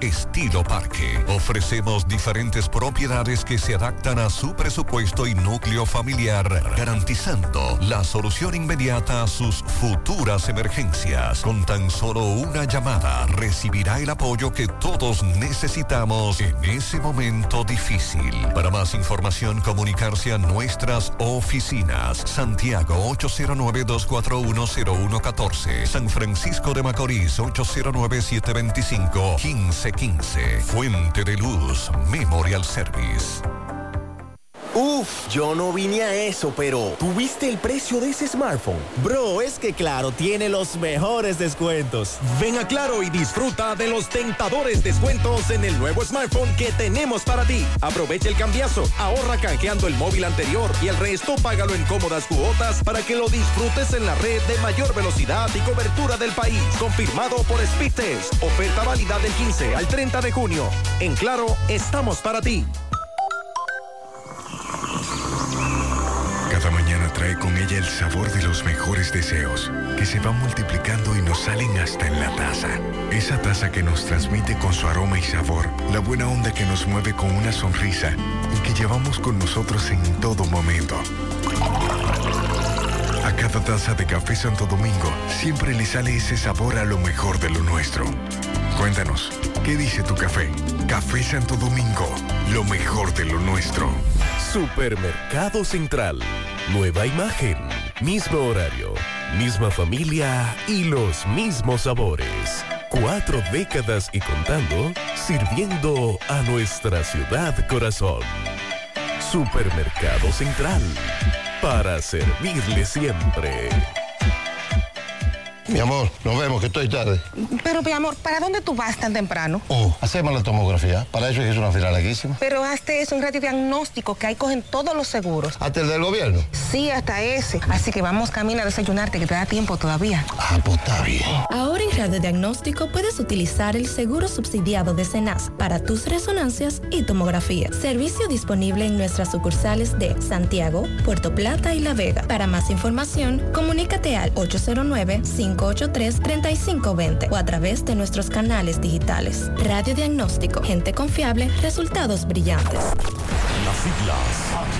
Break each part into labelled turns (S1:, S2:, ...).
S1: estilo parque. Ofrecemos diferentes propiedades que se adaptan a su presupuesto y núcleo familiar, garantizando la solución inmediata a sus futuras emergencias. Con tan solo una llamada recibirá el apoyo que todos necesitamos en ese momento difícil. Para más información, comunicarse a nuestras oficinas. Santiago 809-241-0114. San Francisco de Macorís 809-725-1515. Fuente de Luz Memorial Service.
S2: Uf, yo no vine a eso, pero ¿tuviste el precio de ese smartphone? Bro, es que Claro tiene los mejores descuentos.
S3: Ven a Claro y disfruta de los tentadores descuentos en el nuevo smartphone que tenemos para ti. Aprovecha el cambiazo, ahorra canjeando el móvil anterior y el resto págalo en cómodas cuotas para que lo disfrutes en la red de mayor velocidad y cobertura del país. Confirmado por Speedtest. Oferta válida del 15 al 30 de junio. En Claro, estamos para ti.
S4: Ella el sabor de los mejores deseos, que se van multiplicando y nos salen hasta en la taza. Esa taza que nos transmite con su aroma y sabor, la buena onda que nos mueve con una sonrisa y que llevamos con nosotros en todo momento. Cada taza de café Santo Domingo siempre le sale ese sabor a lo mejor de lo nuestro. Cuéntanos, ¿qué dice tu café? Café Santo Domingo, lo mejor de lo nuestro.
S5: Supermercado Central. Nueva imagen, mismo horario, misma familia y los mismos sabores. Cuatro décadas y contando, sirviendo a nuestra ciudad corazón. Supermercado Central. Para servirle siempre.
S6: Mi amor, nos vemos, que estoy tarde.
S7: Pero, mi amor, ¿para dónde tú vas tan temprano?
S6: Oh, hacemos la tomografía. Para eso es una fila larguísima.
S7: Pero hazte eso, un radiodiagnóstico que ahí cogen todos los seguros.
S6: ¿Hasta el del gobierno?
S7: Sí, hasta ese. Así que vamos camino a desayunarte, que te da tiempo todavía.
S6: Ah, pues está bien.
S8: Ahora en radiodiagnóstico puedes utilizar el seguro subsidiado de CENAS para tus resonancias y tomografía. Servicio disponible en nuestras sucursales de Santiago, Puerto Plata y La Vega. Para más información, comunícate al 809 5 583-3520 o a través de nuestros canales digitales. Radio Diagnóstico, gente confiable, resultados brillantes.
S9: Las siglas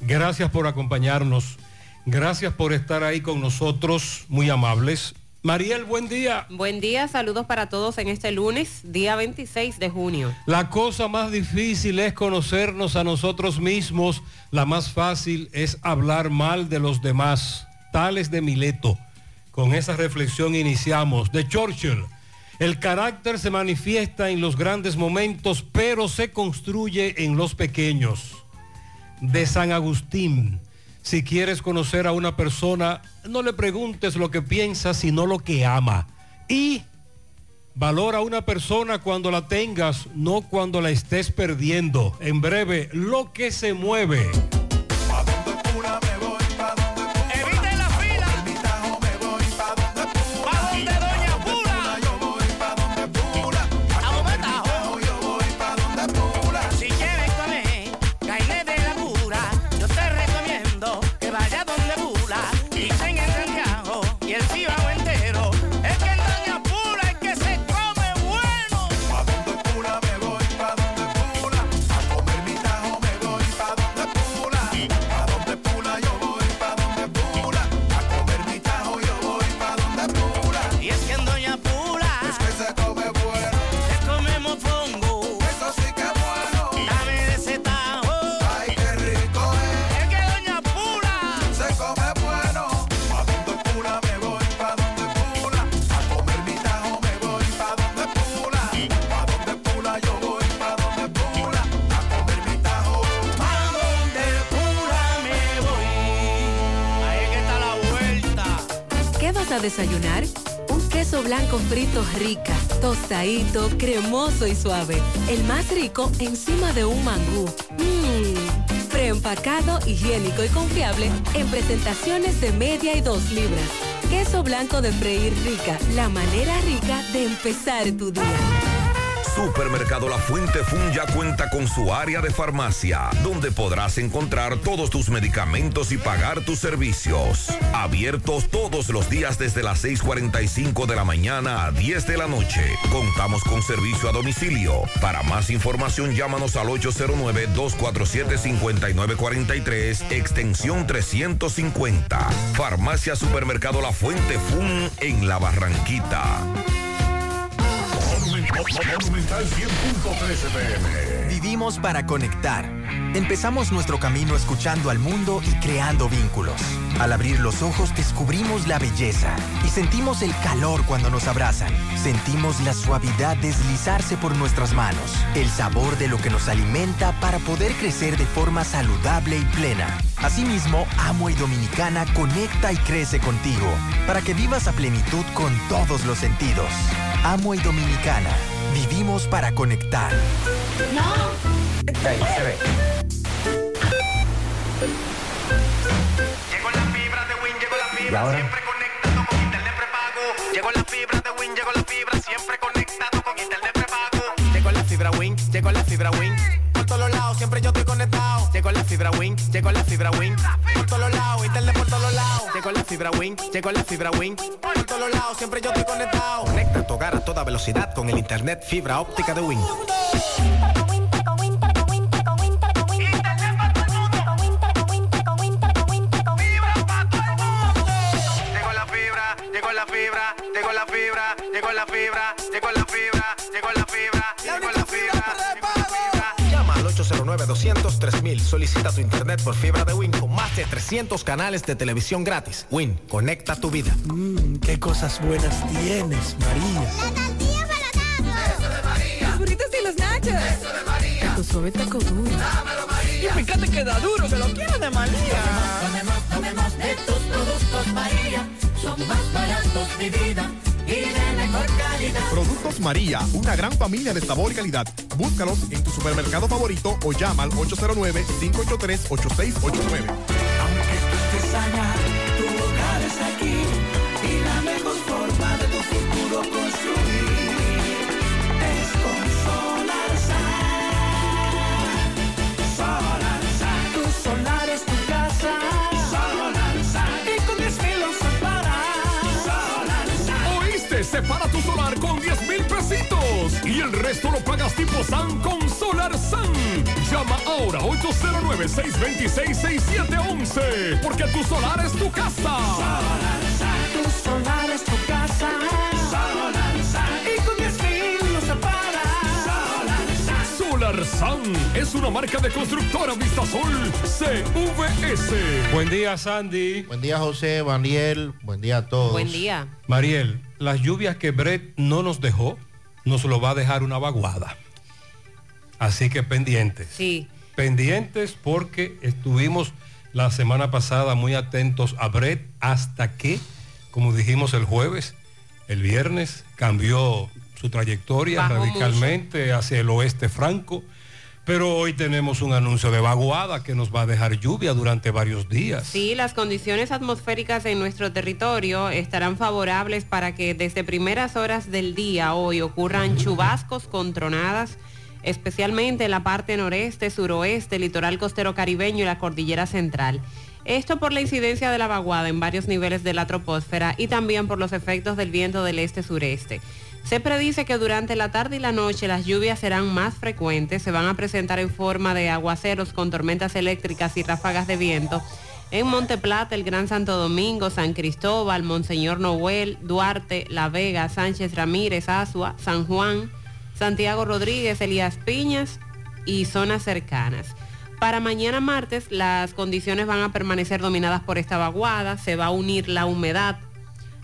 S10: Gracias por acompañarnos. Gracias por estar ahí con nosotros, muy amables. Mariel, buen día.
S11: Buen día, saludos para todos en este lunes, día 26 de junio.
S10: La cosa más difícil es conocernos a nosotros mismos, la más fácil es hablar mal de los demás, tales de Mileto. Con esa reflexión iniciamos. De Churchill, el carácter se manifiesta en los grandes momentos, pero se construye en los pequeños de San Agustín. Si quieres conocer a una persona, no le preguntes lo que piensa, sino lo que ama. Y valora a una persona cuando la tengas, no cuando la estés perdiendo. En breve, lo que se mueve.
S12: Desayunar? Un queso blanco frito rica, tostadito, cremoso y suave. El más rico encima de un mangú. Mmm, preempacado, higiénico y confiable en presentaciones de media y dos libras. Queso blanco de freír rica, la manera rica de empezar tu día.
S13: Supermercado La Fuente Fun ya cuenta con su área de farmacia, donde podrás encontrar todos tus medicamentos y pagar tus servicios. Abiertos todos los días desde las 6:45 de la mañana a 10 de la noche. Contamos con servicio a domicilio. Para más información, llámanos al 809-247-5943, extensión 350. Farmacia Supermercado La Fuente Fun en La Barranquita.
S1: Monumental 100.13 pm.
S14: Vivimos para conectar. Empezamos nuestro camino escuchando al mundo y creando vínculos. Al abrir los ojos descubrimos la belleza y sentimos el calor cuando nos abrazan. Sentimos la suavidad deslizarse por nuestras manos, el sabor de lo que nos alimenta para poder crecer de forma saludable y plena. Asimismo, Amo y Dominicana conecta y crece contigo para que vivas a plenitud con todos los sentidos. Amo y Dominicana, vivimos para conectar.
S3: Llegó la fibra de Win, llegó la fibra, siempre conectado con internet prepago. Llegó la fibra de Win, llegó la fibra, siempre conectado con internet prepago. Llegó la fibra Win, llegó la fibra Win. Por todos lados, siempre yo estoy conectado. Fibra Win, llegó la fibra Win. Por todos lados, internet por todos lados. Llegó la fibra Win, llegó la fibra Win. Por todos lados, siempre yo estoy conectado. Conecta tu hogar a toda velocidad con el internet fibra óptica de Win. 909-203.000. Solicita tu internet por fibra de Win con más de 300 canales de televisión gratis. Win, conecta tu vida.
S15: Mmm, qué cosas buenas tienes, María.
S16: La tortilla para Eso de María.
S17: Los burritos y los nachos.
S16: Eso de María.
S17: Tu suave taco duro.
S16: Dámelo, María.
S17: Y fíjate que da duro, que lo quiero de María.
S16: Tomemos, tomemos, tomemos de tus productos, María. Son más baratos, mi vida y de mejor calidad.
S18: Productos María, una gran familia de sabor y calidad. Búscalos en tu supermercado favorito o llama al 809-583-8689.
S16: estés allá, tu hogar es aquí
S1: Separa tu solar con 10 mil pesitos y el resto lo pagas tipo SAN con Solar SAN. Llama ahora 809-626-6711 porque tu solar es tu casa.
S16: Tu solar es tu casa.
S1: Es una marca de constructora Vistasol CVS.
S10: Buen día, Sandy.
S19: Buen día, José, Mariel. Buen día a todos.
S11: Buen día.
S10: Mariel, las lluvias que Brett no nos dejó, nos lo va a dejar una vaguada. Así que pendientes.
S11: Sí.
S10: Pendientes porque estuvimos la semana pasada muy atentos a Brett hasta que, como dijimos el jueves, el viernes cambió su trayectoria
S11: Bajó
S10: radicalmente hacia el oeste franco. Pero hoy tenemos un anuncio de vaguada que nos va a dejar lluvia durante varios días.
S11: Sí, las condiciones atmosféricas en nuestro territorio estarán favorables para que desde primeras horas del día hoy ocurran chubascos con tronadas, especialmente en la parte noreste, suroeste, litoral costero caribeño y la cordillera central. Esto por la incidencia de la vaguada en varios niveles de la troposfera y también por los efectos del viento del este-sureste. Se predice que durante la tarde y la noche las lluvias serán más frecuentes, se van a presentar en forma de aguaceros con tormentas eléctricas y ráfagas de viento en Monte Plata, el Gran Santo Domingo, San Cristóbal, Monseñor Noel, Duarte, La Vega, Sánchez Ramírez, Asua, San Juan, Santiago Rodríguez, Elías Piñas y zonas cercanas. Para mañana martes las condiciones van a permanecer dominadas por esta vaguada, se va a unir la humedad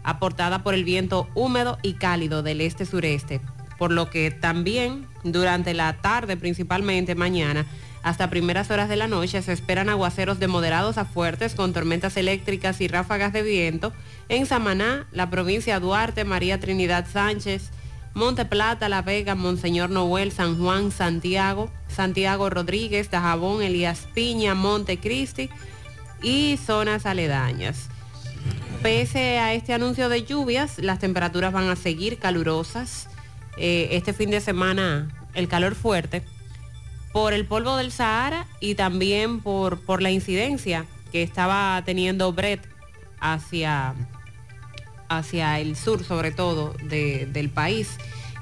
S11: aportada por el viento húmedo y cálido del este-sureste, por lo que también durante la tarde, principalmente mañana, Hasta primeras horas de la noche se esperan aguaceros de moderados a fuertes con tormentas eléctricas y ráfagas de viento en Samaná, la provincia Duarte, María Trinidad Sánchez, Monte Plata, La Vega, Monseñor Noel, San Juan, Santiago, Santiago Rodríguez, Dajabón, Elías Piña, Monte Cristi y zonas aledañas. Pese a este anuncio de lluvias, las temperaturas van a seguir calurosas. Eh, este fin de semana el calor fuerte por el polvo del Sahara y también por, por la incidencia que estaba teniendo Brett hacia, hacia el sur, sobre todo, de- del país,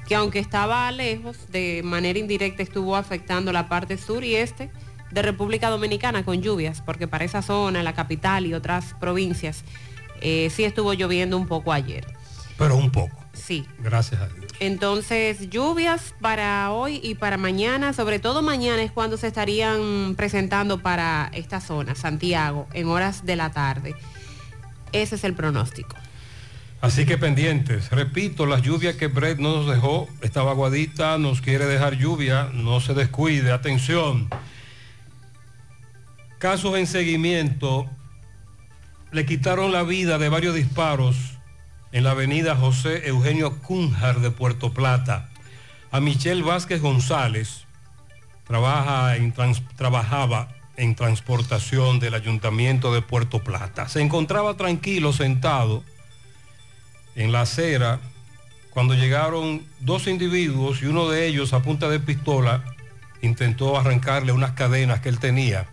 S11: que aunque estaba lejos, de manera indirecta estuvo afectando la parte sur y este de República Dominicana con lluvias, porque para esa zona, la capital y otras provincias, eh, sí estuvo lloviendo un poco ayer.
S10: Pero un poco.
S11: Sí.
S10: Gracias a Dios.
S11: Entonces, lluvias para hoy y para mañana, sobre todo mañana es cuando se estarían presentando para esta zona, Santiago, en horas de la tarde. Ese es el pronóstico.
S10: Así que pendientes. Repito, las lluvias que Brett nos dejó, estaba aguadita, nos quiere dejar lluvia, no se descuide, atención. Casos en seguimiento, le quitaron la vida de varios disparos en la avenida José Eugenio Cunjar de Puerto Plata. A Michelle Vázquez González, trabaja trabajaba en transportación del ayuntamiento de Puerto Plata. Se encontraba tranquilo sentado en la acera cuando llegaron dos individuos y uno de ellos a punta de pistola intentó arrancarle unas cadenas que él tenía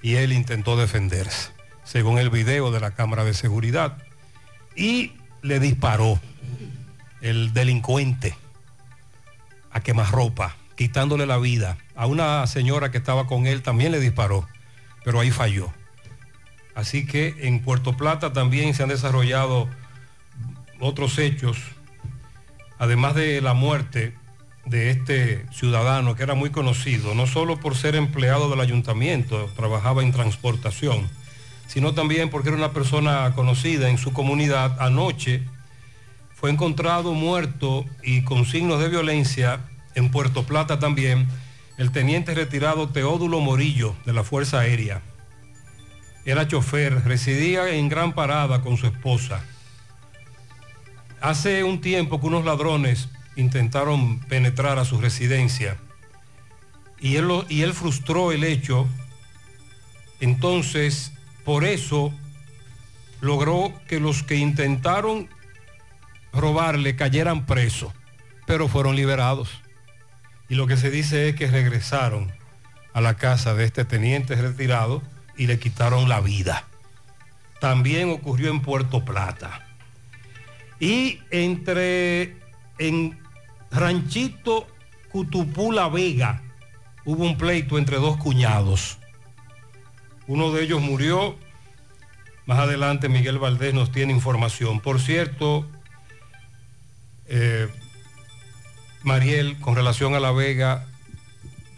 S10: y él intentó defenderse, según el video de la cámara de seguridad. Y le disparó el delincuente a quemarropa, quitándole la vida. A una señora que estaba con él también le disparó, pero ahí falló. Así que en Puerto Plata también se han desarrollado otros hechos, además de la muerte de este ciudadano que era muy conocido, no solo por ser empleado del ayuntamiento, trabajaba en transportación, sino también porque era una persona conocida en su comunidad. Anoche fue encontrado muerto y con signos de violencia en Puerto Plata también el teniente retirado Teódulo Morillo de la Fuerza Aérea. Era chofer, residía en Gran Parada con su esposa. Hace un tiempo que unos ladrones intentaron penetrar a su residencia y él, y él frustró el hecho. Entonces, por eso logró que los que intentaron robarle cayeran presos, pero fueron liberados. Y lo que se dice es que regresaron a la casa de este teniente retirado y le quitaron la vida. También ocurrió en Puerto Plata. Y entre en Ranchito Cutupú La Vega hubo un pleito entre dos cuñados. Uno de ellos murió. Más adelante Miguel Valdés nos tiene información. Por cierto, eh, Mariel, con relación a La Vega,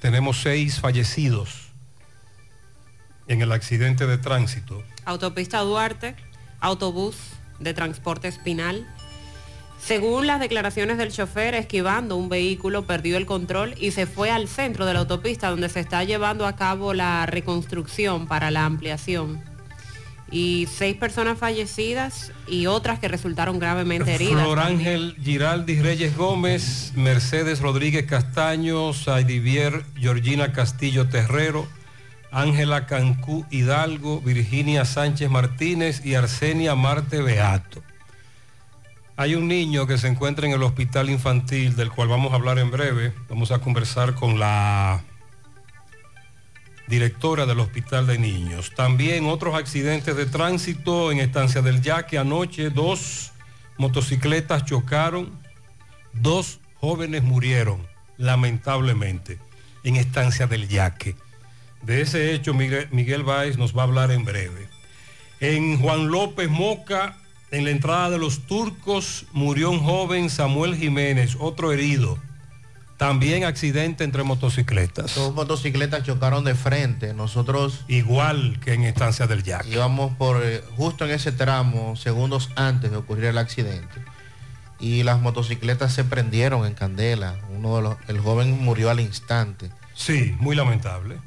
S10: tenemos seis fallecidos en el accidente de tránsito.
S11: Autopista Duarte, autobús de transporte espinal. Según las declaraciones del chofer, esquivando un vehículo, perdió el control y se fue al centro de la autopista donde se está llevando a cabo la reconstrucción para la ampliación. Y seis personas fallecidas y otras que resultaron gravemente heridas.
S10: Flor Ángel Giraldi Reyes Gómez, Mercedes Rodríguez Castaño, Saidivier Georgina Castillo Terrero, Ángela Cancú Hidalgo, Virginia Sánchez Martínez y Arsenia Marte Beato. Hay un niño que se encuentra en el hospital infantil del cual vamos a hablar en breve. Vamos a conversar con la directora del Hospital de Niños. También otros accidentes de tránsito en Estancia del Yaque. Anoche dos motocicletas chocaron, dos jóvenes murieron, lamentablemente, en Estancia del Yaque. De ese hecho, Miguel, Miguel nos va a hablar en breve. En Juan López Moca, en la entrada de los turcos, murió un joven Samuel Jiménez, otro herido. También accidente entre motocicletas.
S19: Dos motocicletas chocaron de frente. Nosotros...
S10: Igual que en Estancia del Yaque.
S19: Íbamos por eh, justo en ese tramo, segundos antes de ocurrir el accidente. Y las motocicletas se prendieron en candela. Uno de los, el joven murió al instante.
S10: Sí, muy lamentable.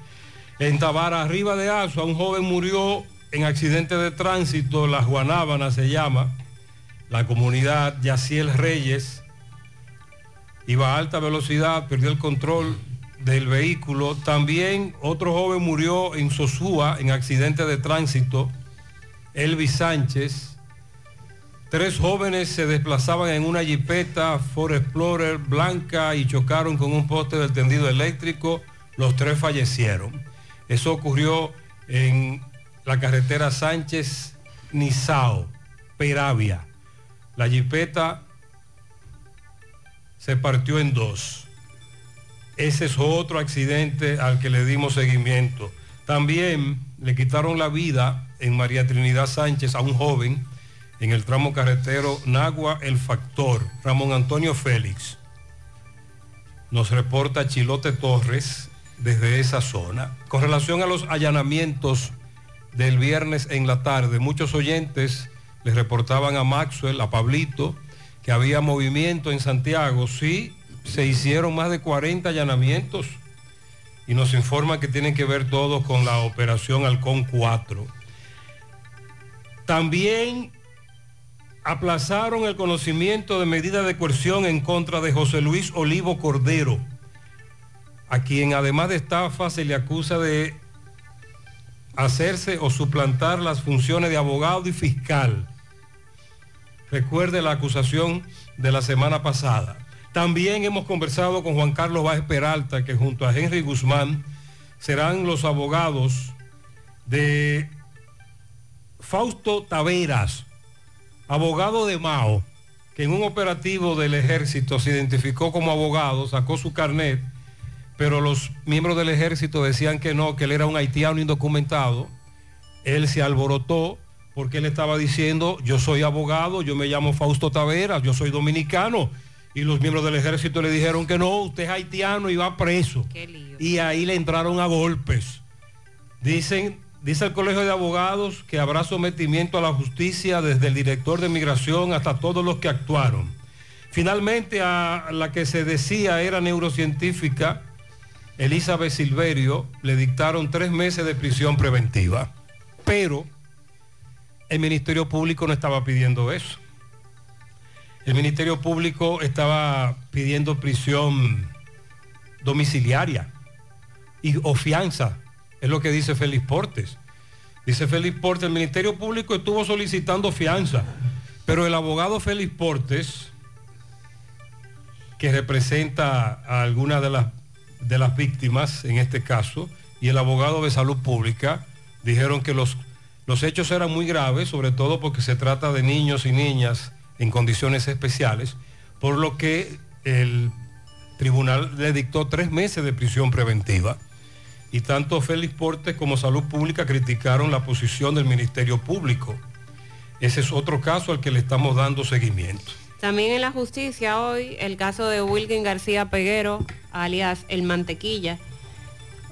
S10: En Tabara, arriba de Azua, un joven murió en accidente de tránsito, La Juanábana se llama. La comunidad Yaciel Reyes iba a alta velocidad, perdió el control del vehículo. También otro joven murió en Sosúa en accidente de tránsito, Elvis Sánchez. Tres jóvenes se desplazaban en una jipeta Ford Explorer blanca y chocaron con un poste del tendido eléctrico. Los tres fallecieron. Eso ocurrió en la carretera Sánchez Nizao, Peravia. La jipeta se partió en dos. Ese es otro accidente al que le dimos seguimiento. También le quitaron la vida en María Trinidad Sánchez a un joven en el tramo carretero Nagua El Factor, Ramón Antonio Félix. Nos reporta Chilote Torres desde esa zona. Con relación a los allanamientos del viernes en la tarde, muchos oyentes les reportaban a Maxwell, a Pablito, que había movimiento en Santiago. Sí, se hicieron más de 40 allanamientos y nos informa que tienen que ver todos con la operación Halcón 4. También aplazaron el conocimiento de medida de coerción en contra de José Luis Olivo Cordero, a quien además de estafa se le acusa de hacerse o suplantar las funciones de abogado y fiscal. Recuerde la acusación de la semana pasada. También hemos conversado con Juan Carlos Báez Peralta, que junto a Henry Guzmán serán los abogados de Fausto Taveras, abogado de Mao, que en un operativo del ejército se identificó como abogado, sacó su carnet, pero los miembros del ejército decían que no, que él era un haitiano indocumentado. Él se alborotó porque él estaba diciendo, yo soy abogado, yo me llamo Fausto Taveras, yo soy dominicano. Y los miembros del ejército le dijeron que no, usted es haitiano y va preso. Y ahí le entraron a golpes. Dicen, dice el Colegio de Abogados que habrá sometimiento a la justicia desde el director de migración hasta todos los que actuaron. Finalmente a la que se decía era neurocientífica, Elizabeth Silverio, le dictaron tres meses de prisión preventiva. Pero el Ministerio Público no estaba pidiendo eso. El Ministerio Público estaba pidiendo prisión domiciliaria y, o fianza, es lo que dice Félix Portes. Dice Félix Portes, el Ministerio Público estuvo solicitando fianza, pero el abogado Félix Portes, que representa a alguna de las, de las víctimas en este caso, y el abogado de salud pública, dijeron que los, los hechos eran muy graves, sobre todo porque se trata de niños y niñas en condiciones especiales, por lo que el tribunal le dictó tres meses de prisión preventiva. Y tanto Félix Portes como Salud Pública criticaron la posición del Ministerio Público. Ese es otro caso al que le estamos dando seguimiento.
S11: También en la justicia hoy el caso de Wilkin García Peguero, alias El Mantequilla.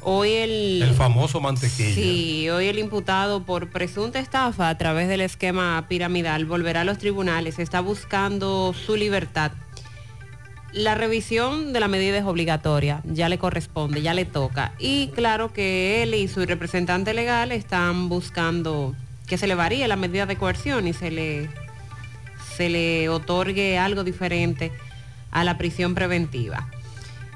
S11: Hoy el...
S10: El famoso mantequilla.
S11: Sí, hoy el imputado por presunta estafa a través del esquema piramidal volverá a los tribunales, está buscando su libertad. La revisión de la medida es obligatoria, ya le corresponde, ya le toca. Y claro que él y su representante legal están buscando que se le varíe la medida de coerción y se le, se le otorgue algo diferente a la prisión preventiva.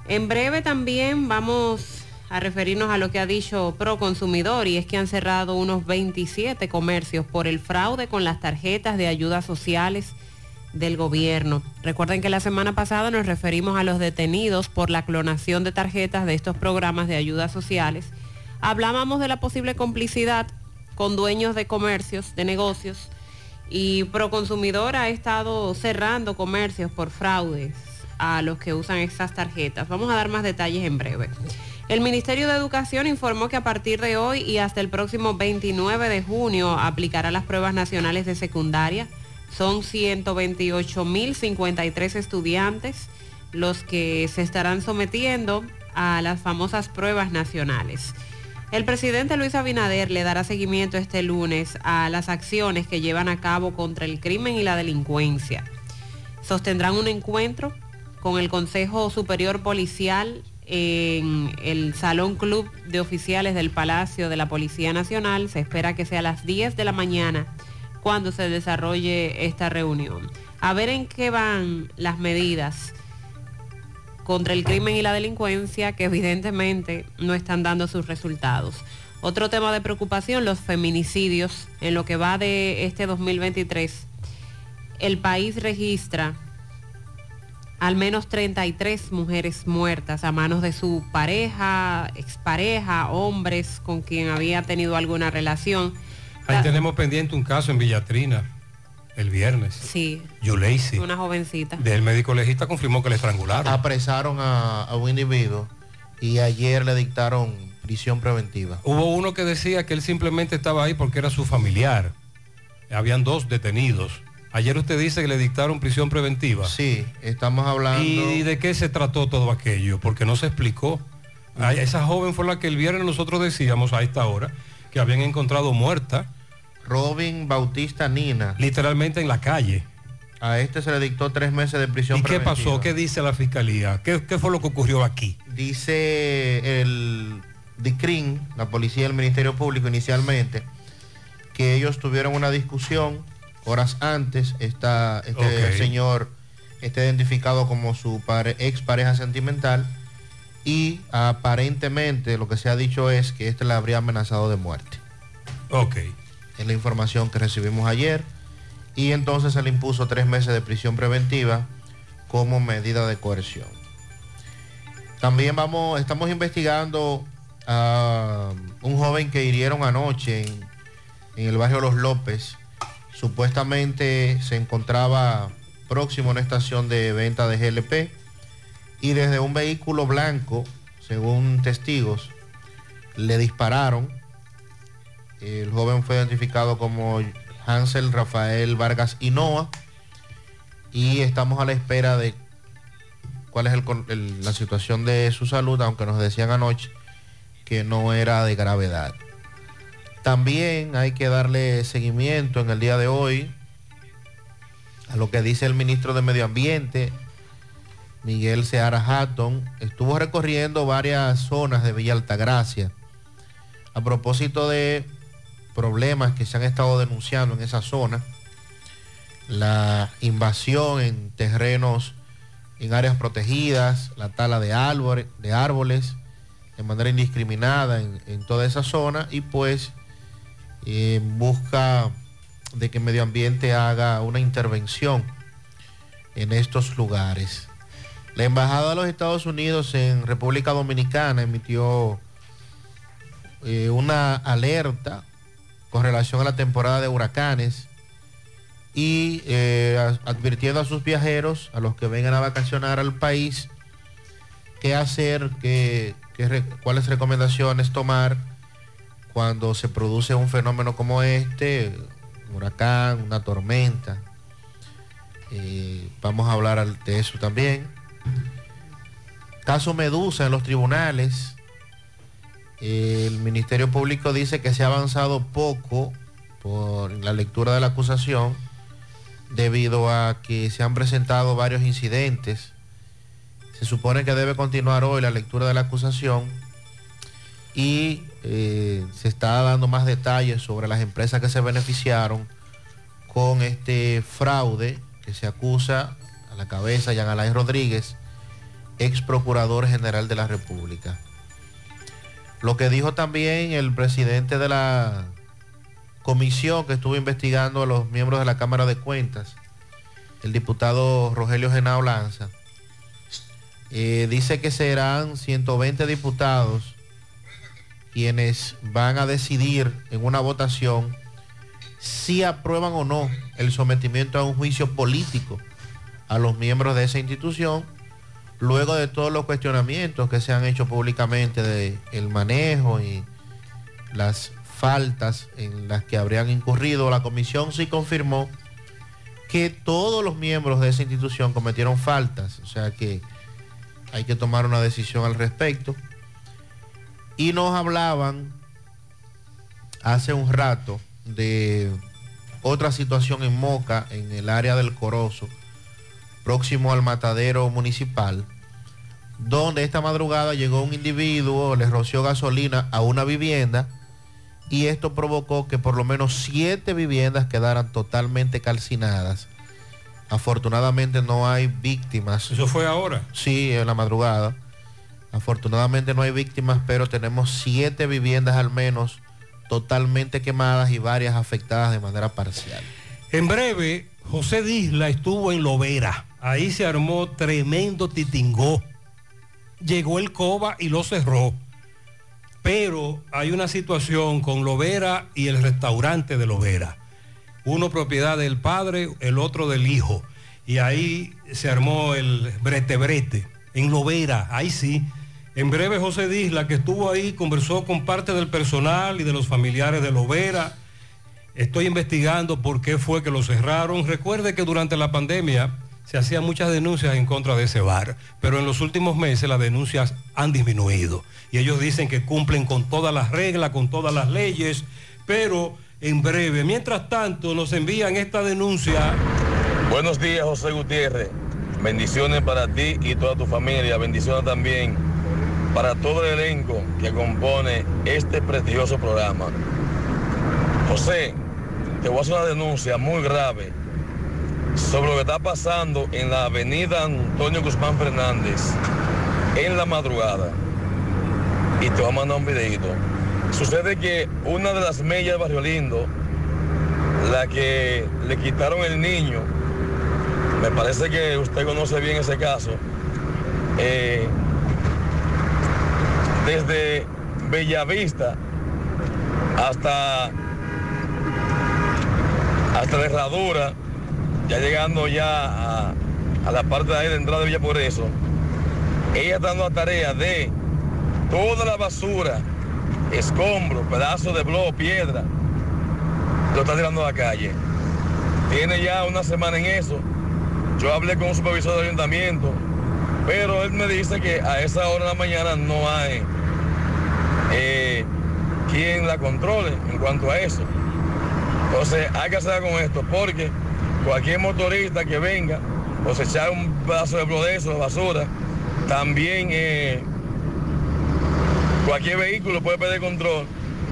S11: En breve también vamos a referirnos a lo que ha dicho Proconsumidor y es que han cerrado unos 27 comercios por el fraude con las tarjetas de ayudas sociales del gobierno. Recuerden que la semana pasada nos referimos a los detenidos por la clonación de tarjetas de estos programas de ayudas sociales. Hablábamos de la posible complicidad con dueños de comercios, de negocios, y Proconsumidor ha estado cerrando comercios por fraudes a los que usan estas tarjetas. Vamos a dar más detalles en breve. El Ministerio de Educación informó que a partir de hoy y hasta el próximo 29 de junio aplicará las pruebas nacionales de secundaria. Son 128.053 estudiantes los que se estarán sometiendo a las famosas pruebas nacionales. El presidente Luis Abinader le dará seguimiento este lunes a las acciones que llevan a cabo contra el crimen y la delincuencia. Sostendrán un encuentro con el Consejo Superior Policial en el Salón Club de Oficiales del Palacio de la Policía Nacional. Se espera que sea a las 10 de la mañana cuando se desarrolle esta reunión. A ver en qué van las medidas contra el crimen y la delincuencia que evidentemente no están dando sus resultados. Otro tema de preocupación, los feminicidios. En lo que va de este 2023, el país registra al menos 33 mujeres muertas a manos de su pareja, expareja, hombres con quien había tenido alguna relación.
S10: Ahí tenemos pendiente un caso en Villatrina, el viernes.
S11: Sí.
S10: Yuleisi.
S11: Una jovencita.
S10: Del médico legista confirmó que le estrangularon.
S19: Apresaron a, a un individuo y ayer le dictaron prisión preventiva.
S10: Hubo uno que decía que él simplemente estaba ahí porque era su familiar. Habían dos detenidos. Ayer usted dice que le dictaron prisión preventiva.
S19: Sí, estamos hablando...
S10: ¿Y de qué se trató todo aquello? Porque no se explicó. Esa joven fue la que el viernes nosotros decíamos a esta hora que habían encontrado muerta.
S19: Robin Bautista Nina.
S10: Literalmente en la calle.
S19: A este se le dictó tres meses de prisión
S10: ¿Y qué
S19: preventiva.
S10: pasó? ¿Qué dice la fiscalía? ¿Qué, qué fue lo que ocurrió aquí?
S19: Dice el DICRIN, la policía del Ministerio Público inicialmente, que ellos tuvieron una discusión horas antes. Esta, este señor está identificado como su pare- ex pareja sentimental y aparentemente lo que se ha dicho es que este le habría amenazado de muerte.
S10: Ok.
S19: Es la información que recibimos ayer. Y entonces se le impuso tres meses de prisión preventiva como medida de coerción. También vamos, estamos investigando a un joven que hirieron anoche en, en el barrio Los López. Supuestamente se encontraba próximo a una estación de venta de GLP y desde un vehículo blanco, según testigos, le dispararon. El joven fue identificado como Hansel Rafael Vargas Hinoa y estamos a la espera de cuál es la situación de su salud, aunque nos decían anoche que no era de gravedad. También hay que darle seguimiento en el día de hoy a lo que dice el ministro de Medio Ambiente, Miguel Seara Hatton. Estuvo recorriendo varias zonas de Villa Altagracia a propósito de problemas que se han estado denunciando en esa zona. La invasión en terrenos, en áreas protegidas, la tala de árboles, de árboles de manera indiscriminada en, toda esa zona y pues eh, en busca de que medio ambiente haga una intervención en estos lugares. La Embajada de los Estados Unidos en República Dominicana emitió eh, una alerta con relación a la temporada de huracanes y eh, advirtiendo a sus viajeros, a los que vengan a vacacionar al país, qué hacer, qué, cuáles recomendaciones tomar cuando se produce un fenómeno como este, un huracán, una tormenta. Eh, vamos a hablar de eso también. Caso Medusa en los tribunales. El Ministerio Público dice que se ha avanzado poco por la lectura de la acusación debido a que se han presentado varios incidentes. Se supone que debe continuar hoy la lectura de la acusación y eh, se está dando más detalles sobre las empresas que se beneficiaron con este fraude que se acusa a la cabeza Jean Alain Rodríguez, ex procurador general de la República. Lo que dijo también el presidente de la comisión que estuvo investigando a los miembros de la Cámara de Cuentas, el diputado Rogelio Genao Lanza, eh, dice que serán 120 diputados quienes van a decidir en una votación si aprueban o no el sometimiento a un juicio político a los miembros de esa institución, luego de todos los cuestionamientos que se han hecho públicamente del manejo y las faltas en las que habrían incurrido, la comisión sí confirmó que todos los miembros de esa institución cometieron faltas, o sea que hay que tomar una decisión al respecto. Y nos hablaban hace un rato de otra situación en Moca, en el área del Corozo, próximo al matadero municipal, donde esta madrugada llegó un individuo, le roció gasolina a una vivienda y esto provocó que por lo menos siete viviendas quedaran totalmente calcinadas. Afortunadamente no hay víctimas.
S10: ¿Eso fue ahora?
S19: Sí, en la madrugada. Afortunadamente no hay víctimas, pero tenemos siete viviendas al menos totalmente quemadas y varias afectadas de manera parcial.
S10: En breve, José Disla estuvo en Lovera. Ahí se armó tremendo titingó. Llegó el COBA y lo cerró. Pero hay una situación con Lovera y el restaurante de Lovera. Uno propiedad del padre, el otro del hijo. Y ahí se armó el brete brete. En Lovera, ahí sí. En breve José Disla, que estuvo ahí, conversó con parte del personal y de los familiares de Lovera. Estoy investigando por qué fue que lo cerraron. Recuerde que durante la pandemia se hacían muchas denuncias en contra de ese bar, pero en los últimos meses las denuncias han disminuido. Y ellos dicen que cumplen con todas las reglas, con todas las leyes, pero en breve. Mientras tanto, nos envían esta denuncia.
S20: Buenos días, José Gutiérrez. Bendiciones para ti y toda tu familia. Bendiciones también para todo el elenco que compone este prestigioso programa. José, te voy a hacer una denuncia muy grave sobre lo que está pasando en la avenida Antonio Guzmán Fernández en la madrugada. Y te voy a mandar un videito. Sucede que una de las mellas de Barrio Lindo, la que le quitaron el niño, me parece que usted conoce bien ese caso, eh, desde Bellavista hasta hasta la Herradura, ya llegando ya a, la parte de ahí de entrada de Villa Progreso, ella está dando la tarea de toda la basura, escombros, pedazos de blog, piedra, lo está tirando a la calle. Tiene ya una semana en eso. Yo hablé con un supervisor del ayuntamiento, pero él me dice que a esa hora de la mañana no hay eh, quien la controle en cuanto a eso. Entonces hay que hacer con esto porque cualquier motorista que venga o se echa un pedazo de blog de basura, también eh, cualquier vehículo puede perder control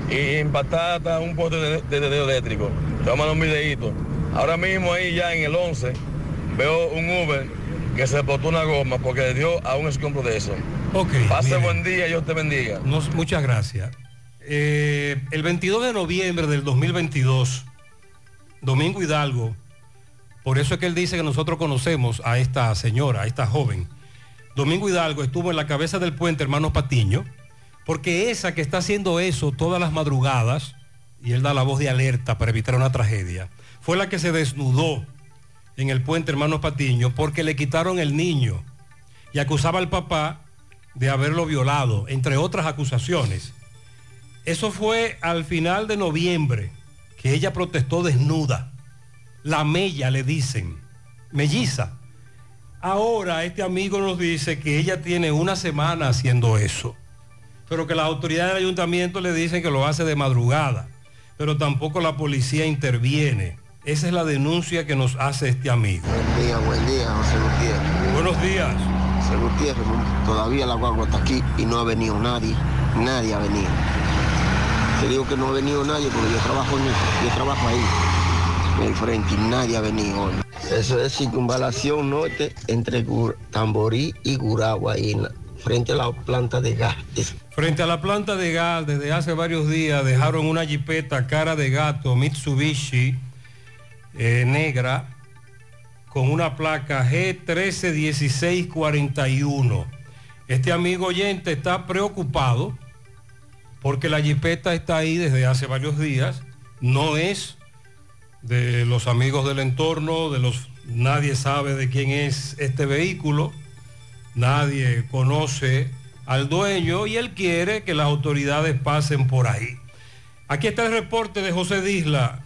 S20: y impactar hasta un poste de, de, de eléctrico. Toma un videito. Ahora mismo ahí ya en el 11 veo un Uber que se botó una goma porque le dio a un escombro de eso.
S10: Ok.
S20: Pase
S10: mire.
S20: buen día, Dios te bendiga.
S10: Nos- muchas gracias. Eh, el 22 de noviembre del 2022, Domingo Hidalgo, por eso es que él dice que nosotros conocemos a esta señora, a esta joven. Domingo Hidalgo estuvo en la cabeza del puente Hermanos Patiño, porque esa que está haciendo eso todas las madrugadas, y él da la voz de alerta para evitar una tragedia, fue la que se desnudó en el puente Hermanos Patiño porque le quitaron el niño y acusaba al papá de haberlo violado, entre otras acusaciones. Eso fue al final de noviembre, que ella protestó desnuda. La mella le dicen, melliza. Ahora este amigo nos dice que ella tiene una semana haciendo eso, pero que las autoridades del ayuntamiento le dicen que lo hace de madrugada, pero tampoco la policía interviene. Esa es la denuncia que nos hace este amigo.
S21: Buen día, buen día, José Gutiérrez.
S10: Buenos días.
S21: José Gutiérrez, todavía la guagua está aquí y no ha venido nadie. Nadie ha venido. Te digo que no ha venido nadie porque yo trabajo, en el- yo trabajo ahí, en el frente, y nadie ha venido hoy. Eso es circunvalación norte entre Tamborí y Guragua, frente a la planta de gas.
S10: Frente a la planta de gas, desde hace varios días dejaron una jipeta cara de gato Mitsubishi eh, negra con una placa G131641. Este amigo oyente está preocupado porque la jipeta está ahí desde hace varios días. No es de los amigos del entorno, de los nadie sabe de quién es este vehículo, nadie conoce al dueño y él quiere que las autoridades pasen por ahí. Aquí está el reporte de José Disla.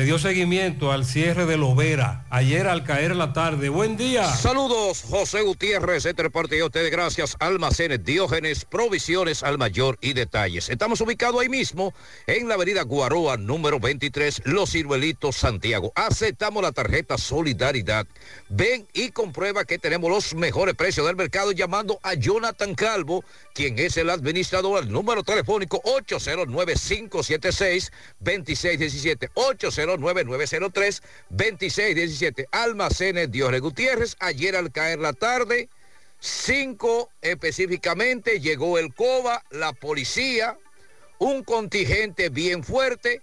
S10: Le dio seguimiento al cierre de Lovera ayer al caer la tarde. Buen día.
S22: Saludos, José Gutiérrez, este parte de ustedes gracias, Almacenes Diógenes, Provisiones al Mayor y Detalles. Estamos ubicados ahí mismo, en la avenida Guaroa, número 23, Los Ciruelitos, Santiago. Aceptamos la tarjeta Solidaridad. Ven y comprueba que tenemos los mejores precios del mercado llamando a Jonathan Calvo, quien es el administrador, al número telefónico 809-576-2617, 809-903-2617. Almacenes Dios Gutiérrez, ayer al caer la tarde, 5 específicamente, llegó el COBA, la policía, un contingente bien fuerte,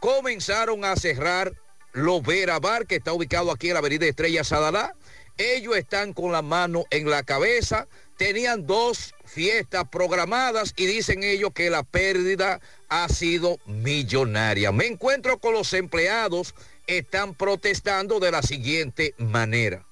S22: comenzaron a cerrar Lovera Bar, que está ubicado aquí en la avenida Estrella Sadalá. Ellos están con la mano en la cabeza, tenían dos fiestas programadas y dicen ellos que la pérdida ha sido millonaria. Me encuentro con los empleados, están protestando de la siguiente manera.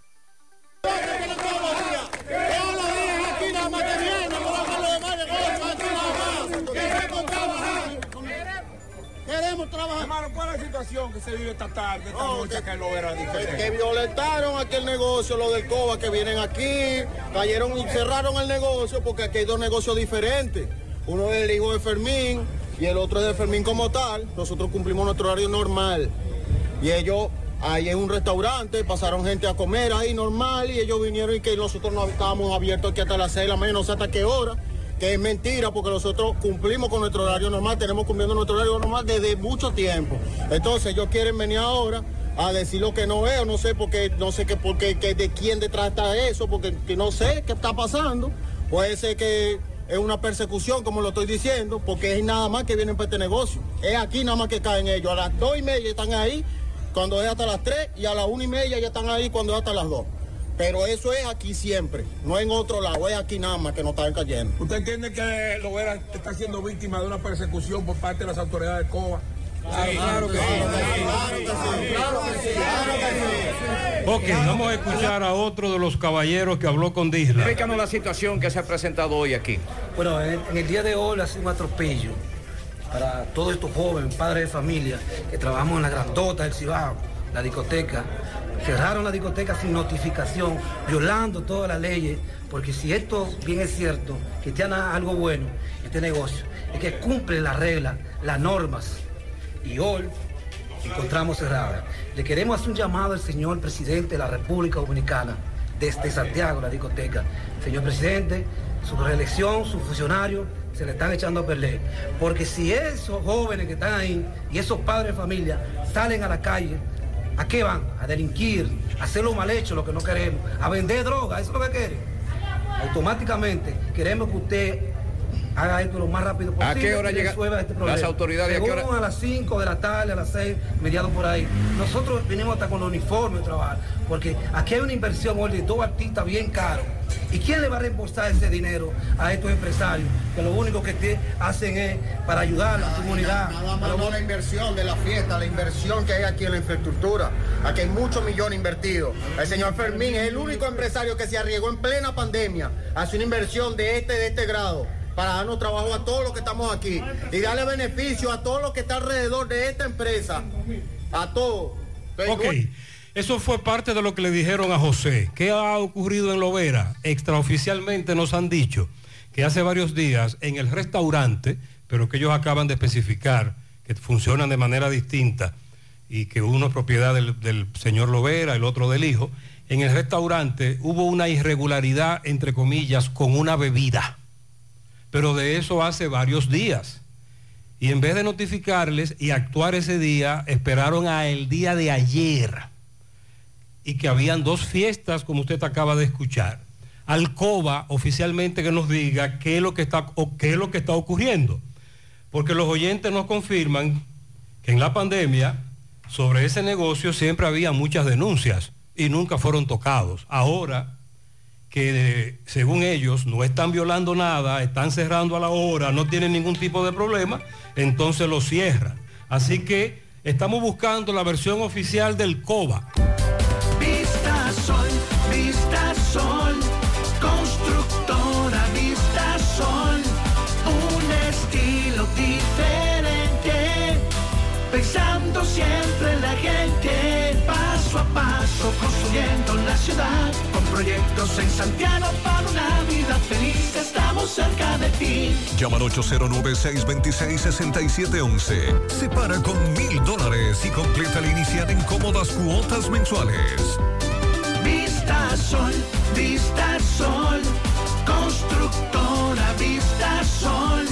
S23: Situación que se vive esta tarde, esta
S24: No,
S23: noche
S24: que-
S23: que lo era
S24: Que, que violentaron aquí el negocio, lo del COBA, que vienen aquí, cayeron y cerraron el negocio porque aquí hay dos negocios diferentes. Uno es el hijo de Fermín y el otro es de Fermín como tal. Nosotros cumplimos nuestro horario normal. Y ellos, ahí en un restaurante, pasaron gente a comer ahí normal y ellos vinieron y que nosotros no estábamos abiertos aquí hasta las 6 de la mañana, no sé hasta qué hora. Que es mentira porque nosotros cumplimos con nuestro horario normal, tenemos cumpliendo nuestro horario normal desde mucho tiempo. Entonces ellos quieren venir ahora a decir lo que no veo, no sé por qué, no sé qué, por qué, qué- de quién detrás está eso, porque que no sé qué está pasando. Puede ser que es una persecución, como lo estoy diciendo, porque es nada más que vienen para este negocio. Es aquí nada más que caen ellos. A las dos y media están ahí, cuando es hasta las tres, y a las una y media ya están ahí cuando es hasta las dos. Pero eso es aquí siempre, no en otro lado, es aquí nada más que no están cayendo.
S23: ¿Usted entiende que Lovera está siendo víctima de una persecución por parte de las autoridades de COA?
S10: claro que sí. Ok, vamos a escuchar a otro de los caballeros que habló con Disla.
S22: Explícanos la situación que se ha presentado hoy aquí.
S25: Bueno, en, en el día de hoy ha sido un atropello para todos estos jóvenes, padres de familia, que trabajamos en la grandota del Cibao, la discoteca. Cerraron la discoteca sin notificación, violando todas las leyes, porque si esto bien es cierto, que tiene algo bueno, este negocio, es que cumple las reglas, las normas. Y hoy encontramos cerrada. Le queremos hacer un llamado al señor presidente de la República Dominicana, desde Santiago, la discoteca. Señor presidente, su reelección, sus funcionarios se le están echando a perder. Porque si esos jóvenes que están ahí y esos padres de familia salen a la calle, ¿a qué van? A delinquir, a hacer lo mal hecho, lo que no queremos, a vender droga, eso es lo que quieren. Automáticamente queremos que usted haga esto lo más rápido
S22: ¿A
S25: posible.
S22: qué hora
S25: y
S22: llega-
S25: resuelva este
S22: las
S25: problema.
S22: autoridades, a qué hora-
S25: Según a las 5 de la tarde, a las 6, mediados por ahí. Nosotros venimos hasta con los uniformes de trabajar, porque aquí hay una inversión hoy de dos artistas bien caros. ¿Y quién le va a reembolsar ese dinero a estos empresarios? Que lo único que te hacen es para ayudar a la comunidad.
S24: Nada más no la inversión de la fiesta, la inversión que hay aquí en la infraestructura. Aquí hay muchos millones invertidos. El señor Fermín es el único empresario que se arriesgó en plena pandemia a hacer una inversión de este, de este grado para darnos trabajo a todos los que estamos aquí y darle beneficio a todos los que están alrededor de esta empresa. A todos.
S10: Ok, eso fue parte de lo que le dijeron a José. ¿Qué ha ocurrido en Lovera? Extraoficialmente nos han dicho que hace varios días en el restaurante, pero que ellos acaban de especificar que funcionan de manera distinta y que uno es propiedad del, señor Lovera, el otro del hijo, en el restaurante hubo una irregularidad, entre comillas, con una bebida. Pero de eso hace varios días. Y en vez de notificarles y actuar ese día, esperaron a el día de ayer. Y que habían dos fiestas, como usted acaba de escuchar. Alcoba oficialmente que nos diga qué es lo que está, qué es lo que está ocurriendo. Porque los oyentes nos confirman que en la pandemia sobre ese negocio siempre había muchas denuncias y nunca fueron tocados. Ahora que según ellos no están violando nada, están cerrando a la hora, no tienen ningún tipo de problema, entonces lo cierran. Así que estamos buscando la versión oficial del COBA.
S16: Sol, Vista Sol, constructora Vista Sol, un estilo diferente, pensando siempre en la gente, paso a paso construyendo la ciudad, con proyectos en Santiago para una vida feliz, estamos cerca de ti.
S26: Llama al 809-626-6711, separa con mil dólares y completa la iniciada en cómodas cuotas mensuales.
S16: Vista Sol, Vista Sol, constructora Vista Sol.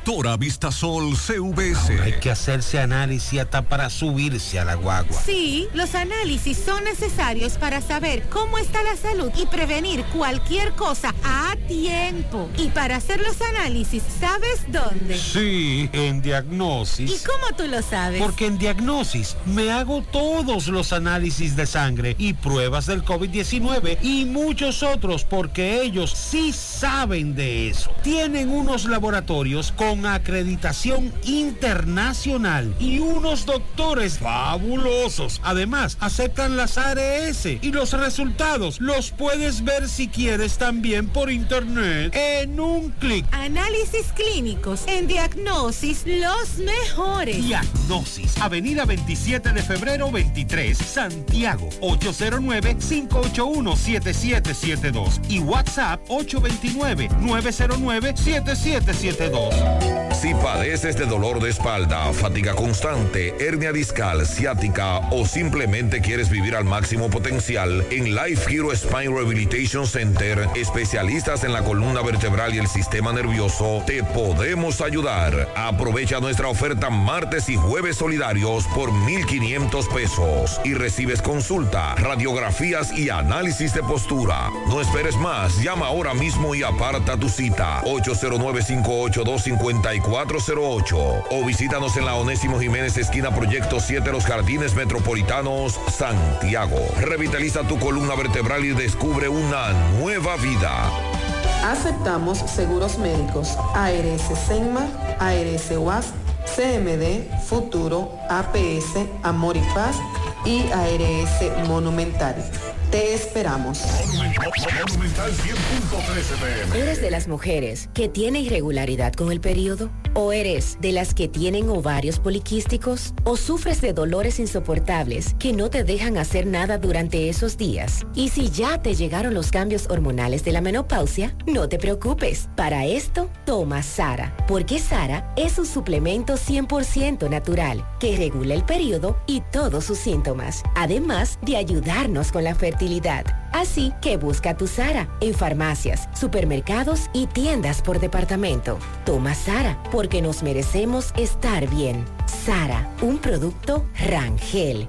S26: Constructora Vistasol CVS.
S27: Hay que hacerse análisis hasta para subirse a la guagua.
S28: Sí, los análisis son necesarios para saber cómo está la salud y prevenir cualquier cosa a tiempo. Y para hacer los análisis, ¿sabes dónde?
S27: Sí, en Diagnosis.
S28: ¿Y cómo tú lo sabes?
S27: Porque en Diagnosis me hago todos los análisis de sangre y pruebas del COVID-19 y muchos otros porque ellos sí saben de eso. Tienen unos laboratorios con acreditación internacional y unos doctores fabulosos. Además, aceptan las ARS y los resultados los puedes ver si quieres también por internet en un clic.
S28: Análisis clínicos en Diagnosis, los mejores.
S27: Diagnosis, Avenida 27 de febrero 23, Santiago, 809-581-7772 y WhatsApp 829-909-7772.
S13: Si padeces de dolor de espalda, fatiga constante, hernia discal, ciática o simplemente quieres vivir al máximo potencial, en Life Hero Spine Rehabilitation Center, especialistas en la columna vertebral y el sistema nervioso, te podemos ayudar. Aprovecha nuestra oferta martes y jueves solidarios por 1,500 pesos y recibes consulta, radiografías y análisis de postura. No esperes más, llama ahora mismo y aparta tu cita. 809-582-5408 o visítanos en la Onésimo Jiménez esquina Proyecto 7 Los Jardines Metropolitanos, Santiago. Revitaliza tu columna vertebral y descubre una nueva vida.
S29: Aceptamos seguros médicos ARS Senma, ARS UAS, CMD, Futuro, APS, Amor y Paz y ARS Monumental. Te esperamos.
S9: Monumental 100.13 pm.
S30: ¿Eres de las mujeres que tiene irregularidad con el periodo? ¿O eres de las que tienen ovarios poliquísticos? ¿O sufres de dolores insoportables que no te dejan hacer nada durante esos días? Y si ya te llegaron los cambios hormonales de la menopausia, no te preocupes. Para esto, toma Sara, porque Sara es un suplemento 100% natural que regula el periodo y todos sus síntomas, además de ayudarnos con la fertilidad. Así que busca tu Sara en farmacias, supermercados y tiendas por departamento. Toma Sara porque nos merecemos estar bien. Sara, un producto Rangel.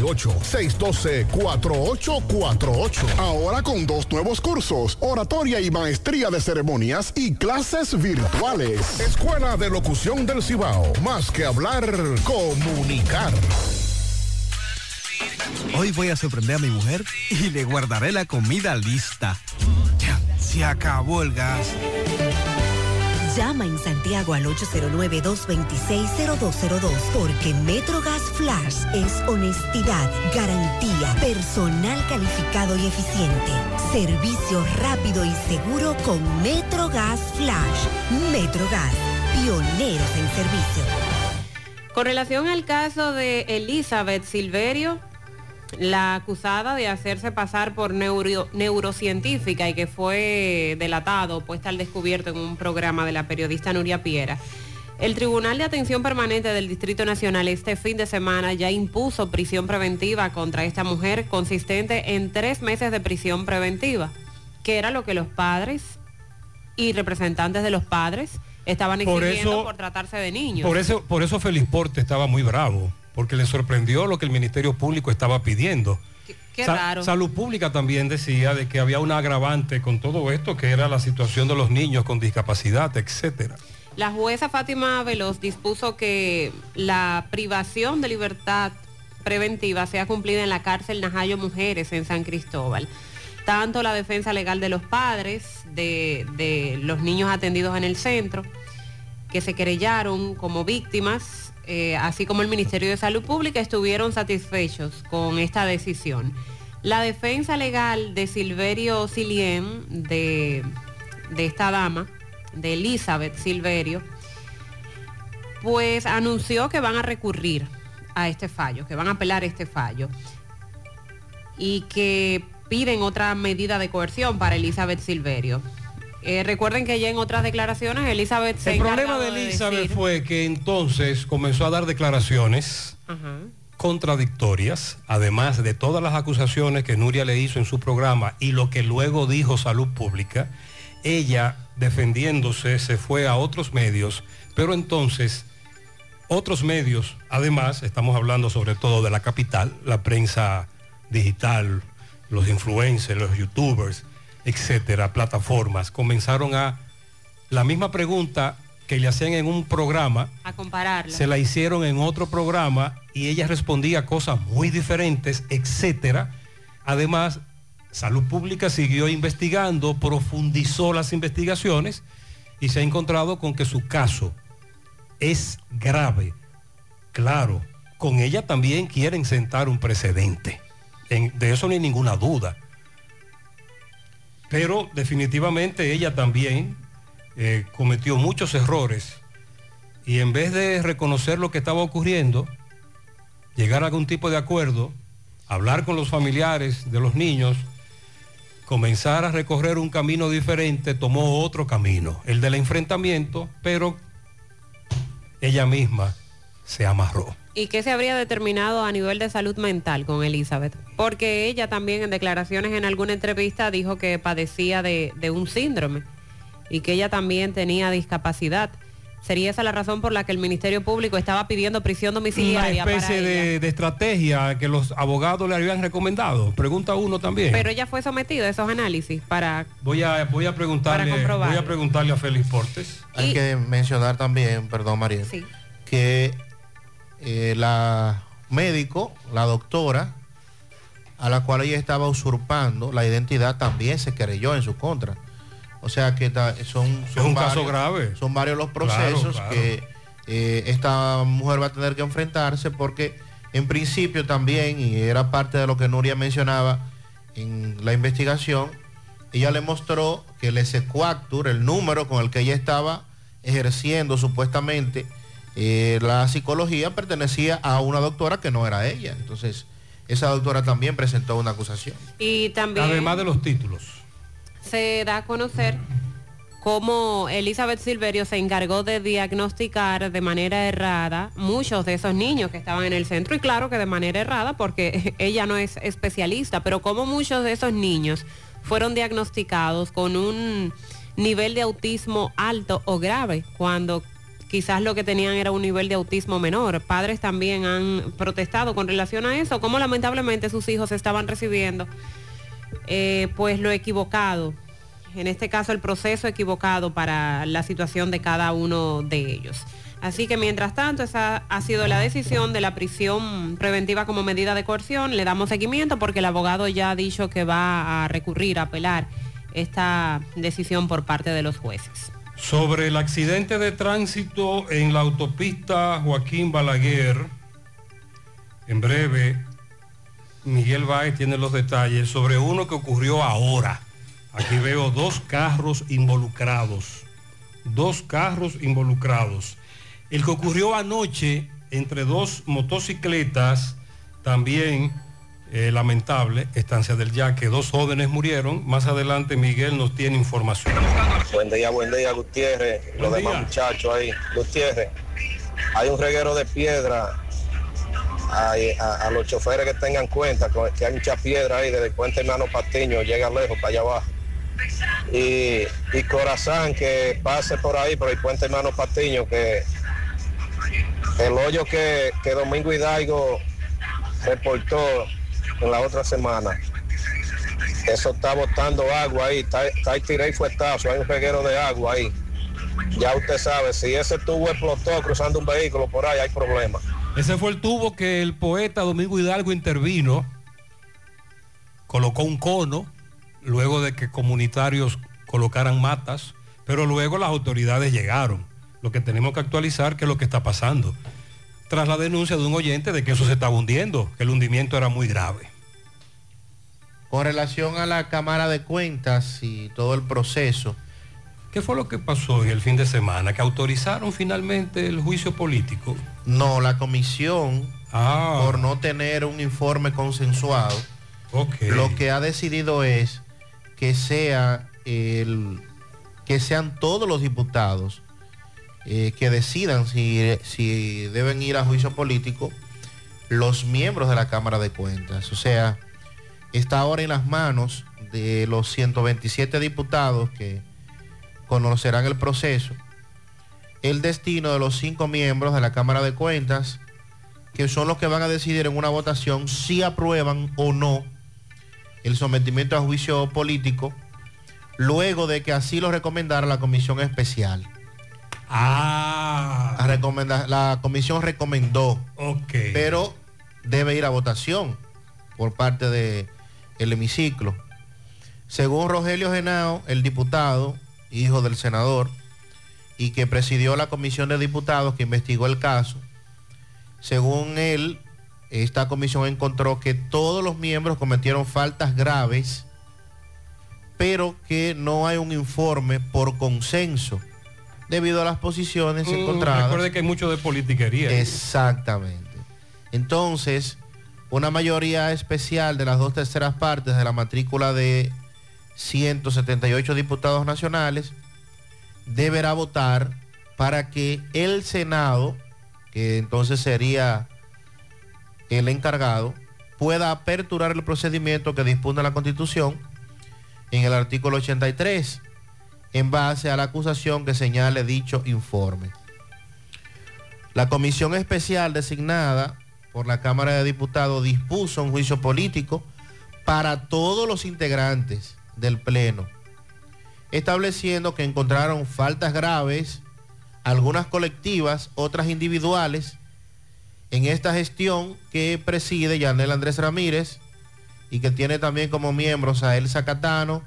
S31: 612-4848. Ahora con dos nuevos cursos, oratoria y maestría de ceremonias y clases virtuales. Escuela de Locución del Cibao. Más que hablar, comunicar.
S32: Hoy voy a sorprender a mi mujer y le guardaré la comida lista. Ya, se acabó el gas.
S33: Llama en Santiago al 809-226-0202 porque Metrogas Flash es honestidad, garantía, personal calificado y eficiente, servicio rápido y seguro con Metrogas Flash. Metrogas, pioneros en servicio.
S11: Con relación al caso de Elizabeth Silverio, la acusada de hacerse pasar por neuro- neurocientífica y que fue delatado, puesta al descubierto en un programa de la periodista Nuria Piera. El Tribunal de Atención Permanente del Distrito Nacional este fin de semana ya impuso prisión preventiva contra esta mujer consistente en tres meses de prisión preventiva, que era lo que los padres y representantes de los padres estaban
S10: Por
S11: exigiendo
S10: eso-
S11: por tratarse de niños.
S10: Por eso, por eso Félix Porte estaba muy bravo, porque le sorprendió lo que el Ministerio Público estaba pidiendo.
S11: Qué
S10: Sa-
S11: raro.
S10: Salud Pública también decía de que había un agravante con todo esto, que era la situación de los niños con discapacidad, etcétera.
S11: La jueza Fátima Veloz dispuso que la privación de libertad preventiva sea cumplida en la cárcel Najayo Mujeres en San Cristóbal. Tanto la defensa legal de los padres, de, de los niños atendidos en el centro, que se querellaron como víctimas, eh, así como el Ministerio de Salud Pública, estuvieron satisfechos con esta decisión. La defensa legal de Silverio Silien, de, de esta dama, de Elizabeth Silverio, pues anunció que van a recurrir a este fallo, que van a apelar este fallo y que piden otra medida de coerción para Elizabeth Silverio. Eh, recuerden que ya en otras declaraciones Elizabeth se
S10: El problema de
S11: de
S10: Elizabeth
S11: decir-
S10: fue que entonces comenzó a dar declaraciones
S11: Ajá.
S10: contradictorias, además de todas las acusaciones que Nuria le hizo en su programa y lo que luego dijo Salud Pública, ella defendiéndose se fue a otros medios, pero entonces otros medios, además, estamos hablando sobre todo de la capital, la prensa digital, los influencers, los youtubers, etcétera, plataformas, comenzaron a la misma pregunta que le hacían en un programa,
S11: a compararla.
S10: se la hicieron en otro programa y ella respondía cosas muy diferentes, etcétera. Además, Salud Pública siguió investigando, profundizó las investigaciones y se ha encontrado con que su caso es grave. Claro, con ella también quieren sentar un precedente. En- de eso no hay ninguna duda. Pero definitivamente ella también eh, cometió muchos errores y en vez de reconocer lo que estaba ocurriendo, llegar a algún tipo de acuerdo, hablar con los familiares de los niños, comenzar a recorrer un camino diferente, tomó otro camino, el del enfrentamiento, pero ella misma se amarró.
S11: ¿Y qué se habría determinado a nivel de salud mental con Elizabeth? Porque ella también en declaraciones en alguna entrevista dijo que padecía de, de un síndrome y que ella también tenía discapacidad. ¿Sería esa la razón por la que el Ministerio Público estaba pidiendo prisión
S10: Una
S11: domiciliaria para
S10: especie
S11: ella?
S10: de, de estrategia que los abogados le habían recomendado. Pregunta uno también.
S11: Pero ella fue sometida a esos análisis para...
S10: Voy a, voy a preguntarle,
S11: Para
S10: voy a preguntarle a Félix Portes.
S19: Hay que mencionar también, perdón María,
S11: Sí.
S19: que eh, la médico, la doctora, a la cual ella estaba usurpando la identidad, también se querelló en su contra. O sea que son, son
S10: un caso grave.
S19: Son varios los procesos
S10: claro.
S19: que eh, esta mujer va a tener que enfrentarse porque en principio también, y era parte de lo que Nuria mencionaba en la investigación, ella le mostró que el Esecuactur, el número con el que ella estaba ejerciendo supuestamente eh, la psicología, pertenecía a una doctora que no era ella. Entonces, esa doctora también presentó una acusación.
S11: Y también...
S10: Además de los títulos.
S11: se da a conocer cómo Elizabeth Silverio se encargó de diagnosticar de manera errada muchos de esos niños que estaban en el centro y claro que de manera errada porque ella no es especialista, pero cómo muchos de esos niños fueron diagnosticados con un nivel de autismo alto o grave cuando quizás lo que tenían era un nivel de autismo menor. Padres también han protestado con relación a eso, cómo lamentablemente sus hijos estaban recibiendo eh, pues lo equivocado, en este caso el proceso equivocado para la situación de cada uno de ellos. Así que mientras tanto, esa ha sido la decisión de la prisión preventiva como medida de coerción. Le damos seguimiento porque el abogado ya ha dicho que va a recurrir, a apelar esta decisión por parte de los jueces.
S10: Sobre el accidente de tránsito en la autopista Joaquín Balaguer, en breve, Miguel Báez tiene los detalles sobre uno que ocurrió ahora. Aquí veo dos carros involucrados. Dos carros involucrados. El que ocurrió anoche entre dos motocicletas, también eh, lamentable, estancia del Yaque, dos jóvenes murieron. Más adelante Miguel nos tiene información.
S20: Buen día, buen día, Gutiérrez. Los demás muchachos ahí. Gutiérrez, hay un reguero de piedra. A, a los choferes que tengan cuenta que hay mucha piedra ahí desde el puente Hermano Patiño, llega lejos para allá abajo. Y, y Corazán que pase por ahí, por el puente Hermano Patiño, que el hoyo que, que Domingo Hidalgo reportó en la otra semana. Eso está botando agua ahí, está, está ahí tiré y fuetazo, hay un reguero de agua ahí. Ya usted sabe, si ese tubo explotó cruzando un vehículo por ahí, hay problema.
S10: Ese fue el tubo que el poeta Domingo Hidalgo intervino, colocó un cono, luego de que comunitarios colocaran matas, pero luego las autoridades llegaron. Lo que tenemos que actualizar, que es lo que está pasando. Tras la denuncia de un oyente de que eso se estaba hundiendo, que el hundimiento era muy grave.
S19: Con relación a la Cámara de Cuentas y todo el proceso.
S10: ¿Qué fue lo que pasó en el fin de semana? ¿Que autorizaron finalmente el juicio político?
S19: No, la comisión,
S10: Ah.
S19: por no tener un informe consensuado, lo que ha decidido es que sea el que sean todos los diputados eh, que decidan si, si deben ir a juicio político los miembros de la Cámara de Cuentas. O sea, está ahora en las manos de los 127 diputados que conocerán el proceso el destino de los cinco miembros de la Cámara de Cuentas, que son los que van a decidir en una votación si aprueban o no el sometimiento a juicio político, luego de que así lo recomendara la Comisión Especial.
S10: Ah.
S19: La, comisión recomendó,
S10: Ok.
S19: pero debe ir a votación por parte del hemiciclo. Según Rogelio Genao, el diputado, hijo del senador, y que presidió la comisión de diputados que investigó el caso, según él, esta comisión encontró que todos los miembros cometieron faltas graves, pero que no hay un informe por consenso debido a las posiciones
S10: Mm,
S19: encontradas.
S10: Recuerde que hay mucho de politiquería.
S19: Exactamente. Entonces, una mayoría especial de las dos terceras partes de la matrícula de 178 diputados nacionales deberá votar para que el Senado, que entonces sería el encargado, pueda aperturar el procedimiento que dispone la Constitución en el artículo 83, en base a la acusación que señale dicho informe. La comisión especial designada por la Cámara de Diputados dispuso un juicio político para todos los integrantes del Pleno, estableciendo que encontraron faltas graves, algunas colectivas, otras individuales, en esta gestión que preside Yanel Andrés Ramírez y que tiene también como miembros a Elsa Catano,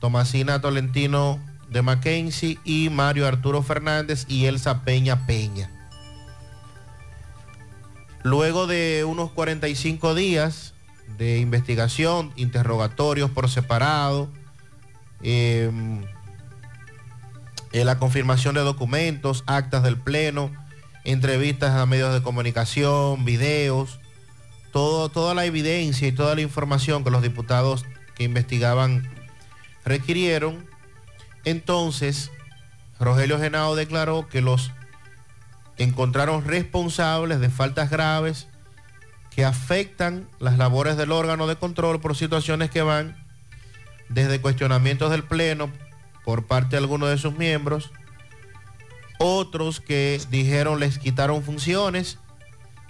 S19: Tomasina Tolentino de Mackenzie y Mario Arturo Fernández y Elsa Peña Peña. Luego de unos 45 días de investigación, interrogatorios por separado, eh, eh, la confirmación de documentos, actas del Pleno, entrevistas a medios de comunicación, videos, toda la evidencia y toda la información que los diputados que investigaban requirieron. Entonces, Rogelio Genao declaró que los encontraron responsables de faltas graves que afectan las labores del órgano de control por situaciones que van desde cuestionamientos del Pleno por parte de algunos de sus miembros, otros que dijeron les quitaron funciones,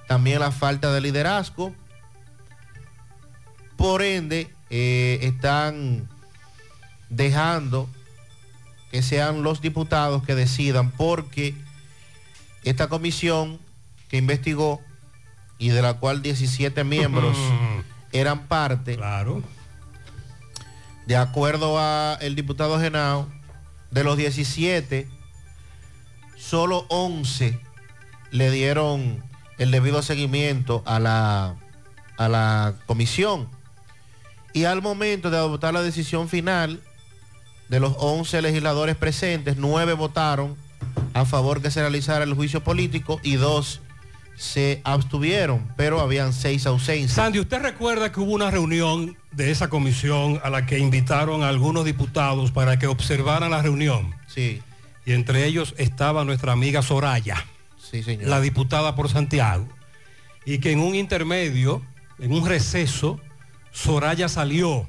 S19: también la falta de liderazgo, por ende eh, están dejando que sean los diputados que decidan porque esta comisión que investigó y de la cual 17 miembros eran parte,
S10: claro.
S19: de acuerdo a el diputado Genao, de los 17, solo 11 le dieron el debido seguimiento a la, a la comisión. Y al momento de adoptar la decisión final, de los 11 legisladores presentes, 9 votaron a favor que se realizara el juicio político y dos se abstuvieron, pero habían seis ausencias.
S10: Sandy, ¿usted recuerda que hubo una reunión de esa comisión a la que invitaron a algunos diputados para que observaran la reunión?
S19: Sí.
S10: Y entre ellos estaba nuestra amiga Soraya,
S19: Sí, señor.
S10: la diputada por Santiago. Y que en un intermedio, en un receso, Soraya salió.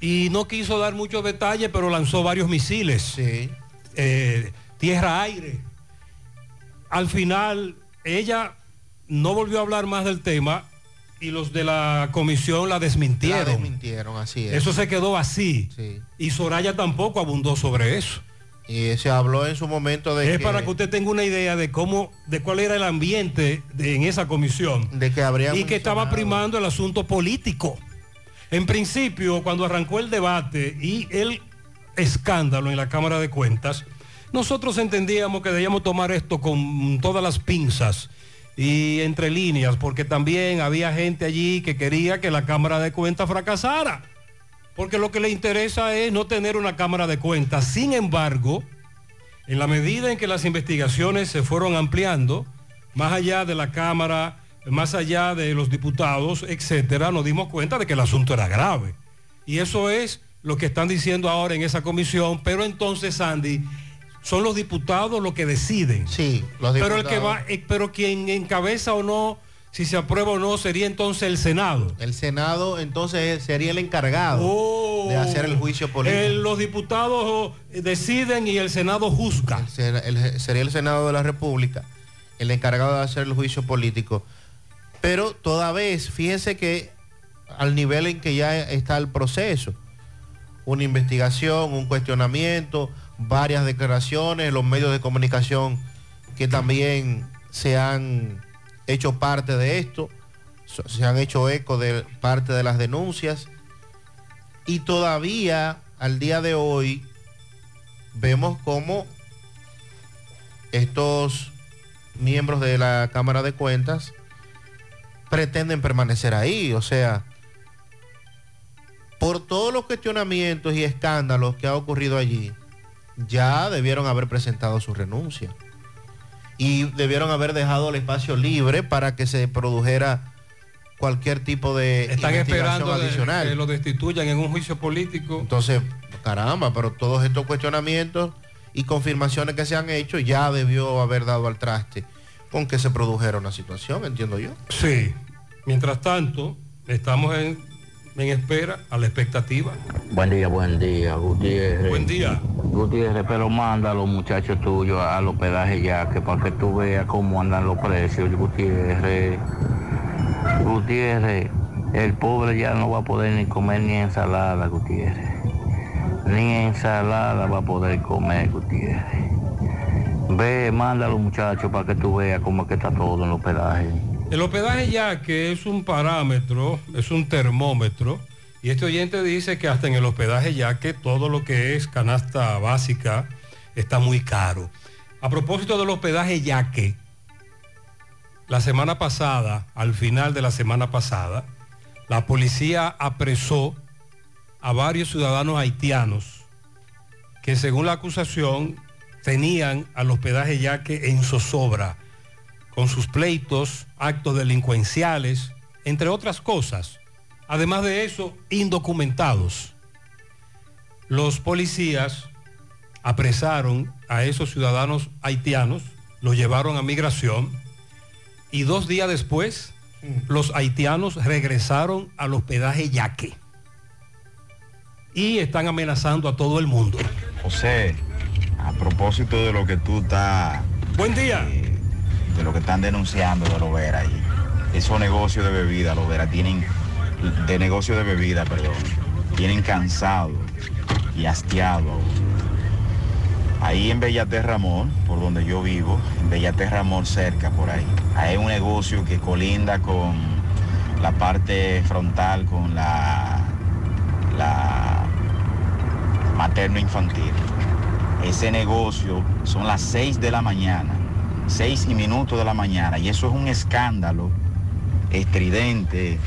S10: Y no quiso dar muchos detalles, pero lanzó varios misiles. Eh, Tierra-aire. Al final, ella no volvió a hablar más del tema y los de la comisión la desmintieron.
S19: La desmintieron, así es.
S10: Eso se quedó así.
S19: Sí.
S10: Y Soraya tampoco abundó sobre eso.
S19: Y se habló en su momento de
S10: es
S19: que,
S10: para que usted tenga una idea de cómo, de cuál era el ambiente de- en esa comisión.
S19: de que habría
S10: y que estaba primando el asunto político. En principio, cuando arrancó el debate y el escándalo en la Cámara de Cuentas, nosotros entendíamos que debíamos tomar esto con todas las pinzas y entre líneas, porque también había gente allí que quería que la Cámara de Cuentas fracasara, porque lo que le interesa es no tener una Cámara de Cuentas. Sin embargo, en la medida en que las investigaciones se fueron ampliando, más allá de la Cámara, más allá de los diputados, etcétera, nos dimos cuenta de que el asunto era grave. Y eso es lo que están diciendo ahora en esa comisión, pero entonces, Andy, son los diputados los que deciden.
S19: Sí, los
S10: Pero el que
S19: diputados.
S10: va, eh, pero quien encabeza o no, si se aprueba o no, sería entonces el Senado.
S19: El Senado entonces sería el encargado de hacer el juicio político.
S10: Eh, los diputados eh, deciden y el Senado juzga.
S19: El- sería el Senado de la República el encargado de hacer el juicio político. Pero toda vez, fíjense que al nivel en que ya está el proceso, una investigación, un cuestionamiento, varias declaraciones, los medios de comunicación que también se han hecho parte de esto, se han hecho eco de parte de las denuncias y todavía al día de hoy vemos cómo estos miembros de la Cámara de Cuentas pretenden permanecer ahí. O sea, por todos los cuestionamientos y escándalos que ha ocurrido allí, ya debieron haber presentado su renuncia. Y debieron haber dejado el espacio libre para que se produjera cualquier tipo de
S10: Están
S19: investigación
S10: esperando
S19: adicional.
S10: que lo destituyan en un juicio político.
S19: Entonces, caramba, pero todos estos cuestionamientos y confirmaciones que se han hecho ya debió haber dado al traste con que se produjera una situación, entiendo yo.
S10: Sí. Mientras tanto, estamos en, en espera, a la expectativa.
S34: Buen día, buen día, Gutiérrez.
S10: Buen día.
S34: Gutiérrez, pero manda a los muchachos tuyos al hospedaje ya, que para que tú veas cómo andan los precios, Gutiérrez. Gutiérrez, el pobre ya no va a poder ni comer ni ensalada, Gutiérrez. Ni ensalada va a poder comer, Gutiérrez. Ve, manda a los muchachos para que tú veas cómo es que está todo en el hospedaje.
S10: El hospedaje ya que es un parámetro, es un termómetro, y este oyente dice que hasta en el hospedaje ya que todo lo que es canasta básica está muy caro. A propósito del hospedaje ya que, la semana pasada, al final de la semana pasada, la policía apresó a varios ciudadanos haitianos que según la acusación tenían al hospedaje ya que en zozobra con sus pleitos, actos delincuenciales, entre otras cosas. Además de eso, indocumentados. Los policías apresaron a esos ciudadanos haitianos, los llevaron a migración y dos días después los haitianos regresaron al hospedaje Yaque y están amenazando a todo el mundo.
S35: José, a propósito de lo que tú estás...
S10: Buen día.
S35: Lo que están denunciando de Lovera ahí. Esos negocios de bebida, Lovera, tienen... De negocio de bebida, perdón. Tienen cansado y hastiado. Ahí en Bellaterra Amor, por donde yo vivo, en Bellaterra Amor cerca por ahí, hay un negocio que colinda con la parte frontal, con la, la materno infantil. Ese negocio son las 6 de la mañana, 6 y minutos de la mañana, y eso es un escándalo estridente,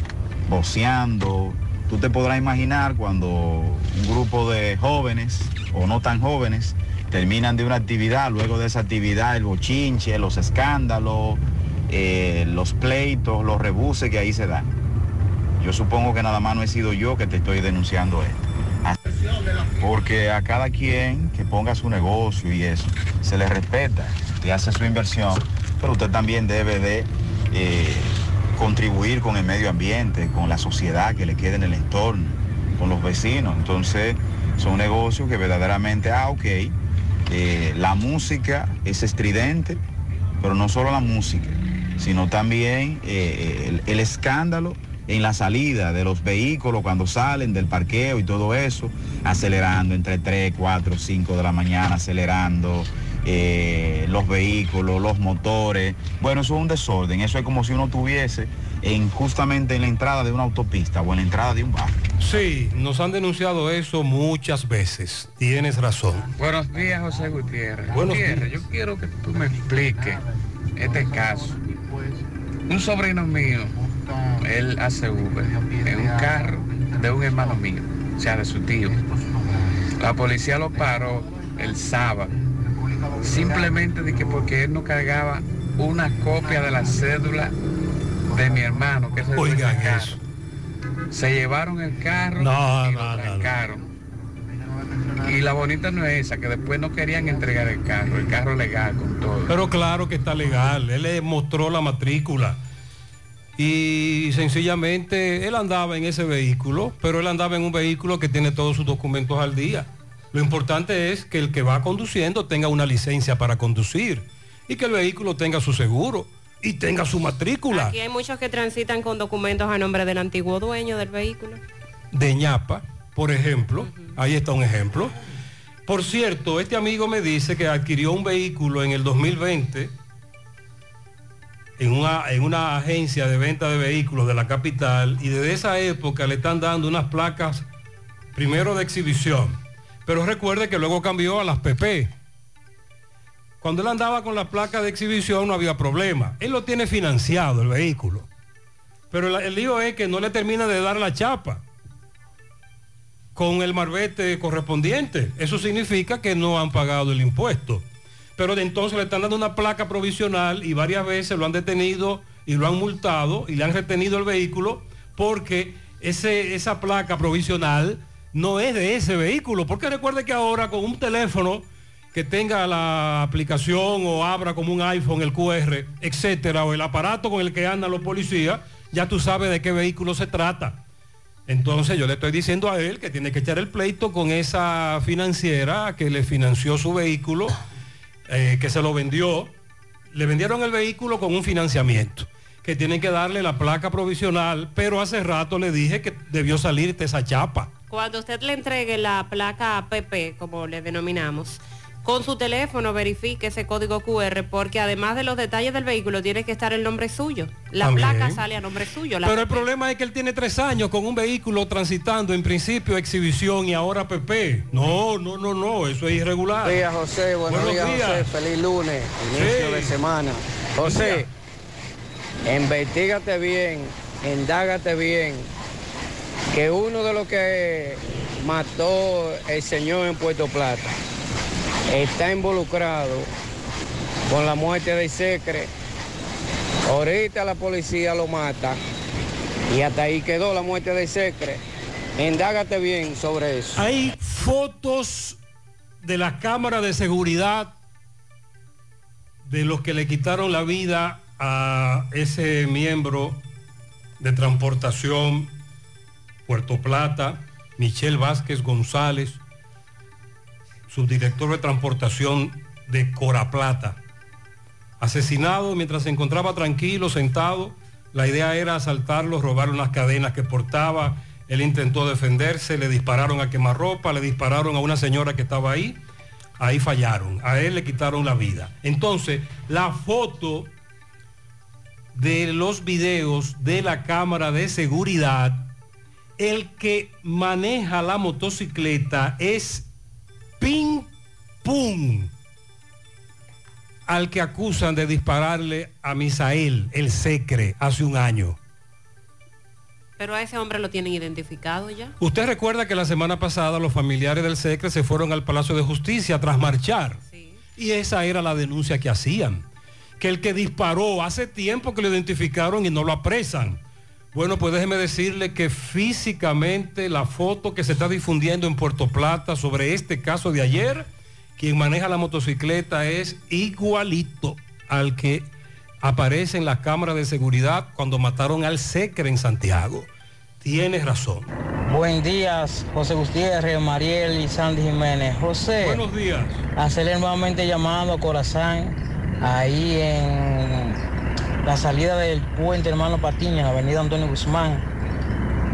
S35: voceando. Tú te podrás imaginar cuando un grupo de jóvenes o no tan jóvenes terminan de una actividad, luego de esa actividad el bochinche, los escándalos, eh, los pleitos, los rebuses que ahí se dan. Yo supongo que nada más no he sido yo que te estoy denunciando esto. Porque a cada quien que ponga su negocio y eso, se le respeta y hace su inversión, pero usted también debe de eh, contribuir con el medio ambiente, con la sociedad que le quede en el entorno, con los vecinos. Entonces, son negocios que verdaderamente, ah, ok, eh, la música es estridente, pero no solo la música, sino también eh, el escándalo en la salida de los vehículos cuando salen del parqueo y todo eso, acelerando entre 3, 4, 5 de la mañana, acelerando eh, los vehículos, los motores. Bueno, eso es un desorden, eso es como si uno tuviese en, justamente en la entrada de una autopista o en la entrada de un barrio.
S10: Sí, nos han denunciado eso muchas veces. Tienes razón.
S36: Buenos días, José Gutiérrez.
S10: Buenos
S36: Gutiérrez, yo quiero que tú me expliques este caso. Un sobrino mío, él hace Uber en un carro de un hermano mío, o sea, de su tío. La policía lo paró el sábado, simplemente de que porque él no cargaba una copia de la cédula de mi hermano, que el del
S10: Oigan
S36: carro.
S10: eso.
S36: Se llevaron el carro
S10: No,
S36: y
S10: no,
S36: lo
S10: no.
S36: trancaron. Y la bonita no es esa, que después no querían entregar el carro, el carro legal con todo.
S10: Pero claro que está legal. Él le mostró la matrícula. Y sencillamente él andaba en ese vehículo, pero él andaba en un vehículo que tiene todos sus documentos al día. Lo importante es que el que va conduciendo tenga una licencia para conducir y que el vehículo tenga su seguro y tenga su matrícula
S11: Aquí hay muchos que transitan con documentos a nombre del antiguo dueño del vehículo.
S10: de ñapa, por ejemplo. Ahí está un ejemplo. Por cierto, este amigo me dice que adquirió un vehículo en el 2020 en una, en una agencia de venta de vehículos de la capital y desde esa época le están dando unas placas primero de exhibición. Pero recuerde que luego cambió a las PP. Cuando él andaba con las placas de exhibición no había problema. Él lo tiene financiado el vehículo. Pero el, el lío es que no le termina de dar la chapa con el marbete correspondiente. Eso significa que no han pagado el impuesto. Pero de entonces le están dando una placa provisional y varias veces lo han detenido y lo han multado y le han retenido el vehículo porque ese, esa placa provisional no es de ese vehículo. Porque recuerde que ahora con un teléfono que tenga la aplicación o abra como un iPhone el QR, etcétera, o el aparato con el que andan los policías, ya tú sabes de qué vehículo se trata. Entonces yo le estoy diciendo a él que tiene que echar el pleito con esa financiera que le financió su vehículo, eh, que se lo vendió. Le vendieron el vehículo con un financiamiento, que tienen que darle la placa provisional, pero hace rato le dije que debió salirte esa chapa.
S11: Cuando usted le entregue la placa PP, como le denominamos, con su teléfono verifique ese código QR porque además de los detalles del vehículo tiene que estar el nombre suyo. La
S10: También.
S11: placa sale a nombre suyo. la
S10: Pero el problema es que él tiene tres años con un vehículo transitando en principio exhibición y ahora PP. No, no, no, no, eso es irregular.
S37: Buenos días, José. Buenos, días, José. Feliz lunes, inicio
S10: Sí.
S37: de semana. José, investigate bien, indágate bien, que uno de los que mató el señor en Puerto Plata está involucrado con la muerte de Secre. Ahorita la policía lo mata y hasta ahí quedó la muerte de Secre. Indágate bien sobre eso.
S10: Hay fotos de las cámaras de seguridad de los que le quitaron la vida a ese miembro de transportación Puerto Plata, Michelle Vázquez González, subdirector de transportación de Coraplata, asesinado mientras se encontraba tranquilo, sentado. La idea era asaltarlo, robar unas cadenas que portaba. Él intentó defenderse, le dispararon a quemarropa, le dispararon a una señora que estaba ahí. Ahí fallaron. A él le quitaron la vida. Entonces, la foto de los videos de la cámara de seguridad, el que maneja la motocicleta es ping pum al que acusan de dispararle a Misael, el Secre, hace un año.
S11: Pero a ese hombre lo tienen identificado ya.
S10: Usted recuerda que la semana pasada los familiares del Secre se fueron al Palacio de Justicia tras marchar. Y esa era la denuncia que hacían. Que el que disparó hace tiempo que lo identificaron y no lo apresan. Bueno, pues déjeme decirle que físicamente la foto que se está difundiendo en Puerto Plata sobre este caso de ayer, quien maneja la motocicleta es igualito al que aparece en las cámaras de seguridad cuando mataron al Secre en Santiago. Tienes razón.
S38: Buen días, José Gutiérrez, Mariel y Sandy Jiménez. José.
S10: Buenos días.
S38: Hacerle nuevamente llamado a Corazán, ahí en la salida del puente Hermano Patiño, en la avenida Antonio Guzmán.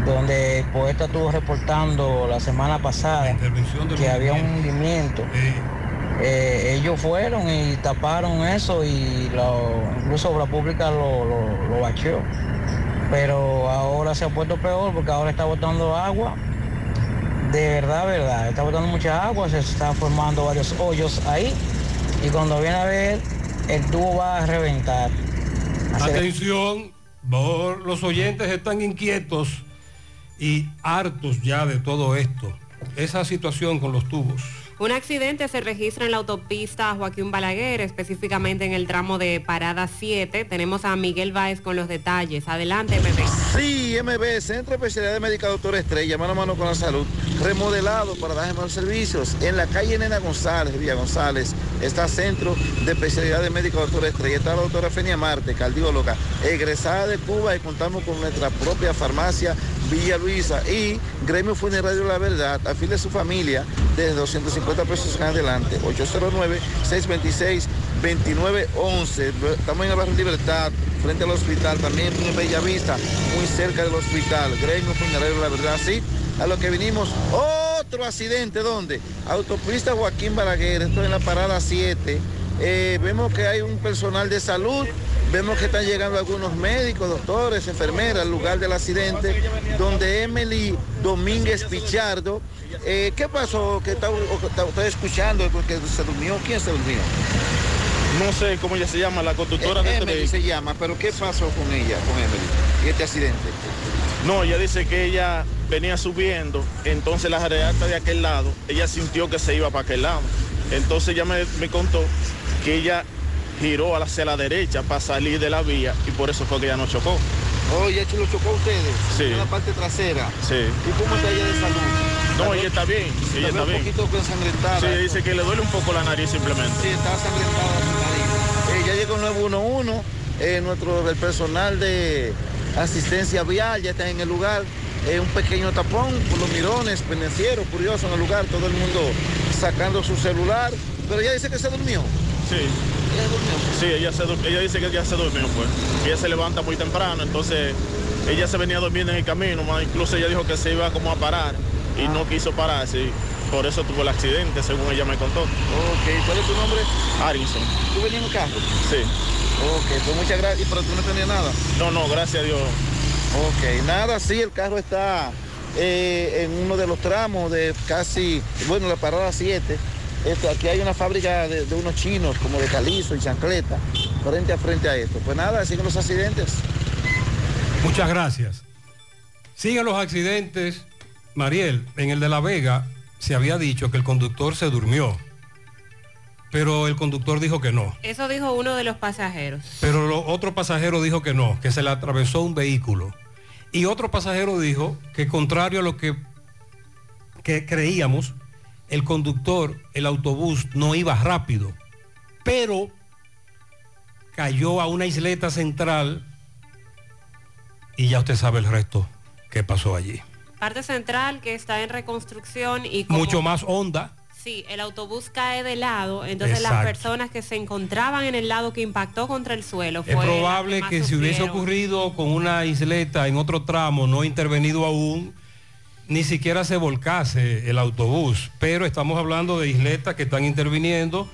S38: donde el poeta estuvo reportando la semana pasada que había un hundimiento. Eh, ellos fueron y taparon eso y lo- incluso Obra Pública lo, lo, lo bacheó. Pero ahora se ha puesto peor porque ahora está botando agua. De verdad, verdad, está botando mucha agua, se están formando varios hoyos ahí y cuando viene a ver, el tubo va a reventar.
S10: Atención, los oyentes están inquietos y hartos ya de todo esto. Esa situación con los tubos.
S11: Un accidente se registra en la autopista Joaquín Balaguer, específicamente en el tramo de Parada 7. Tenemos a Miguel Báez con los detalles. Adelante, bebé.
S39: Sí, MB, Centro de Especialidad Médica Doctor Estrella, mano a mano con la salud, remodelado para dar mejores servicios. En la calle Nena González, Villa González, está Centro de Especialidad de Médica Doctor Estrella. Está la doctora Fenia Marte, cardióloga, egresada de Cuba y contamos con nuestra propia farmacia Villa Luisa y Gremio Funerario La Verdad, afile a su familia desde 250 pesos en adelante, 809-626-2911. Estamos en el barrio Libertad, frente al hospital, también en Bella Vista, muy cerca del hospital, Gremio Funerario La Verdad, sí. A lo que vinimos, otro accidente, ¿dónde? Autopista Joaquín Balaguer, esto en la parada 7. Eh, vemos que hay un personal de salud, vemos que están llegando algunos médicos, doctores, enfermeras al lugar del accidente, donde Emily Domínguez Pichardo, eh, ¿qué pasó? ¿Qué está, está usted escuchando? que se durmió? ¿Quién se durmió?
S40: No sé cómo ella se llama, la conductora de este
S39: Emily
S40: vehículo.
S39: se llama, pero ¿qué pasó con ella, con Emily, y este accidente?
S40: No, ella dice que ella venía subiendo, entonces la reata de aquel lado, ella sintió que se iba para aquel lado. Entonces ella me, me contó que ella giró hacia la derecha para salir de la vía y por eso fue que ella no chocó.
S39: Oh, ¿y lo chocó a ustedes?
S40: Sí.
S39: En la parte trasera.
S40: Sí.
S39: ¿Y cómo está ella de salud?
S40: No, ella está bien, ella está
S39: un
S40: bien.
S39: poquito ensangrentada.
S40: Sí, dice que le duele un poco la nariz simplemente.
S39: Sí, está ensangrentada su nariz. Eh, ya llegó el 911, eh, nuestro, el personal de asistencia vial ya está en el lugar. Eh, un pequeño tapón por los mirones, pendencieros, curiosos en el lugar, todo el mundo sacando su celular. Pero ella dice que se durmió.
S40: Sí. Sí, ella, se ella dice que ya se durmió, pues. Ella se levanta muy temprano, entonces ella se venía durmiendo en el camino, más incluso ella dijo que se iba como a parar y no quiso pararse. y Por eso tuvo el accidente, según ella me contó.
S39: Ok, ¿cuál es tu nombre?
S40: Arinson.
S39: ¿Tú venías en un carro?
S40: Sí.
S39: Ok, pues muchas gracias. Pero tú no tenías nada.
S40: No, no, gracias a Dios.
S39: Ok, nada, sí, el carro está eh, en uno de los tramos de casi, bueno, la parada 7. Esto, aquí hay una fábrica de, de unos chinos, como de calizo y chancleta, frente a frente a esto. Pues nada, siguen los accidentes.
S10: Muchas gracias. Siguen los accidentes. Mariel, en el de La Vega se había dicho que el conductor se durmió, pero el conductor dijo que no.
S11: Eso dijo uno de los pasajeros.
S10: Pero lo- otro pasajero dijo que no, que se le atravesó un vehículo. Y otro pasajero dijo que contrario a lo que, que creíamos, el conductor, el autobús no iba rápido, pero cayó a una isleta central y ya usted sabe el resto que pasó allí.
S11: Parte central que está en reconstrucción y como-
S10: Mucho más honda.
S11: Sí, el autobús cae de lado, entonces las personas que se encontraban en el lado que impactó contra el suelo
S10: Es
S11: fue la
S10: probable
S11: más
S10: que si hubiese ocurrido con una isleta en otro tramo no intervenido aún, ni siquiera se volcase el autobús. Pero estamos hablando de isletas que están interviniendo,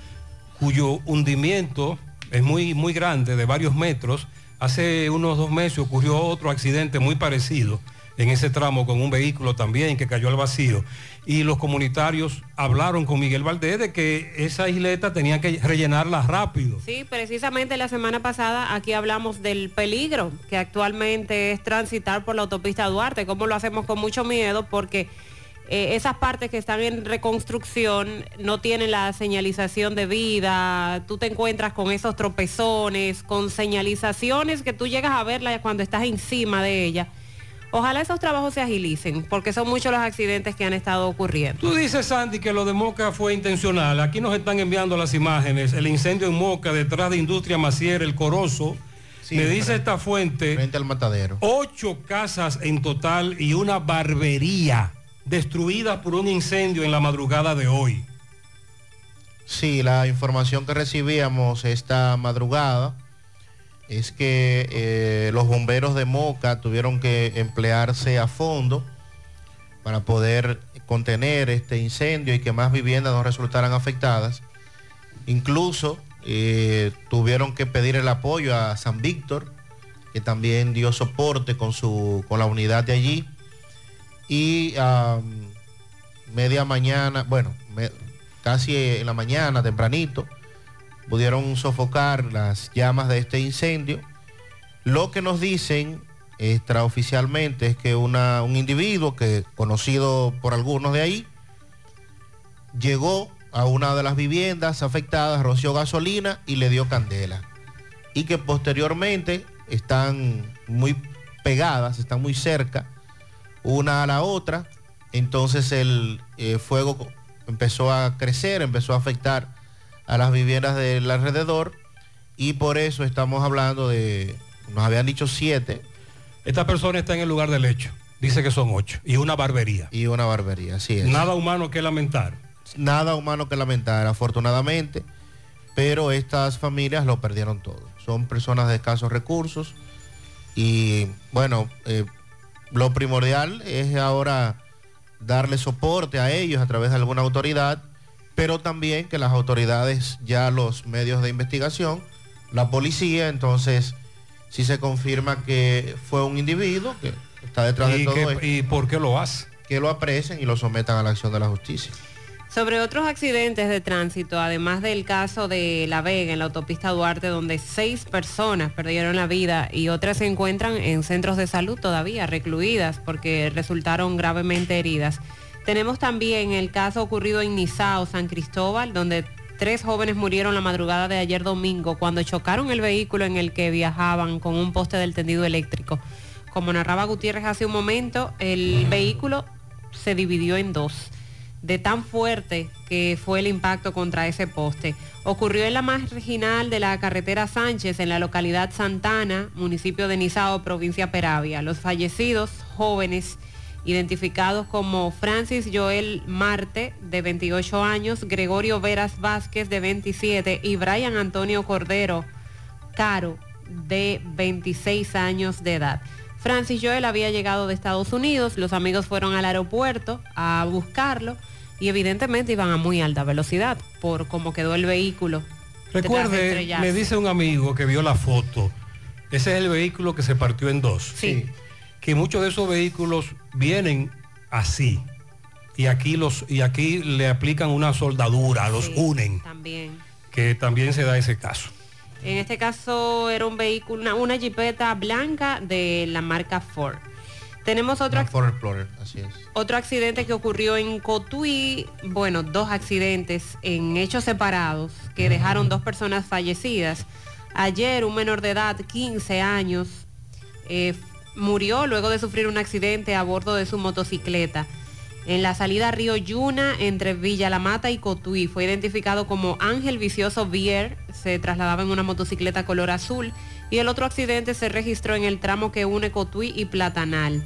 S10: cuyo hundimiento es muy, muy grande, de varios metros. Hace unos dos meses ocurrió otro accidente muy parecido en ese tramo con un vehículo también que cayó al vacío. Y los comunitarios hablaron con Miguel Valdés de que esa isleta tenían que rellenarla rápido.
S11: Sí, precisamente la semana pasada aquí hablamos del peligro que actualmente es transitar por la autopista Duarte, cómo lo hacemos con mucho miedo porque eh, esas partes que están en reconstrucción no tienen la señalización de vida, tú te encuentras con esos tropezones, con señalizaciones que tú llegas a verla cuando estás encima de ella. Ojalá esos trabajos se agilicen, porque son muchos los accidentes que han estado ocurriendo.
S10: Tú dices, Sandy, que lo de Moca fue intencional. Aquí nos están enviando las imágenes. El incendio en Moca, detrás de Industria Macier, el Corozo. Me dice esta fuente.
S19: Frente al matadero.
S10: Ocho casas en total y una barbería destruida por un incendio en la madrugada de hoy.
S19: Sí, la información que recibíamos esta madrugada es que eh, los bomberos de Moca tuvieron que emplearse a fondo para poder contener este incendio y que más viviendas no resultaran afectadas. Incluso eh, tuvieron que pedir el apoyo a San Víctor, que también dio soporte con, su, con la unidad de allí. Y media mañana, bueno, casi en la mañana, tempranito, pudieron sofocar las llamas de este incendio. Lo que nos dicen extraoficialmente es que una- un individuo que conocido por algunos de ahí llegó a una de las viviendas afectadas, roció gasolina y le dio candela. Y que posteriormente están muy pegadas, están muy cerca una a la otra. Entonces el eh, fuego empezó a crecer, empezó a afectar a las viviendas del alrededor y por eso estamos hablando de, nos habían dicho siete.
S10: Esta persona está en el lugar del hecho. Dice que son ocho. Y una barbería.
S19: Y una barbería, así es.
S10: Nada humano que lamentar.
S19: Nada humano que lamentar, afortunadamente, pero estas familias lo perdieron todo. Son personas de escasos recursos y bueno, eh, lo primordial es ahora darle soporte a ellos a través de alguna autoridad, pero también que las autoridades, ya los medios de investigación, la policía, entonces, si se confirma que fue un individuo que está detrás de
S10: ¿Y,
S19: todo esto,
S10: ¿Y por qué lo hace?
S19: que lo aprecien y lo sometan a la acción de la justicia.
S11: Sobre otros accidentes de tránsito, además del caso de La Vega en la autopista Duarte, donde seis personas perdieron la vida y otras se encuentran en centros de salud todavía recluidas porque resultaron gravemente heridas. Tenemos también el caso ocurrido en Nizao, San Cristóbal, donde tres jóvenes murieron la madrugada de ayer domingo cuando chocaron el vehículo en el que viajaban con un poste del tendido eléctrico. Como narraba Gutiérrez hace un momento, el vehículo se dividió en dos de tan fuerte que fue el impacto contra ese poste. Ocurrió en la marginal de la carretera Sánchez, en la localidad Santana, municipio de Nizao, provincia Peravia. Los fallecidos, jóvenes, identificados como Francis Joel Marte, de 28 años, Gregorio Veras Vázquez, de 27, y Brian Antonio Cordero Caro, de 26 años de edad. Francis Joel había llegado de Estados Unidos, los amigos fueron al aeropuerto a buscarlo y evidentemente iban a muy alta velocidad por cómo quedó el vehículo.
S10: Recuerde, me dice un amigo que vio la foto, ese es el vehículo que se partió en dos.
S11: Sí.
S10: Que muchos de esos vehículos vienen así. Y aquí, los, y aquí le aplican una soldadura, los
S11: Sí,
S10: unen,
S11: También.
S10: que también se da ese caso.
S11: En este caso era un vehículo, una, una jipeta blanca de la marca Ford. Tenemos otro,
S19: Ford Explorer, así es.
S11: otro accidente que ocurrió en Cotuí, bueno, dos accidentes en hechos separados que dejaron dos personas fallecidas. Ayer un menor de edad, 15 años, eh, murió luego de sufrir un accidente a bordo de su motocicleta. En la salida Río Yuna entre Villa La Mata y Cotuí fue identificado como Ángel Vicioso Vier, se trasladaba en una motocicleta color azul y el otro accidente se registró en el tramo que une Cotuí y Platanal.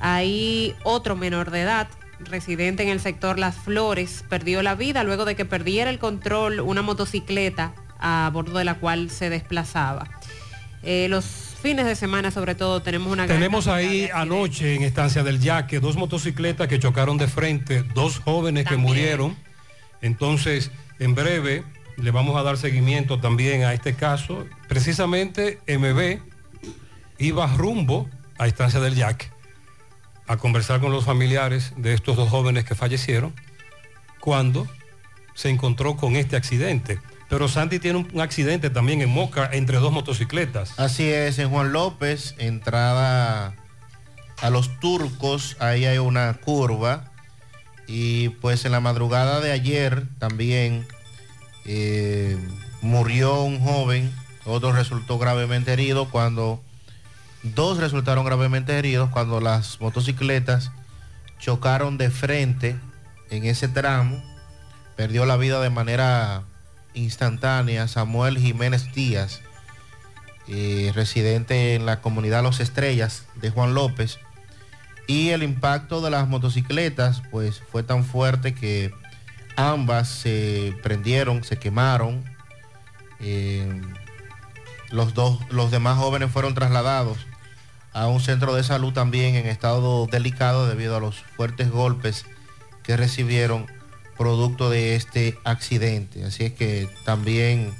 S11: Ahí otro menor de edad, residente en el sector Las Flores, perdió la vida luego de que perdiera el control una motocicleta a bordo de la cual se desplazaba. Eh, los fines de semana sobre todo tenemos una
S10: Tenemos ahí anoche en Estancia del Yaque dos motocicletas que chocaron de frente, dos jóvenes que murieron. Entonces, en breve le vamos a dar seguimiento también a este caso. Precisamente MB iba rumbo a Estancia del Yaque a conversar con los familiares de estos dos jóvenes que fallecieron cuando se encontró con este accidente. Pero Santi tiene un, un accidente también en Moca entre dos motocicletas.
S19: Así es, en Juan López, entrada a los turcos, ahí hay una curva. Y pues en la madrugada de ayer también eh, murió un joven, otro resultó gravemente herido cuando, dos resultaron gravemente heridos cuando las motocicletas chocaron de frente en ese tramo. Perdió la vida de manera instantánea Samuel Jiménez Díaz, eh, residente en la comunidad Los Estrellas de Juan López. Y el impacto de las motocicletas pues fue tan fuerte que ambas se prendieron, se quemaron. Eh, Los, dos, los demás jóvenes fueron trasladados a un centro de salud también en estado delicado debido a los fuertes golpes que recibieron producto de este accidente. Así es que también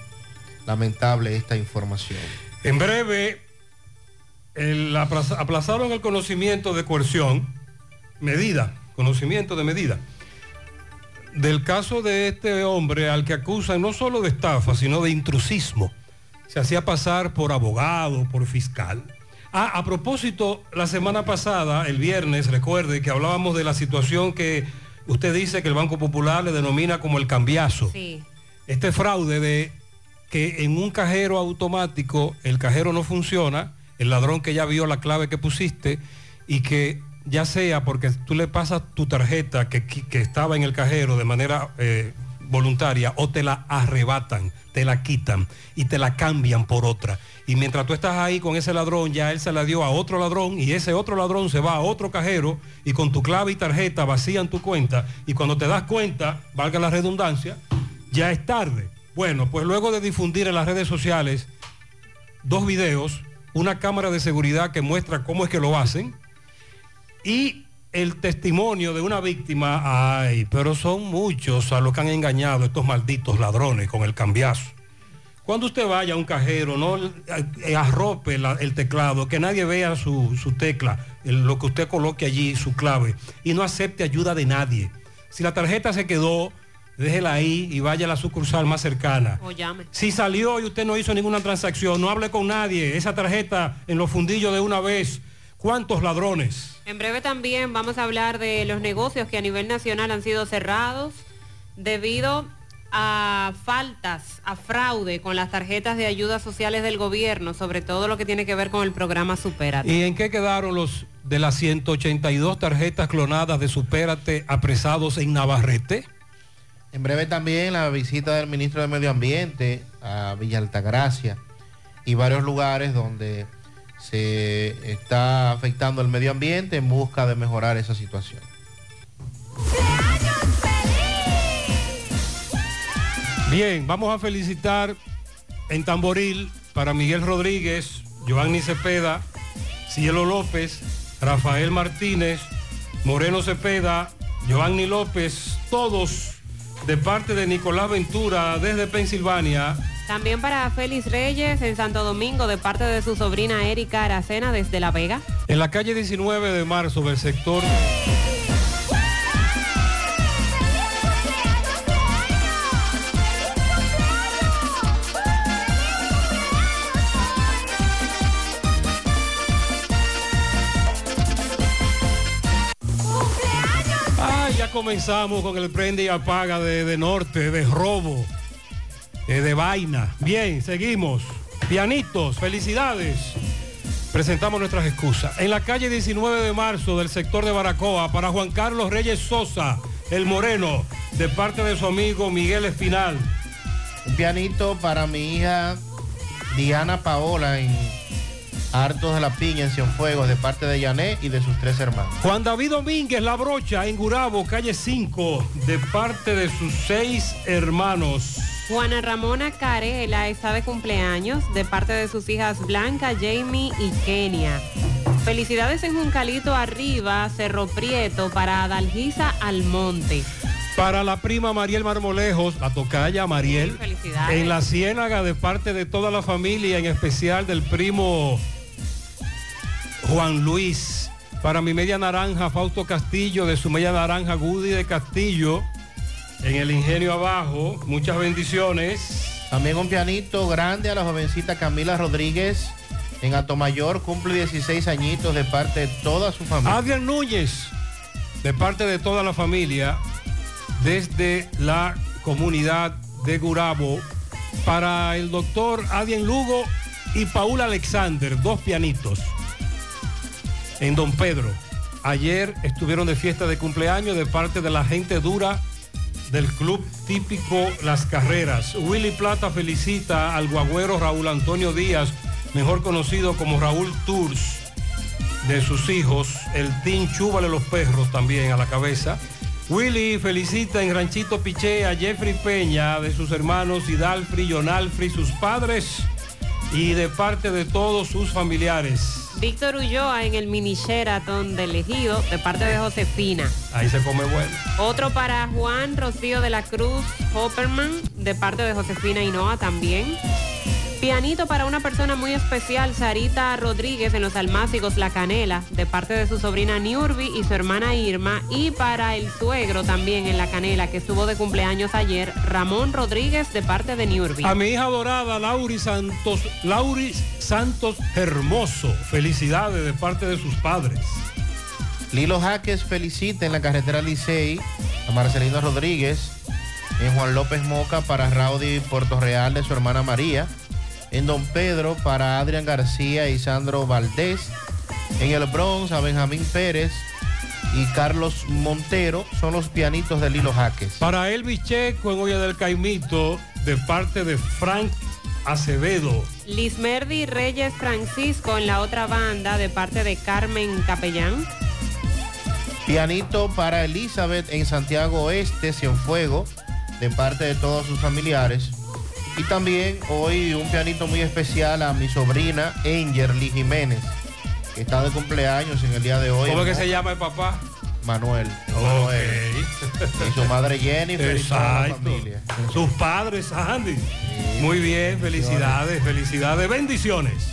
S19: lamentable esta información.
S10: En breve, aplazaron el conocimiento de coerción, medida, conocimiento de medida, del caso de este hombre al que acusan no solo de estafa, sino de intrusismo. Se hacía pasar por abogado, por fiscal. Ah, a propósito, la semana pasada, el viernes, recuerde que hablábamos de la situación que usted dice que el Banco Popular le denomina como el cambiazo
S11: Sí.
S10: este fraude de que en un cajero automático el cajero no funciona, el ladrón que ya vio la clave que pusiste y que ya sea porque tú le pasas tu tarjeta que, que estaba en el cajero de manera eh, voluntaria o te la arrebatan, te la quitan y te la cambian por otra. Y mientras tú estás ahí con ese ladrón, ya él se la dio a otro ladrón y ese otro ladrón se va a otro cajero y con tu clave y tarjeta vacían tu cuenta y cuando te das cuenta, valga la redundancia, ya es tarde. Bueno, pues luego de difundir en las redes sociales dos videos, una cámara de seguridad que muestra cómo es que lo hacen y el testimonio de una víctima, ay, pero son muchos a los que han engañado estos malditos ladrones con el cambiazo. Cuando usted vaya a un cajero, no eh, arrope la- el teclado, que nadie vea su, su tecla, el- lo que usted coloque allí, su clave, y no acepte ayuda de nadie. Si la tarjeta se quedó, déjela ahí y vaya a la sucursal más cercana.
S11: O llame.
S10: Si salió y usted no hizo ninguna transacción, no hable con nadie. Esa tarjeta en los fundillos de una vez. ¿Cuántos ladrones?
S11: En breve también vamos a hablar de los negocios que a nivel nacional han sido cerrados debido a faltas, a fraude con las tarjetas de ayudas sociales del gobierno, sobre todo lo que tiene que ver con el programa Superate.
S10: ¿Y en qué quedaron los de las 182 tarjetas clonadas de Supérate apresados en Navarrete?
S19: En breve también la visita del ministro de Medio Ambiente a Villa Altagracia y varios lugares donde se está afectando el medio ambiente en busca de mejorar esa situación.
S10: Bien, vamos a felicitar en Tamboril para Miguel Rodríguez, Giovanni Cepeda, Cielo López, Rafael Martínez, Moreno Cepeda, Giovanni López, todos de parte de Nicolás Ventura desde Pensilvania.
S11: También para Félix Reyes en Santo Domingo de parte de su sobrina Erika Aracena desde La Vega.
S10: En la calle 19 de marzo del sector comenzamos con el prende y apaga de, de norte, de robo, eh, de vaina. Bien, seguimos. Pianitos, felicidades. Presentamos nuestras excusas. En la calle 19 de marzo del sector de Baracoa, para Juan Carlos Reyes Sosa, el Moreno, de parte de su amigo Miguel Espinal.
S19: Un pianito para mi hija Diana Paola en Hartos de la Piña en Cienfuegos de parte de Yané y de sus tres hermanos.
S10: Juan David Domínguez La Brocha en Gurabo, calle 5, de parte de sus seis hermanos.
S11: Juana Ramona Carela está de cumpleaños de parte de sus hijas Blanca, Jamie y Kenia. Felicidades en Juncalito Arriba, Cerro Prieto, para Adalgisa Almonte.
S10: Para la prima Mariel Marmolejos, la tocaya Mariel,
S11: Felicidades.
S10: en la ciénaga de parte de toda la familia, en especial del primo Juan Luis. Para mi media naranja, Fausto Castillo, de su media naranja, Gudi de Castillo, en el ingenio abajo. Muchas bendiciones.
S19: También un pianito grande a la jovencita Camila Rodríguez en Atomayor, cumple 16 añitos de parte de toda su familia.
S10: Adrián Núñez, de parte de toda la familia, desde la comunidad de Gurabo, para el doctor Adrián Lugo y Paul Alexander, dos pianitos, en Don Pedro. Ayer estuvieron de fiesta de cumpleaños de parte de la gente dura del club típico Las Carreras. Willy Plata felicita al guagüero Raúl Antonio Díaz, mejor conocido como Raúl Tours, de sus hijos, el Team Chúbale los Perros también a la cabeza. Willy felicita en Ranchito Piché a Jeffrey Peña, de sus hermanos Hidalfri, Yonalfri, sus padres, y de parte de todos sus familiares.
S11: Víctor Ulloa en el mini Sheraton del Ejido de parte de Josefina.
S10: Ahí se come bueno.
S11: Otro para Juan Rocío de la Cruz Hopperman de parte de Josefina Hinoa también. Pianito para una persona muy especial, Sarita Rodríguez en los Almácigos La Canela, de parte de su sobrina Niurbi y su hermana Irma. Y para el suegro también en La Canela, que estuvo de cumpleaños ayer, Ramón Rodríguez, de parte de Niurbi.
S10: A mi hija adorada, Lauri Santos, Lauri Santos Hermoso. Felicidades de parte de sus padres.
S19: Lilo Jaques felicita en la carretera Licey a Marcelino Rodríguez, en Juan López Moca para Raudy Puerto Real de su hermana María, en Don Pedro para Adrián García y Sandro Valdés, en el Bronx a Benjamín Pérez y Carlos Montero son los pianitos de Lilo Jaques.
S10: Para Elvis Checo en Olla del Caimito, de parte de Frank Acevedo.
S11: Lismerdi Reyes Francisco en la otra banda, de parte de Carmen Capellán.
S19: Pianito para Elizabeth en Santiago Oeste, Cienfuego, de parte de todos sus familiares. Y también hoy un pianito muy especial a mi sobrina Angerly Jiménez, que está de cumpleaños en el día de hoy.
S10: ¿Cómo es que se llama el papá?
S19: Manuel. Manuel. Y su madre Jennifer y
S10: Exacto.
S19: familia.
S10: Sus padres, Andy. Muy bien, felicidades, felicidades, bendiciones.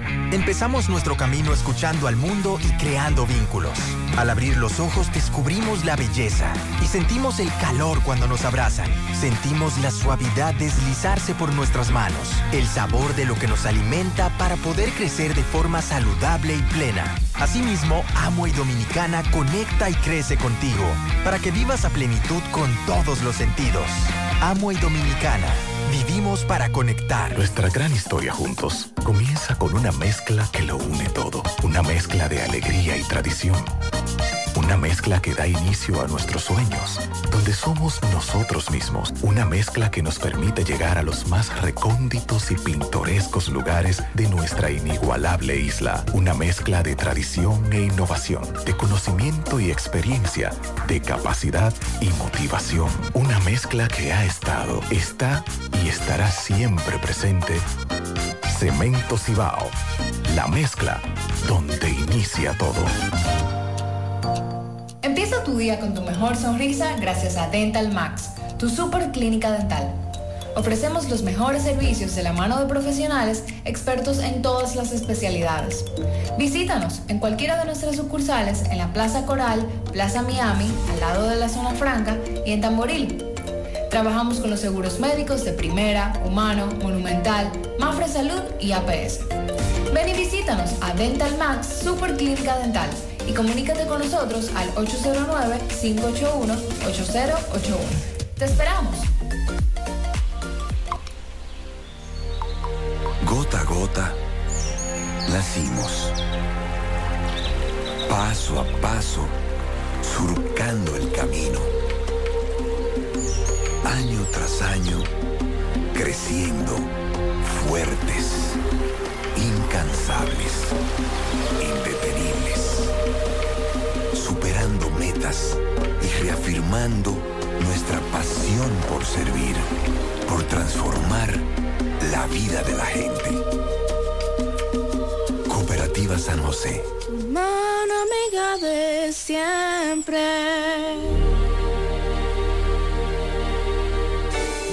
S14: Empezamos nuestro camino escuchando al mundo y creando vínculos. Al abrir los ojos descubrimos la belleza y sentimos el calor cuando nos abrazan. Sentimos la suavidad deslizarse por nuestras manos, el sabor de lo que nos alimenta para poder crecer de forma saludable y plena. Asimismo, Amo y Dominicana conecta y crece contigo para que vivas a plenitud con todos los sentidos. Amo y Dominicana. Vivimos para conectar.
S41: Nuestra gran historia juntos comienza con una mezcla que lo une todo. Una mezcla de alegría y tradición. Una mezcla que da inicio a nuestros sueños, donde somos nosotros mismos. Una mezcla que nos permite llegar a los más recónditos y pintorescos lugares de nuestra inigualable isla. Una mezcla de tradición e innovación, de conocimiento y experiencia, de capacidad y motivación. Una mezcla que ha estado, está y estará siempre presente. Cemento Cibao. La mezcla donde inicia todo.
S42: Empieza tu día con tu mejor sonrisa gracias a Dental Max, tu super clínica dental. Ofrecemos los mejores servicios de la mano de profesionales expertos en todas las especialidades. Visítanos en cualquiera de nuestras sucursales en la Plaza Coral, Plaza Miami, al lado de la Zona Franca y en Tamboril. Trabajamos con los seguros médicos de Primera, Humano, Monumental, Mafre Salud y APS. Ven y visítanos a Dental Max Super Clínica Dental y comunícate con nosotros al 809-581-8081. ¡Te esperamos!
S43: Gota a gota, nacimos. Paso a paso, surcando el camino. Año tras año, creciendo, fuertes, incansables, Metas y reafirmando nuestra pasión por servir, por transformar la vida de la gente. Cooperativa San José.
S44: Mano amiga de siempre.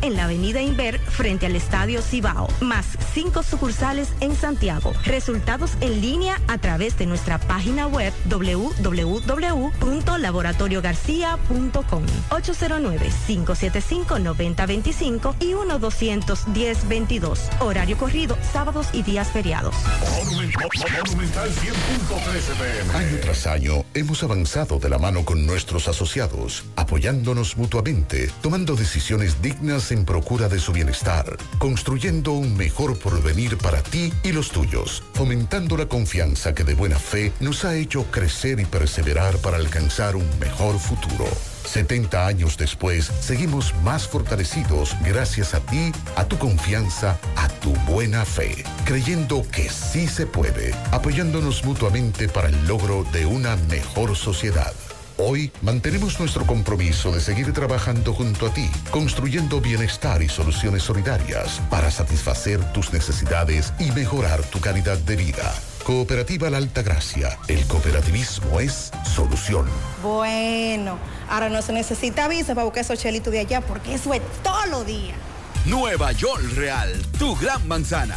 S8: en la avenida Inver frente al Estadio Cibao, más cinco sucursales en Santiago. Resultados en línea a través de nuestra página web www.laboratoriogarcia.com 809-575-9025 y 1-210-22. Horario corrido, sábados y días feriados.
S31: Año tras año hemos avanzado de la mano con nuestros asociados, apoyándonos mutuamente, tomando decisiones dignas en procura de su bienestar, construyendo un mejor porvenir para ti y los tuyos, fomentando la confianza que de buena fe nos ha hecho crecer y perseverar para alcanzar un mejor futuro. 70 años después, seguimos más fortalecidos gracias a ti, a tu confianza, a tu buena fe, creyendo que sí se puede, apoyándonos mutuamente para el logro de una mejor sociedad. Hoy mantenemos nuestro compromiso de seguir trabajando junto a ti, construyendo bienestar y soluciones solidarias para satisfacer tus necesidades y mejorar tu calidad de vida. Cooperativa La Alta Gracia. El cooperativismo es solución.
S45: Bueno, ahora no se necesita visa para buscar esos chelitos de allá porque eso es todo lo día.
S46: Nueva York Real, tu gran manzana.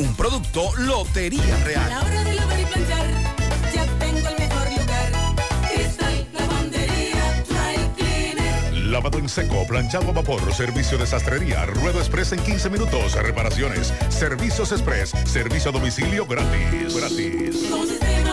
S46: Un producto Lotería Real.
S44: A la hora de lavar y planchar, ya tengo el mejor lugar. Cristal, lavandería, dry cleaner.
S31: Lavado en seco, planchado a vapor, servicio de sastrería, ruedo express en 15 minutos, reparaciones, servicios express, servicio a domicilio gratis. Gratis.
S44: Con un sistema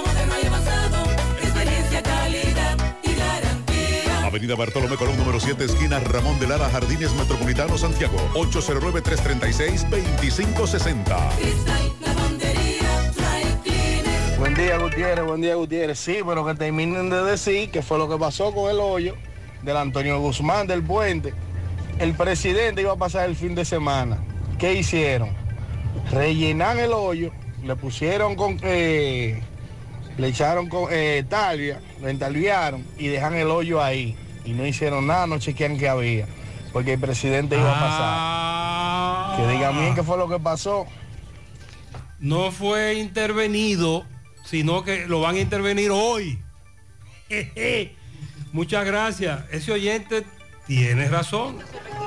S31: Avenida Bartolomé Colón, número 7, esquina Ramón de Lara, Jardines Metropolitano, Santiago. 809-336-2560.
S44: Cristal, lavandería, dry cleaner.
S40: Buen día, Gutiérrez, buen día, Gutiérrez. Sí, pero que terminen de decir que fue lo que pasó con el hoyo del Antonio Guzmán del puente. El presidente iba a pasar el fin de semana. ¿Qué hicieron? Rellenan el hoyo, le pusieron con... eh, le echaron con eh, talvia, lo entalviaron y dejan el hoyo ahí. Y no hicieron nada, no chequean qué había. Porque el presidente iba a pasar. Que digan bien qué fue lo que pasó.
S10: No fue intervenido, sino que lo van a intervenir hoy. Muchas gracias. Ese oyente tiene razón.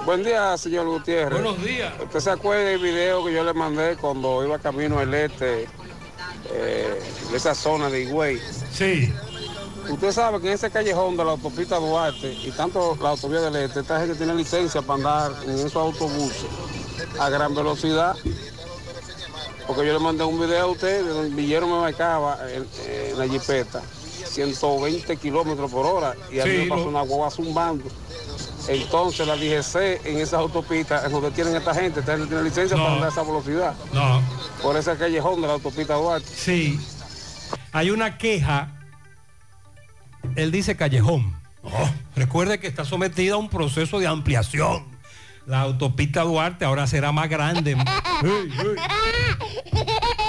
S47: Buen día, señor Gutiérrez.
S10: Buenos días.
S47: ¿Usted se acuerda del video que yo le mandé cuando iba camino al este, eh, de esa zona de Higüey?
S10: Sí.
S47: Usted sabe que en ese callejón de la autopista Duarte y tanto la autovía del este, esta gente tiene licencia para andar en esos autobuses a gran velocidad. Porque yo le mandé un video a usted de donde villero me marcaba en, en la jipeta 120 kilómetros por hora y a mí
S10: Sí,
S47: me pasó
S10: lo-
S47: una guagua zumbando. Entonces la DGC en esas autopistas es donde tienen esta gente, esta gente tiene licencia
S10: No.
S47: para andar a esa velocidad.
S10: No.
S47: Por ese callejón de la autopista Duarte.
S10: Sí. Hay una queja. Él dice callejón. No, recuerde que está sometida a un proceso de ampliación. La autopista Duarte ahora será más grande.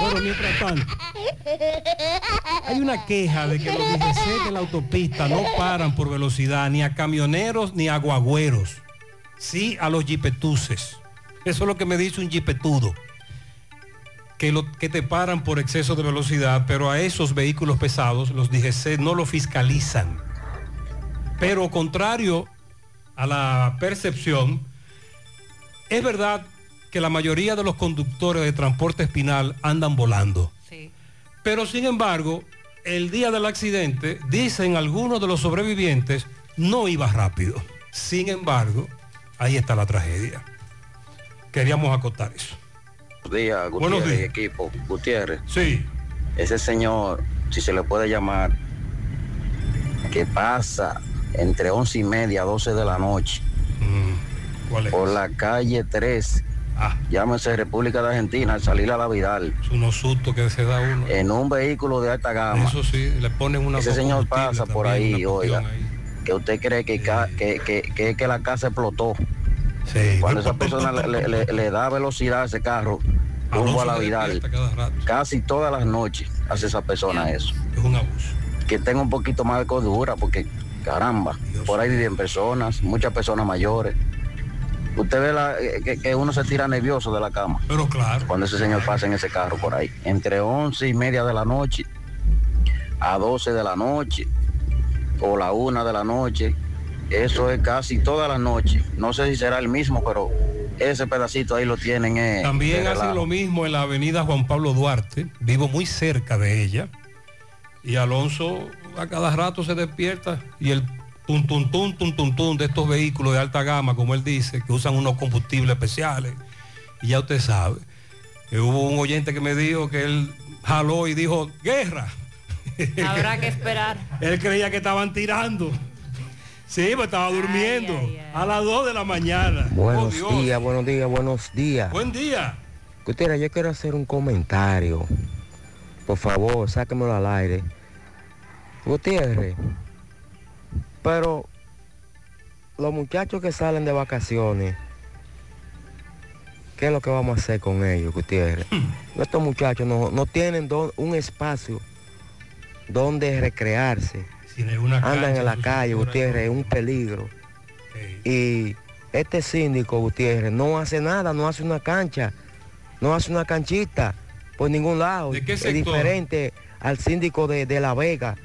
S10: Bueno, mientras tanto, hay una queja de que los DGC de la autopista no paran por velocidad ni a camioneros ni a guagüeros. Sí a los jipetuses. Eso es lo que me dice un jipetudo que, lo, que te paran por exceso de velocidad, pero a esos vehículos pesados los DGC no lo fiscalizan. Pero contrario a la percepción, es verdad que la mayoría de los conductores de transporte espinal andan volando. Pero sin embargo, el día del accidente, dicen algunos de los sobrevivientes, no iba rápido. Sin embargo, ahí está la tragedia. queríamos acotar eso.
S48: Buenos días,
S10: Buenos
S48: Gutiérrez y
S10: días.
S48: equipo. Gutiérrez.
S10: Sí.
S48: Ese señor, si se le puede llamar, que pasa entre once y media a 12 de la noche
S10: ¿Cuál es?
S48: por la calle 3, llámese República de Argentina, al salir a la Vidal,
S10: Es unos sustos que se da uno.
S48: en un vehículo de alta gama.
S10: Eso sí, le ponen una
S48: Ese señor pasa por ahí, oiga, que usted cree que, ca- que, que, que, que la casa explotó.
S10: Sí.
S48: Cuando esa persona le, le- le- le da velocidad a ese carro, rumbo a la Vidal, casi todas las noches hace esa persona eso.
S10: Es un abuso.
S48: Que tenga un poquito más de cordura, porque caramba, por ahí viven personas, muchas personas mayores. Usted ve la- eh, que, que uno se tira nervioso de la cama.
S10: Pero claro.
S48: Cuando ese señor pasa en ese carro por ahí. Entre 11 y media de la noche a 12 de la noche o la una de la noche. Eso es casi todas las noches. No sé si será el mismo, pero ese pedacito ahí lo tienen. eh,
S10: También hacen lo mismo en la avenida Juan Pablo Duarte. Vivo muy cerca de ella. Y Alonso a cada rato se despierta y el tum tum tum tum tum tum de estos vehículos de alta gama, como él dice, que usan unos combustibles especiales. Y ya usted sabe. que hubo un oyente que me dijo que él jaló y dijo, guerra.
S11: Habrá que esperar.
S10: Él creía que estaban tirando. Sí, pues estaba durmiendo a las 2 de la mañana.
S49: Buenos
S10: Oh, Dios.
S49: días, buenos días, buenos días.
S10: Buen día.
S49: Gutiérrez, yo quiero hacer un comentario. Por favor, sáquemelo al aire. Gutiérrez, pero los muchachos que salen de vacaciones, ¿qué es lo que vamos a hacer con ellos, Gutiérrez? Estos muchachos no, no tienen un espacio donde recrearse. Andan en la calle, Gutiérrez, es un peligro. Y este síndico, Gutiérrez, no hace nada, no hace una cancha, no hace una canchita por ningún lado.
S10: ¿De qué
S49: es diferente al síndico de, de La Vega,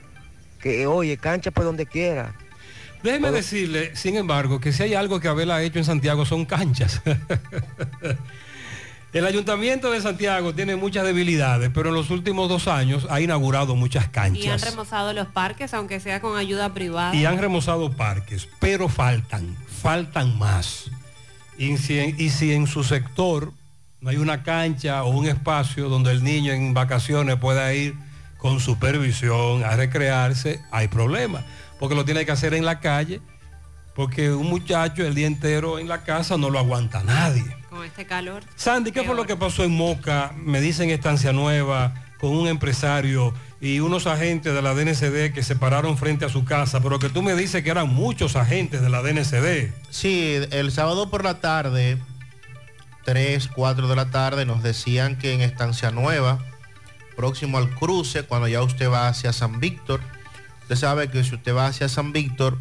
S49: que oye, cancha por donde quiera.
S10: Déjeme decirle, sin embargo, que si hay algo que Abel ha hecho en Santiago son canchas. El ayuntamiento de Santiago tiene muchas debilidades, pero en los últimos dos años ha inaugurado muchas
S11: Y han
S10: canchas
S11: remozado los parques, aunque sea con ayuda privada.
S10: y han remozado parques, pero faltan, faltan más. Y si, en, y si en su sector no hay una cancha o un espacio donde el niño en vacaciones pueda ir con supervisión a recrearse, hay problema, porque lo tiene que hacer en la calle, porque un muchacho el día entero en la casa no lo aguanta nadie.
S11: Con este calor.
S10: Sandy, ¿qué fue lo que pasó en Moca? Me dicen Estancia Nueva, con un empresario y unos agentes de la DNCD que se pararon frente a su casa, pero que tú me dices que eran muchos agentes de la DNCD.
S19: Sí, el sábado por la tarde, 3, 4 de la tarde, nos decían que en Estancia Nueva, próximo al cruce, cuando ya usted va hacia San Víctor, usted sabe que si usted va hacia San Víctor,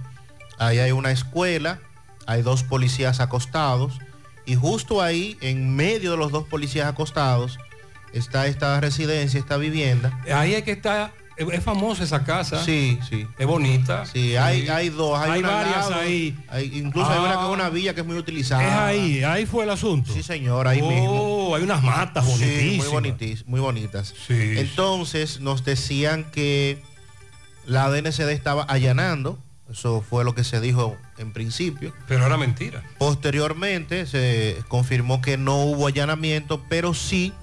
S19: ahí hay una escuela, hay dos policías acostados, y justo ahí, en medio de los dos policías acostados, está esta residencia, esta vivienda.
S10: Ahí es que está, es, famosa esa casa.
S19: Sí, sí.
S10: Es bonita.
S19: Sí, hay, hay dos, hay,
S10: Hay
S19: una
S10: varias
S19: lado,
S10: ahí.
S19: hay- incluso hay una que
S10: Ah.
S19: es una villa que es muy utilizada.
S10: Es ahí, ahí fue el asunto.
S19: Sí, señor, ahí
S10: Oh,
S19: mismo.
S10: hay unas matas
S19: Sí,
S10: bonitísimas.
S19: muy, bonitis- muy bonitas.
S10: Sí,
S19: Entonces nos decían que la DNCD estaba allanando, eso fue lo que se dijo en principio.
S10: Pero era mentira.
S19: Posteriormente se confirmó que no hubo allanamiento, pero sí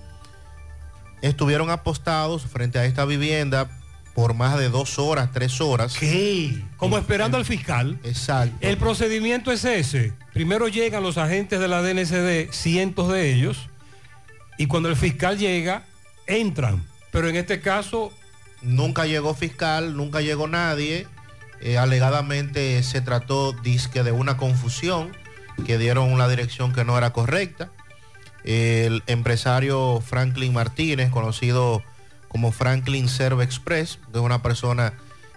S19: estuvieron apostados frente a esta vivienda por más de dos horas, tres horas.
S10: ¿Qué? Como esperando al fiscal.
S19: Exacto.
S10: El procedimiento es ese. Primero llegan los agentes de la DNCD, cientos de ellos, y cuando el fiscal llega, entran. Pero en este caso...
S19: Nunca llegó fiscal, nunca llegó nadie. Eh, alegadamente se trató disque de una confusión, que dieron una dirección que no era correcta. El empresario Franklin Martínez, conocido como Franklin Serve Express, es una persona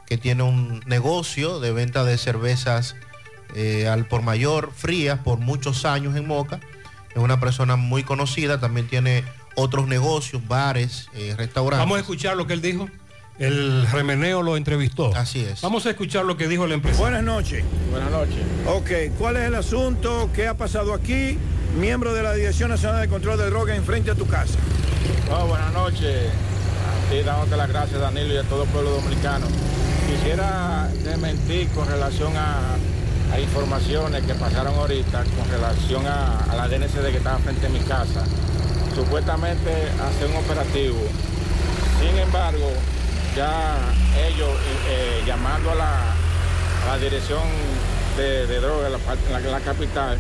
S19: que tiene un negocio de venta de cervezas eh, al por mayor frías por muchos años en Moca. Es una persona muy conocida, también tiene otros negocios, bares, eh, restaurantes.
S10: Vamos a escuchar lo que él dijo. El remeneo lo entrevistó.
S19: Así es.
S10: Vamos a escuchar lo que dijo el empresario.
S50: Buenas noches.
S51: Buenas noches.
S50: Ok, ¿cuál es el asunto? ¿Qué ha pasado aquí? Miembro de la Dirección Nacional de Control de Drogas enfrente a tu casa.
S51: Oh, buenas noches. Sí, dándote las gracias, Danilo, y a todo el pueblo dominicano. Quisiera desmentir con relación a
S50: hay informaciones que pasaron ahorita con relación a, a la DNCD que estaba frente a mi casa. Supuestamente hace un operativo. Sin embargo, ya ellos eh, eh, llamando a la, a la dirección de, de drogas, la, parte- la, la capital,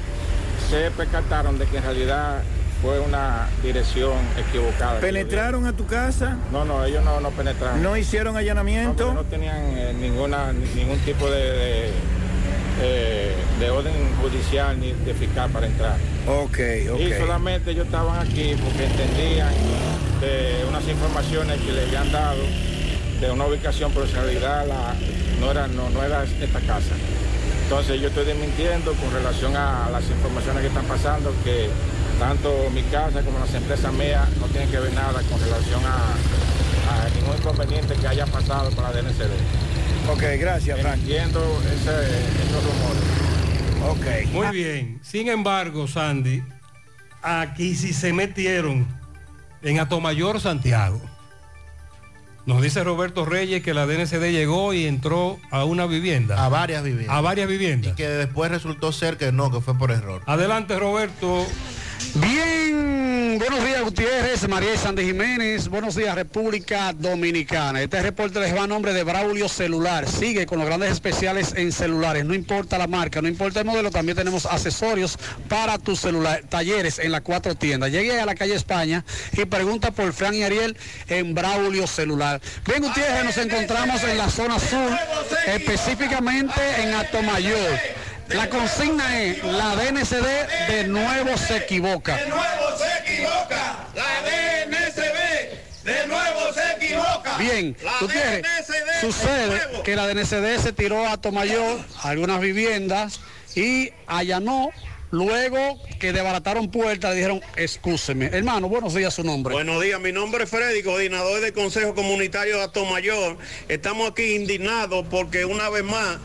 S50: se percataron de que en realidad fue una dirección equivocada.
S52: ¿Penetraron a tu casa?
S50: No, no, ellos no, no penetraron.
S52: ¿No hicieron allanamiento?
S50: No, no tenían eh, ninguna, ni- ningún tipo de, de, eh, de orden judicial ni de fiscal para entrar.
S52: Ok, ok.
S50: Y solamente ellos estaban aquí porque entendían de unas informaciones que le habían dado de una ubicación, pero en realidad la- no, era, no, no era esta casa. Entonces yo estoy desmintiendo con relación a las informaciones que están pasando, que tanto mi casa como las empresas mías no tienen que ver nada con relación a, a ningún inconveniente que haya pasado para la DNCD.
S52: Ok, gracias, Frank.
S50: Entiendo ese- esos rumores.
S52: Ok.
S10: Muy bien. Sin embargo, Sandy, aquí sí se metieron en Atomayor, Santiago. Nos dice Roberto Reyes que la DNCD llegó y entró a una vivienda.
S19: A varias viviendas.
S10: A varias viviendas.
S19: Y que después resultó ser que no, que fue por error.
S10: Adelante, Roberto.
S53: Bien, buenos días Gutiérrez, María Sandy Jiménez, buenos días República Dominicana. Este reporte les va a nombre de Braulio Celular. Sigue con los grandes especiales en celulares, no importa la marca, no importa el modelo, también tenemos accesorios para tu celular, talleres en las cuatro tiendas. Llegue a la calle España y pregunta por Fran y Ariel en Braulio Celular. Bien Gutiérrez, nos encontramos en la zona sur, específicamente en Atomayor. La consigna es, la DNCD de nuevo se equivoca.
S54: De nuevo se equivoca. La DNCB de nuevo se equivoca.
S53: Bien, Gutiérrez,
S54: DNCD
S53: sucede que la DNCD se tiró a Tomayor, algunas viviendas, y allanó. Luego que desbarataron puertas, dijeron, excúseme. Hermano, buenos días, su nombre.
S55: Buenos días, mi nombre es Freddy, coordinador del Consejo Comunitario de Atomayor. Estamos aquí indignados porque una vez más,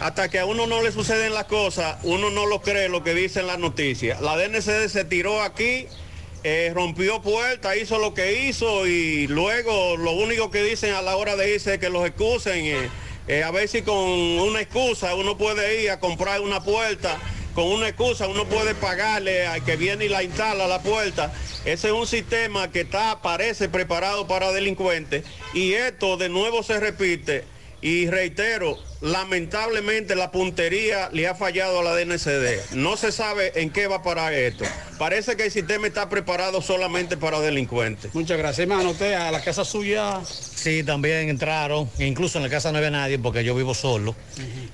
S55: hasta que a uno no le suceden las cosas, uno no lo cree lo que dicen las noticias. La DNCD se tiró aquí, eh, rompió puertas, hizo lo que hizo y luego lo único que dicen a la hora de irse es que los excusen. eh, eh, a ver si con una excusa uno puede ir a comprar una puerta con una excusa uno puede pagarle al que viene y la instala la puerta. Ese es un sistema que está, parece preparado para delincuentes. Y esto de nuevo se repite. Y reitero, lamentablemente la puntería le ha fallado a la DNCD. No se sabe en qué va a parar esto. Parece que el sistema está preparado solamente para delincuentes.
S53: Muchas gracias, hermano. Usted a la casa suya.
S56: Sí, también entraron, incluso en la casa no había nadie porque yo vivo solo.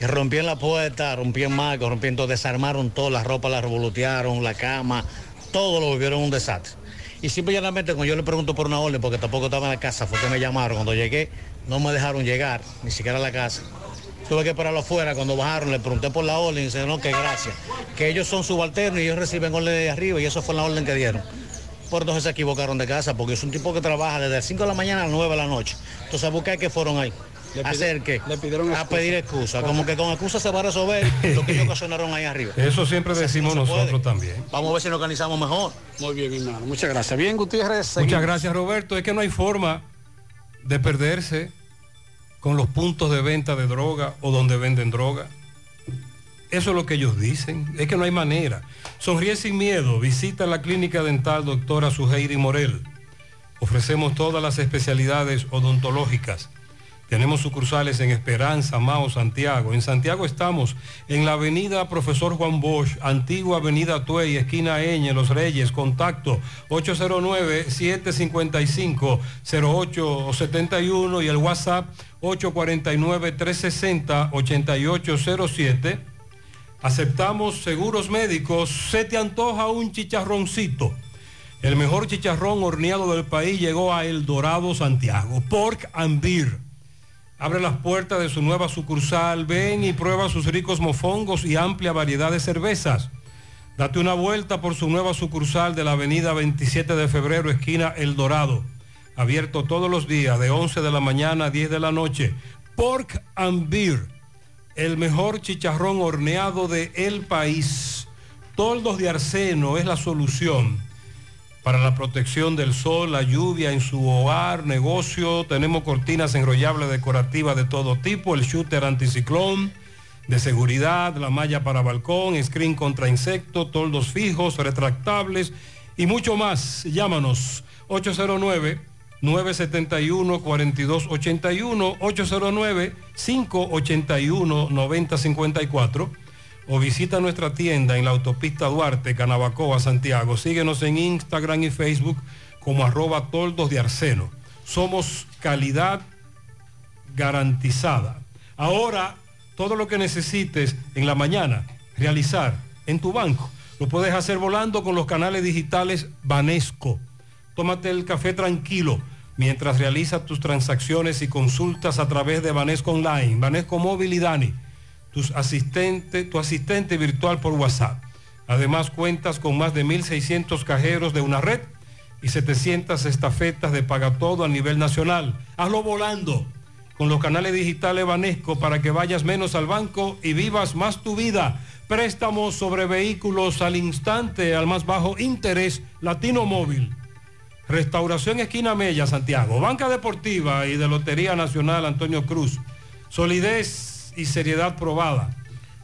S56: Y rompían la puerta, rompían marcos, rompían todo, desarmaron todo, la ropa la revolutearon, la cama, todo lo volvieron un desastre. Y simple y llanamente cuando yo le pregunto por una orden, porque tampoco estaba en la casa, fue que me llamaron. Cuando llegué, no me dejaron llegar, ni siquiera a la casa. Tuve que esperarlo afuera, cuando bajaron le pregunté por la orden y dice, no, que gracias. Que ellos son subalternos y ellos reciben orden de arriba y eso fue la orden que dieron. Por entonces se equivocaron de casa, porque es un tipo que trabaja desde las 5 de la mañana a las 9 de la noche. Entonces a buscar que fueron ahí.
S53: Le
S56: ¿A hacer qué?
S53: le pidieron
S56: a
S53: excusa.
S56: pedir excusa. Como que con excusa se va a resolver lo que ellos ocasionaron ahí arriba.
S10: Eso siempre
S56: O sea,
S10: decimos
S56: no se puede.
S10: nosotros también.
S56: Vamos a ver si nos organizamos mejor.
S53: Muy bien, hermano. Muchas gracias. Bien, Gutiérrez. seguimos.
S10: Muchas gracias, Roberto. Es que no hay forma de perderse con los puntos de venta de droga o donde venden droga. Eso es lo que ellos dicen. Es que no hay manera. Sonríe sin miedo. Visita la clínica dental doctora Suheiri Morel. Ofrecemos todas las especialidades odontológicas. Tenemos sucursales en Esperanza, Mao, Santiago. En Santiago estamos en la avenida Profesor Juan Bosch, antigua avenida Tuey, esquina Eñe, Los Reyes. Contacto 809-755-0871 y el WhatsApp 849-360-8807. Aceptamos seguros médicos. Se te antoja un chicharroncito. El mejor chicharrón horneado del país llegó a El Dorado, Santiago. Pork and Beer. Abre las puertas de su nueva sucursal. Ven y prueba sus ricos mofongos y amplia variedad de cervezas. Date una vuelta por su nueva sucursal de la avenida 27 de febrero, esquina El Dorado. Abierto todos los días de 11 de la mañana a 10 de la noche. Pork and Beer. El mejor chicharrón horneado de el país. Toldos de arseno es la solución para la protección del sol, la lluvia en su hogar, negocio. Tenemos cortinas enrollables decorativas de todo tipo, el shooter anticiclón, de seguridad, la malla para balcón, screen contra insectos, toldos fijos, retractables y mucho más. Llámanos 809-971-4281, 809-581-9054 o visita nuestra tienda en la autopista Duarte, Canabacoa, Santiago. Síguenos en Instagram y Facebook como arroba toldos de arseno. Somos calidad garantizada. Ahora, todo lo que necesites en la mañana realizar en tu banco, lo puedes hacer volando con los canales digitales Banesco. Tómate el café tranquilo mientras realizas tus transacciones y consultas a través de Banesco Online, Banesco Móvil y Dani, tus asistente, tu asistente virtual por WhatsApp. Además cuentas con más de 1.600 cajeros de una red y 700 estafetas de paga todo a nivel nacional. Hazlo volando con los canales digitales Banesco para que vayas menos al banco y vivas más tu vida. Préstamos sobre vehículos al instante, al más bajo interés, Latino Móvil. Restauración Esquina Mella, Santiago. Banca Deportiva y de Lotería Nacional Antonio Cruz. Solidez y seriedad probada.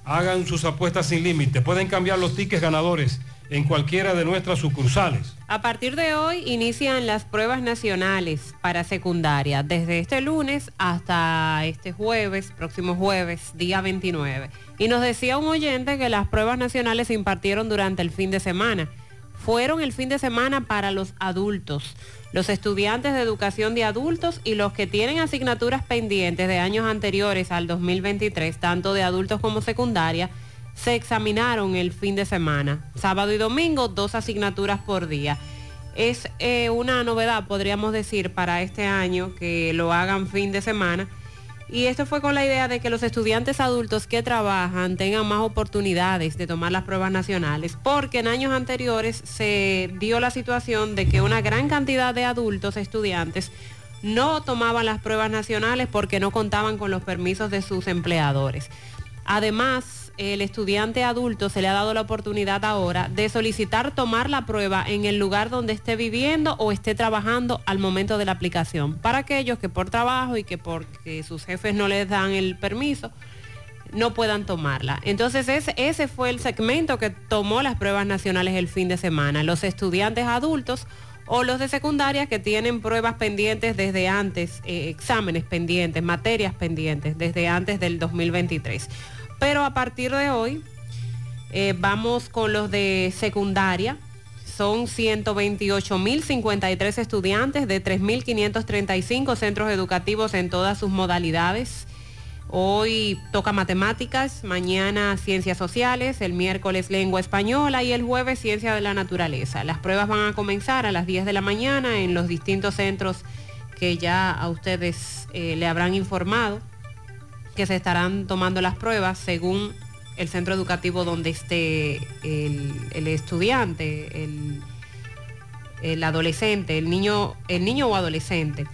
S10: Hagan sus apuestas sin límite. Pueden cambiar los tickets ganadores en cualquiera de nuestras sucursales.
S11: A partir de hoy inician las pruebas nacionales para secundaria, desde este lunes hasta este jueves, próximo jueves, día 29. Y nos decía un oyente que las pruebas nacionales se impartieron durante el fin de semana. Fueron el fin de semana para los adultos, los estudiantes de educación de adultos y los que tienen asignaturas pendientes de años anteriores al 2023, tanto de adultos como secundaria se examinaron el fin de semana, sábado y domingo, dos asignaturas por día. Es eh, una novedad, podríamos decir, para este año que lo hagan fin de semana. Y esto fue con la idea de que los estudiantes adultos que trabajan tengan más oportunidades de tomar las pruebas nacionales, porque en años anteriores se dio la situación de que una gran cantidad de adultos estudiantes no tomaban las pruebas nacionales porque no contaban con los permisos de sus empleadores. Además, el estudiante adulto se le ha dado la oportunidad ahora de solicitar tomar la prueba en el lugar donde esté viviendo o esté trabajando al momento de la aplicación. Para aquellos que por trabajo y que porque sus jefes no les dan el permiso, no puedan tomarla. Entonces ese, fue el segmento que tomó las pruebas nacionales el fin de semana. Los estudiantes adultos o los de secundaria que tienen pruebas pendientes desde antes, eh, exámenes pendientes, materias pendientes desde antes del 2023. Pero a partir de hoy eh, vamos con los de secundaria. Son 128.053 estudiantes de 3.535 centros educativos en todas sus modalidades. Hoy toca matemáticas, mañana ciencias sociales, el miércoles lengua española y el jueves ciencia de la naturaleza. Las pruebas van a comenzar a las 10 de la mañana en los distintos centros que ya a ustedes eh, le habrán informado que se estarán tomando las pruebas según el centro educativo donde esté el, estudiante, el, el adolescente, el niño, el niño o adolescente.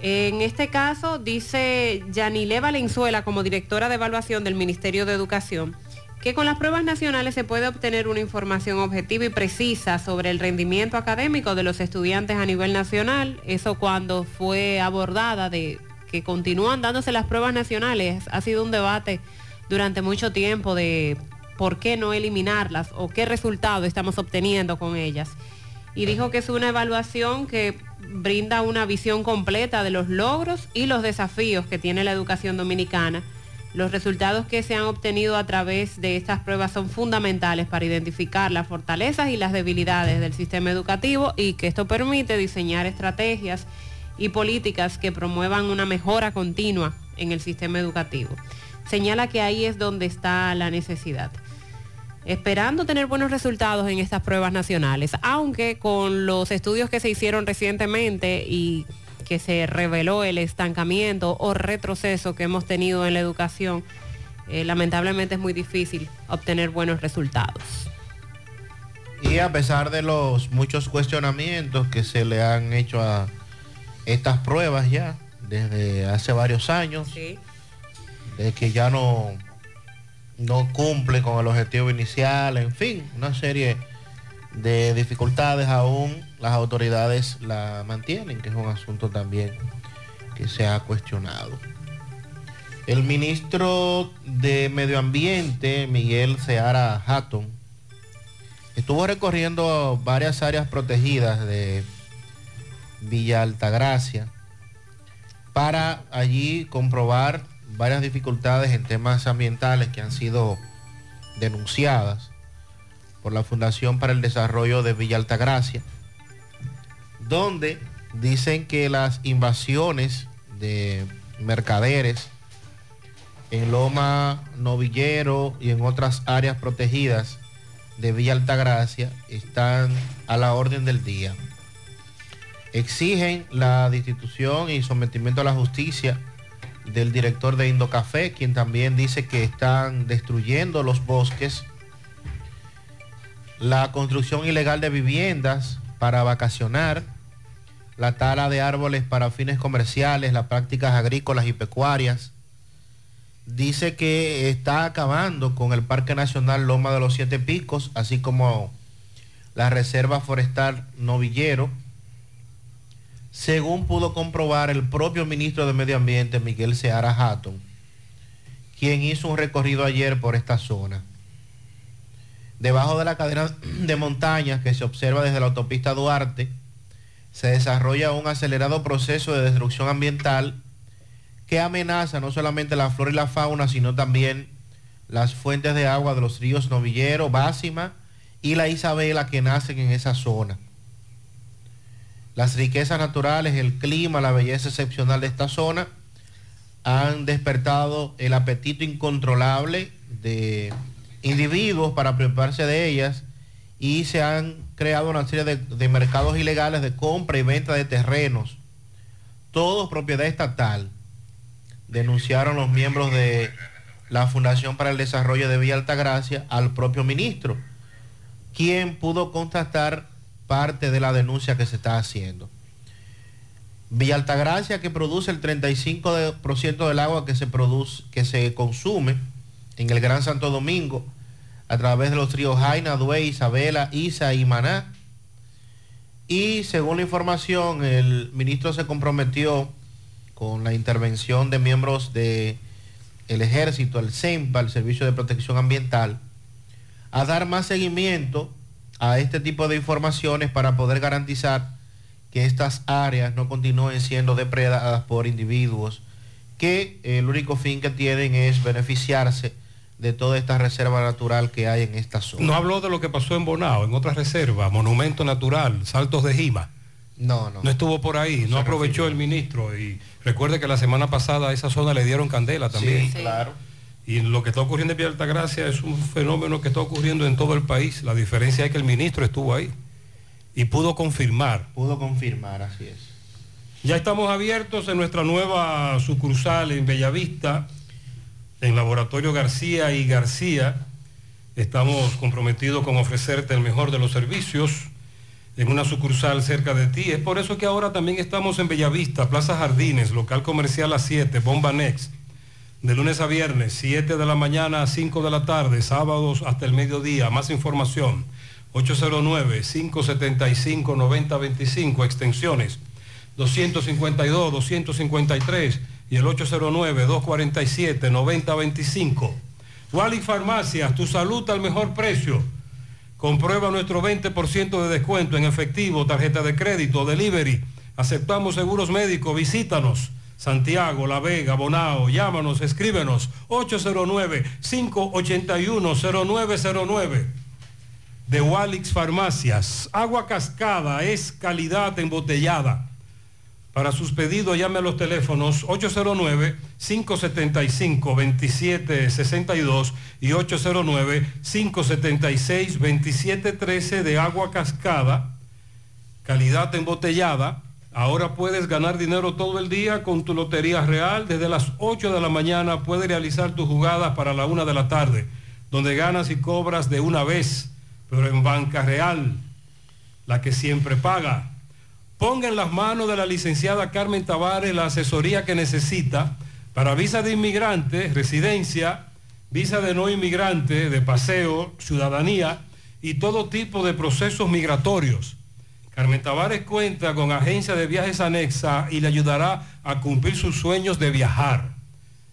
S11: En este caso, dice Yanile Valenzuela, como directora de evaluación del Ministerio de Educación, que con las pruebas nacionales se puede obtener una información objetiva y precisa sobre el rendimiento académico de los estudiantes a nivel nacional. Eso cuando fue abordada de que continúan dándose las pruebas nacionales. Ha sido un debate durante mucho tiempo de por qué no eliminarlas o qué resultado estamos obteniendo con ellas. Y dijo que es una evaluación que brinda una visión completa de los logros y los desafíos que tiene la educación dominicana. Los resultados que se han obtenido a través de estas pruebas son fundamentales para identificar las fortalezas y las debilidades del sistema educativo y que esto permite diseñar estrategias y políticas que promuevan una mejora continua en el sistema educativo. Señala que ahí es donde está la necesidad. Esperando tener buenos resultados en estas pruebas nacionales, aunque con los estudios que se hicieron recientemente y que se reveló el estancamiento o retroceso que hemos tenido en la educación, eh, lamentablemente es muy difícil obtener buenos resultados.
S19: Y a pesar de los muchos cuestionamientos que se le han hecho a estas pruebas ya desde hace varios años, de que ya no, no cumple con el objetivo inicial, en fin, una serie de dificultades aún las autoridades la mantienen, que es un asunto también que se ha cuestionado. El ministro de Medio Ambiente, Miguel Seara Hatton, estuvo recorriendo varias áreas protegidas de Villa Altagracia para allí comprobar varias dificultades en temas ambientales que han sido denunciadas por la Fundación para el Desarrollo de Villa Altagracia, donde dicen que las invasiones de mercaderes en Loma Novillero y en otras áreas protegidas de Villa Altagracia están a la orden del día. Exigen la destitución y sometimiento a la justicia del director de Indocafé, quien también dice que están destruyendo los bosques, la construcción ilegal de viviendas para vacacionar, la tala de árboles para fines comerciales, las prácticas agrícolas y pecuarias. Dice que está acabando con el Parque Nacional Loma de los Siete Picos, así como la Reserva Forestal Novillero, según pudo comprobar el propio ministro de Medio Ambiente, Miguel Seara Hatton, quien hizo un recorrido ayer por esta zona. Debajo de la cadena de montañas que se observa desde la autopista Duarte, se desarrolla un acelerado proceso de destrucción ambiental que amenaza no solamente la flora y la fauna, sino también las fuentes de agua de los ríos Novillero, Básima y la Isabela que nacen en esa zona. Las riquezas naturales, el clima, la belleza excepcional de esta zona han despertado el apetito incontrolable de individuos para preocuparse de ellas y se han creado una serie de, de mercados ilegales de compra y venta de terrenos, todos propiedad estatal, denunciaron los miembros de la Fundación para el Desarrollo de Villa Altagracia al propio ministro, quien pudo constatar parte de la denuncia que se está haciendo. Villa Altagracia, que produce el 35% del agua que se, produce, que se consume en el Gran Santo Domingo, a través de los ríos Jaina, Duey, Isabela, Isa y Maná. Y según la información, el ministro se comprometió con la intervención de miembros del el ejército, el CEMPA, el Servicio de Protección Ambiental, a dar más seguimiento a este tipo de informaciones para poder garantizar que estas áreas no continúen siendo depredadas por individuos que el único fin que tienen es beneficiarse de toda esta reserva natural que hay en esta zona.
S10: No habló de lo que pasó en Bonao, en otra reserva, Monumento Natural, Saltos de Jima.
S19: No, no.
S10: No estuvo por ahí, no, aprovechó el ministro. Y recuerde que la semana pasada a esa zona le dieron candela también.
S19: Sí, claro.
S10: Y lo que está ocurriendo en Villa Altagracia es un fenómeno que está ocurriendo en todo el país. La diferencia es que el ministro estuvo ahí y pudo confirmar.
S19: Pudo confirmar, así es.
S10: Ya estamos abiertos en nuestra nueva sucursal en Bellavista, en Laboratorio García y García. Estamos comprometidos con ofrecerte el mejor de los servicios en una sucursal cerca de ti. Es por eso que ahora también estamos en Bellavista, Plaza Jardines, local comercial a 7, Bomba Next, de lunes a viernes, 7 de la mañana a 5 de la tarde, sábados hasta el mediodía. Más información, 809-575-9025, extensiones 252, 253 y el 809-247-9025. Wally Farmacias, tu salud al mejor precio. Comprueba nuestro 20% de descuento en efectivo, tarjeta de crédito, delivery. Aceptamos seguros médicos, visítanos. Santiago, La Vega, Bonao, llámanos, escríbenos 809-581-0909. De Walix Farmacias, agua cascada es calidad embotellada. Para sus pedidos llame a los teléfonos 809-575-2762 y 809-576-2713 de agua cascada, calidad embotellada. Ahora puedes ganar dinero todo el día con tu Lotería Real. Desde las 8 de la mañana puedes realizar tus jugadas para la 1 de la tarde, donde ganas y cobras de una vez, pero en Banca Real, la que siempre paga. Ponga en las manos de la licenciada Carmen Tavares la asesoría que necesita para visa de inmigrante, residencia, visa de no inmigrante, de paseo, ciudadanía y todo tipo de procesos migratorios. Carmen Tavares cuenta con agencia de viajes anexa y le ayudará a cumplir sus sueños de viajar.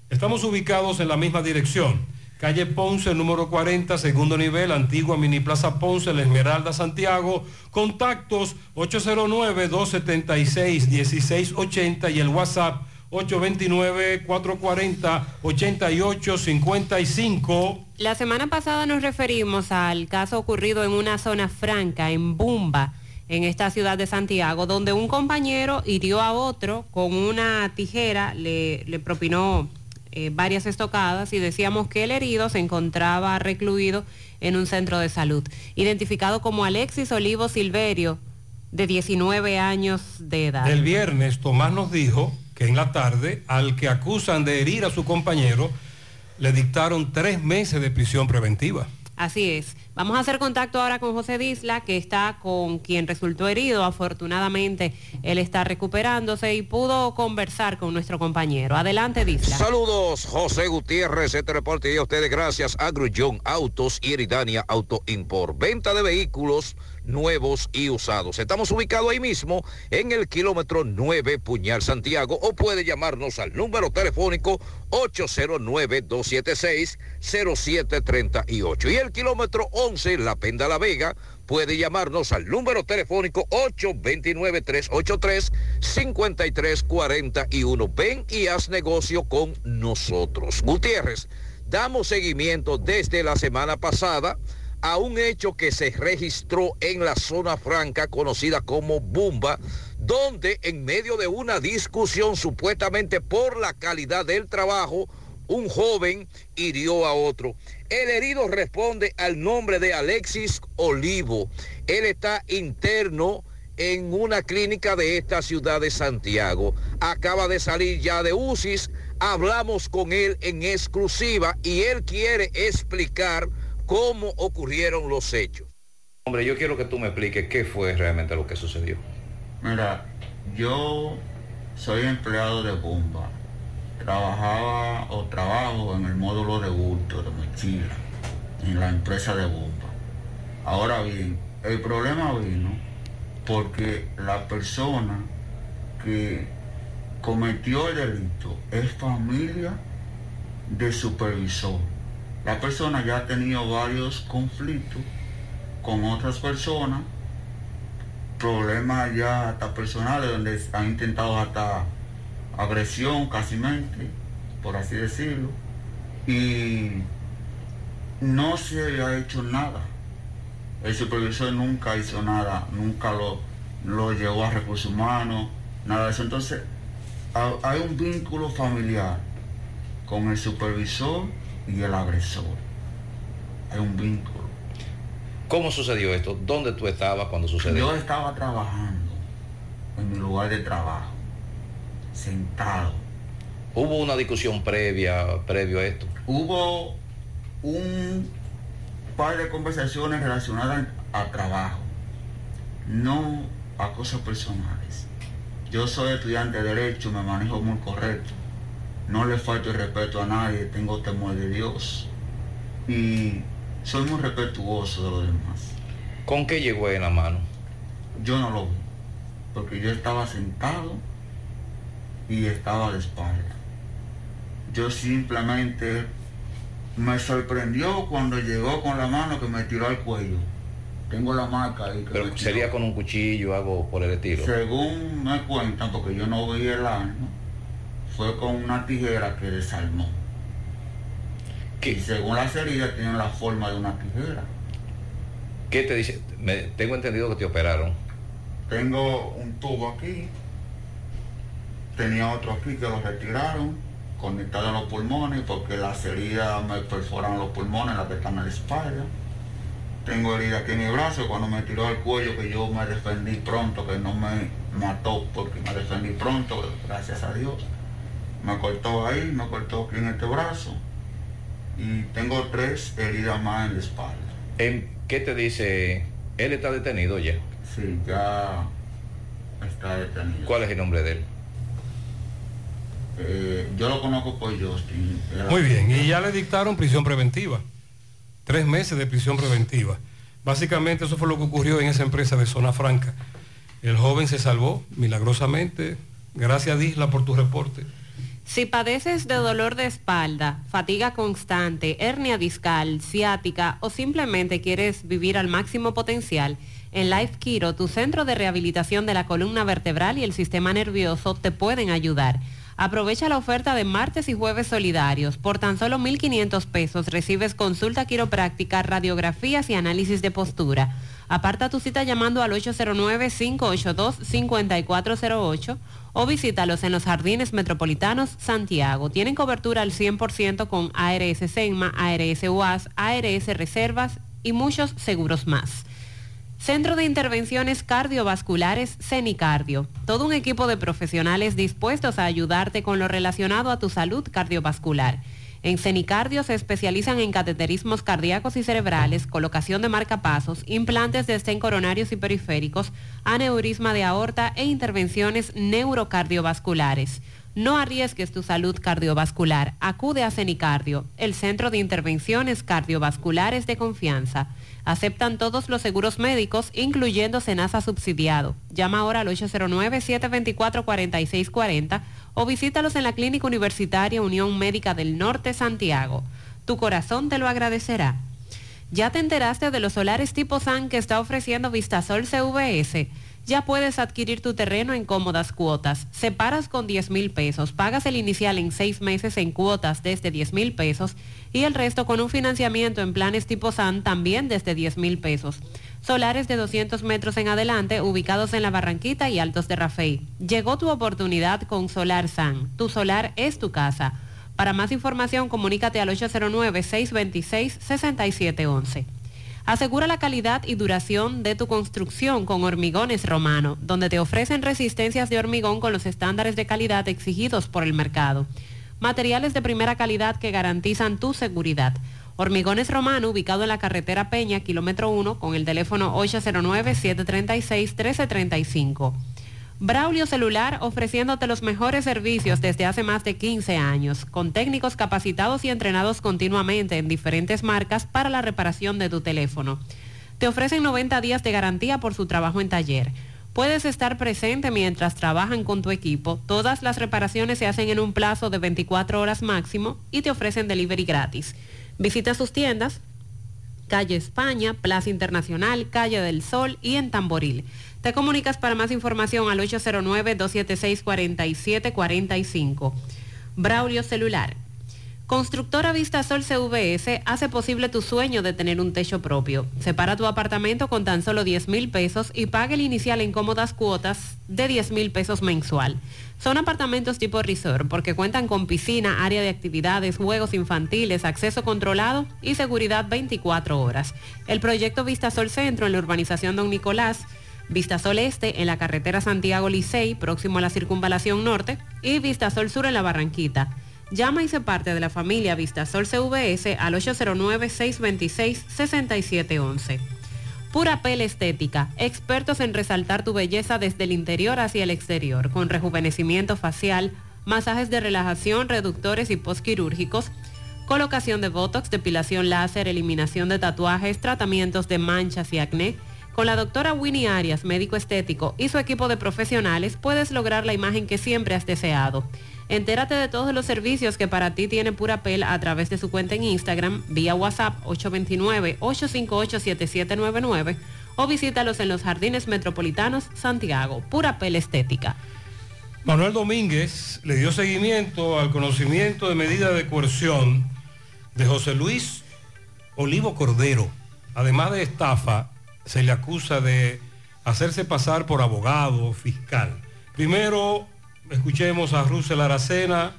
S10: Estamos ubicados en la misma dirección. Calle Ponce, número 40, segundo nivel, antigua Mini Plaza Ponce, La Esmeralda, Santiago. Contactos 809-276-1680 y el WhatsApp 829-440-8855.
S11: La semana pasada nos referimos al caso ocurrido en una zona franca, en Bumba, en esta ciudad de Santiago, donde un compañero hirió a otro con una tijera, le, propinó eh, varias estocadas y decíamos que el herido se encontraba recluido en un centro de salud, identificado como Alexis Olivo Silverio, de 19 años de edad.
S10: El viernes Tomás nos dijo que en la tarde al que acusan de herir a su compañero le dictaron tres meses de prisión preventiva.
S11: Así es. Vamos a hacer contacto ahora con José Disla, que está con quien resultó herido. Afortunadamente, él está recuperándose y pudo conversar con nuestro compañero. Adelante, Disla.
S22: Saludos, José Gutiérrez, este reporte y a ustedes gracias a Grullón Autos y Eridania Auto Import. Venta de vehículos nuevos y usados. Estamos ubicados ahí mismo en el kilómetro 9 Puñal Santiago o puede llamarnos al número telefónico 809-276-0738. Y el kilómetro 11 La Penda La Vega puede llamarnos al número telefónico 829-383-5341. Ven y haz negocio con nosotros. Gutiérrez, damos seguimiento desde la semana pasada a un hecho que se registró en la zona franca conocida como Bumba, donde en medio de una discusión supuestamente por la calidad del trabajo, un joven hirió a otro. El herido responde al nombre de Alexis Olivo. Él está interno en una clínica de esta ciudad de Santiago. Acaba de salir ya de UCIS. Hablamos con él en exclusiva y él quiere explicar cómo ocurrieron los hechos.
S57: Hombre, yo quiero que tú me expliques qué fue realmente lo que sucedió.
S52: Mira, yo soy empleado de bomba. Trabajaba o trabajo en el módulo de bulto de mochila, en la empresa de bomba. Ahora bien, el problema vino porque la persona que cometió el delito es familia de supervisor. La persona ya ha tenido varios conflictos con otras personas, problemas ya hasta personales donde han intentado hasta agresión casi por así decirlo, y no se ha hecho nada. El supervisor nunca hizo nada, nunca lo, lo llevó a recursos humanos, nada de eso. Entonces, ha- hay un vínculo familiar con el supervisor y el agresor. Hay un vínculo.
S57: ¿Cómo sucedió esto? ¿Dónde tú estabas cuando sucedió?
S52: Yo estaba trabajando en mi lugar de trabajo, sentado.
S57: ¿Hubo una discusión previa, previo a esto?
S52: Hubo un par de conversaciones relacionadas a trabajo, no a cosas personales. Yo soy estudiante de Derecho, me manejo muy correcto. No le falto el respeto a nadie, tengo temor de Dios. Y soy muy respetuoso de los demás.
S57: ¿Con qué llegó en la mano?
S52: Yo no lo vi, porque yo estaba sentado y estaba de espalda. Yo simplemente me sorprendió cuando llegó con la mano que me tiró al cuello. Tengo la marca ahí. Que me
S57: Pero sería con un cuchillo, algo por el estilo.
S52: Según me cuentan, porque yo no vi el arma, fue con una tijera que desarmó. Y según las heridas tienen la forma de una tijera.
S57: ¿Qué te dice? Me- tengo entendido que te operaron.
S52: Tengo un tubo aquí, tenía otro aquí que lo retiraron, conectado a los pulmones, porque las heridas me perforaron los pulmones, las que están en la espalda. Tengo herida aquí en mi brazo, cuando me tiró al cuello, que yo me defendí pronto, que no me mató porque me defendí pronto, gracias a Dios. Me cortó ahí, me cortó aquí en este brazo. Y tengo tres heridas más en la espalda.
S57: ¿En ¿Qué te dice? Él está detenido ya.
S52: Sí, ya está detenido.
S57: ¿Cuál es el nombre de él?
S52: Eh, yo lo conozco por Justin. Era-
S10: Muy bien, y ya le dictaron prisión preventiva. Tres meses de prisión preventiva. Básicamente eso fue lo que ocurrió en esa empresa de Zona Franca. El joven se salvó milagrosamente. Gracias, Disla, por tu reporte.
S11: Si padeces de dolor de espalda, fatiga constante, hernia discal, ciática o simplemente quieres vivir al máximo potencial, en Life Kiro, tu centro de rehabilitación de la columna vertebral y el sistema nervioso, te pueden ayudar. Aprovecha la oferta de martes y jueves solidarios. Por tan solo 1.500 pesos recibes consulta quiropráctica, radiografías y análisis de postura. Aparta tu cita llamando al 809-582-5408 o visítalos en los Jardines Metropolitanos Santiago. Tienen cobertura al 100% con ARS Senma, ARS UAS, ARS Reservas y muchos seguros más. Centro de Intervenciones Cardiovasculares CENICardio. Todo un equipo de profesionales dispuestos a ayudarte con lo relacionado a tu salud cardiovascular. En CENICardio se especializan en cateterismos cardíacos y cerebrales, colocación de marcapasos, implantes de estén coronarios y periféricos, aneurisma de aorta e intervenciones neurocardiovasculares. No arriesgues tu salud cardiovascular. Acude a CENICardio, el centro de intervenciones cardiovasculares de confianza. Aceptan todos los seguros médicos, incluyendo Senasa subsidiado. Llama ahora al 809-724-4640 o visítalos en la Clínica Universitaria Unión Médica del Norte, Santiago. Tu corazón te lo agradecerá. ¿Ya te enteraste de los solares tipo SAN que está ofreciendo Vistasol CVS? Ya puedes adquirir tu terreno en cómodas cuotas. Separas con 10 mil pesos, pagas el inicial en seis meses en cuotas desde 10 mil pesos y el resto con un financiamiento en planes tipo SAN también desde 10 mil pesos. Solares de 200 metros en adelante ubicados en la Barranquita y Altos de Rafey. Llegó tu oportunidad con Solar SAN. Tu solar es tu casa. Para más información comunícate al 809-626-6711. Asegura la calidad y duración de tu construcción con Hormigones Romano, donde te ofrecen resistencias de hormigón con los estándares de calidad exigidos por el mercado. Materiales de primera calidad que garantizan tu seguridad. Hormigones Romano, ubicado en la carretera Peña, kilómetro 1, con el teléfono 809-736-1335. Braulio Celular ofreciéndote los mejores servicios desde hace más de 15 años, con técnicos capacitados y entrenados continuamente en diferentes marcas para la reparación de tu teléfono. Te ofrecen 90 días de garantía por su trabajo en taller. Puedes estar presente mientras trabajan con tu equipo. Todas las reparaciones se hacen en un plazo de 24 horas máximo y te ofrecen delivery gratis. Visita sus tiendas, calle España, Plaza Internacional, calle del Sol y en Tamboril. Te comunicas para más información al 809-276-4745. Braulio Celular. Constructora Vistasol CVS hace posible tu sueño de tener un techo propio. Separa tu apartamento con tan solo 10 mil pesos y paga el inicial en cómodas cuotas de 10 mil pesos mensual. Son apartamentos tipo resort porque cuentan con piscina, área de actividades, juegos infantiles, acceso controlado y seguridad 24 horas. El proyecto Vistasol Centro en la urbanización Don Nicolás Vistasol Este en la carretera Santiago Licey, próximo a la Circunvalación Norte, y Vistasol Sur en la Barranquita. Llama y se parte de la familia Vistasol CVS al 809-626-6711. Pura Pel Estética, expertos en resaltar tu belleza desde el interior hacia el exterior, con rejuvenecimiento facial, masajes de relajación, reductores y postquirúrgicos, colocación de botox, depilación láser, eliminación de tatuajes, tratamientos de manchas y acné, con la doctora Winnie Arias, médico estético, y su equipo de profesionales puedes lograr la imagen que siempre has deseado. Entérate de todos los servicios que para ti tiene Pura Pel a través de su cuenta en Instagram, vía WhatsApp 829-858-7799 o visítalos en los Jardines Metropolitanos Santiago. Pura Pel Estética.
S10: Manuel Domínguez le dio seguimiento al conocimiento de medida de coerción de José Luis Olivo Cordero. Además de estafa, se le acusa de hacerse pasar por abogado fiscal. Primero, escuchemos a Russell Aracena,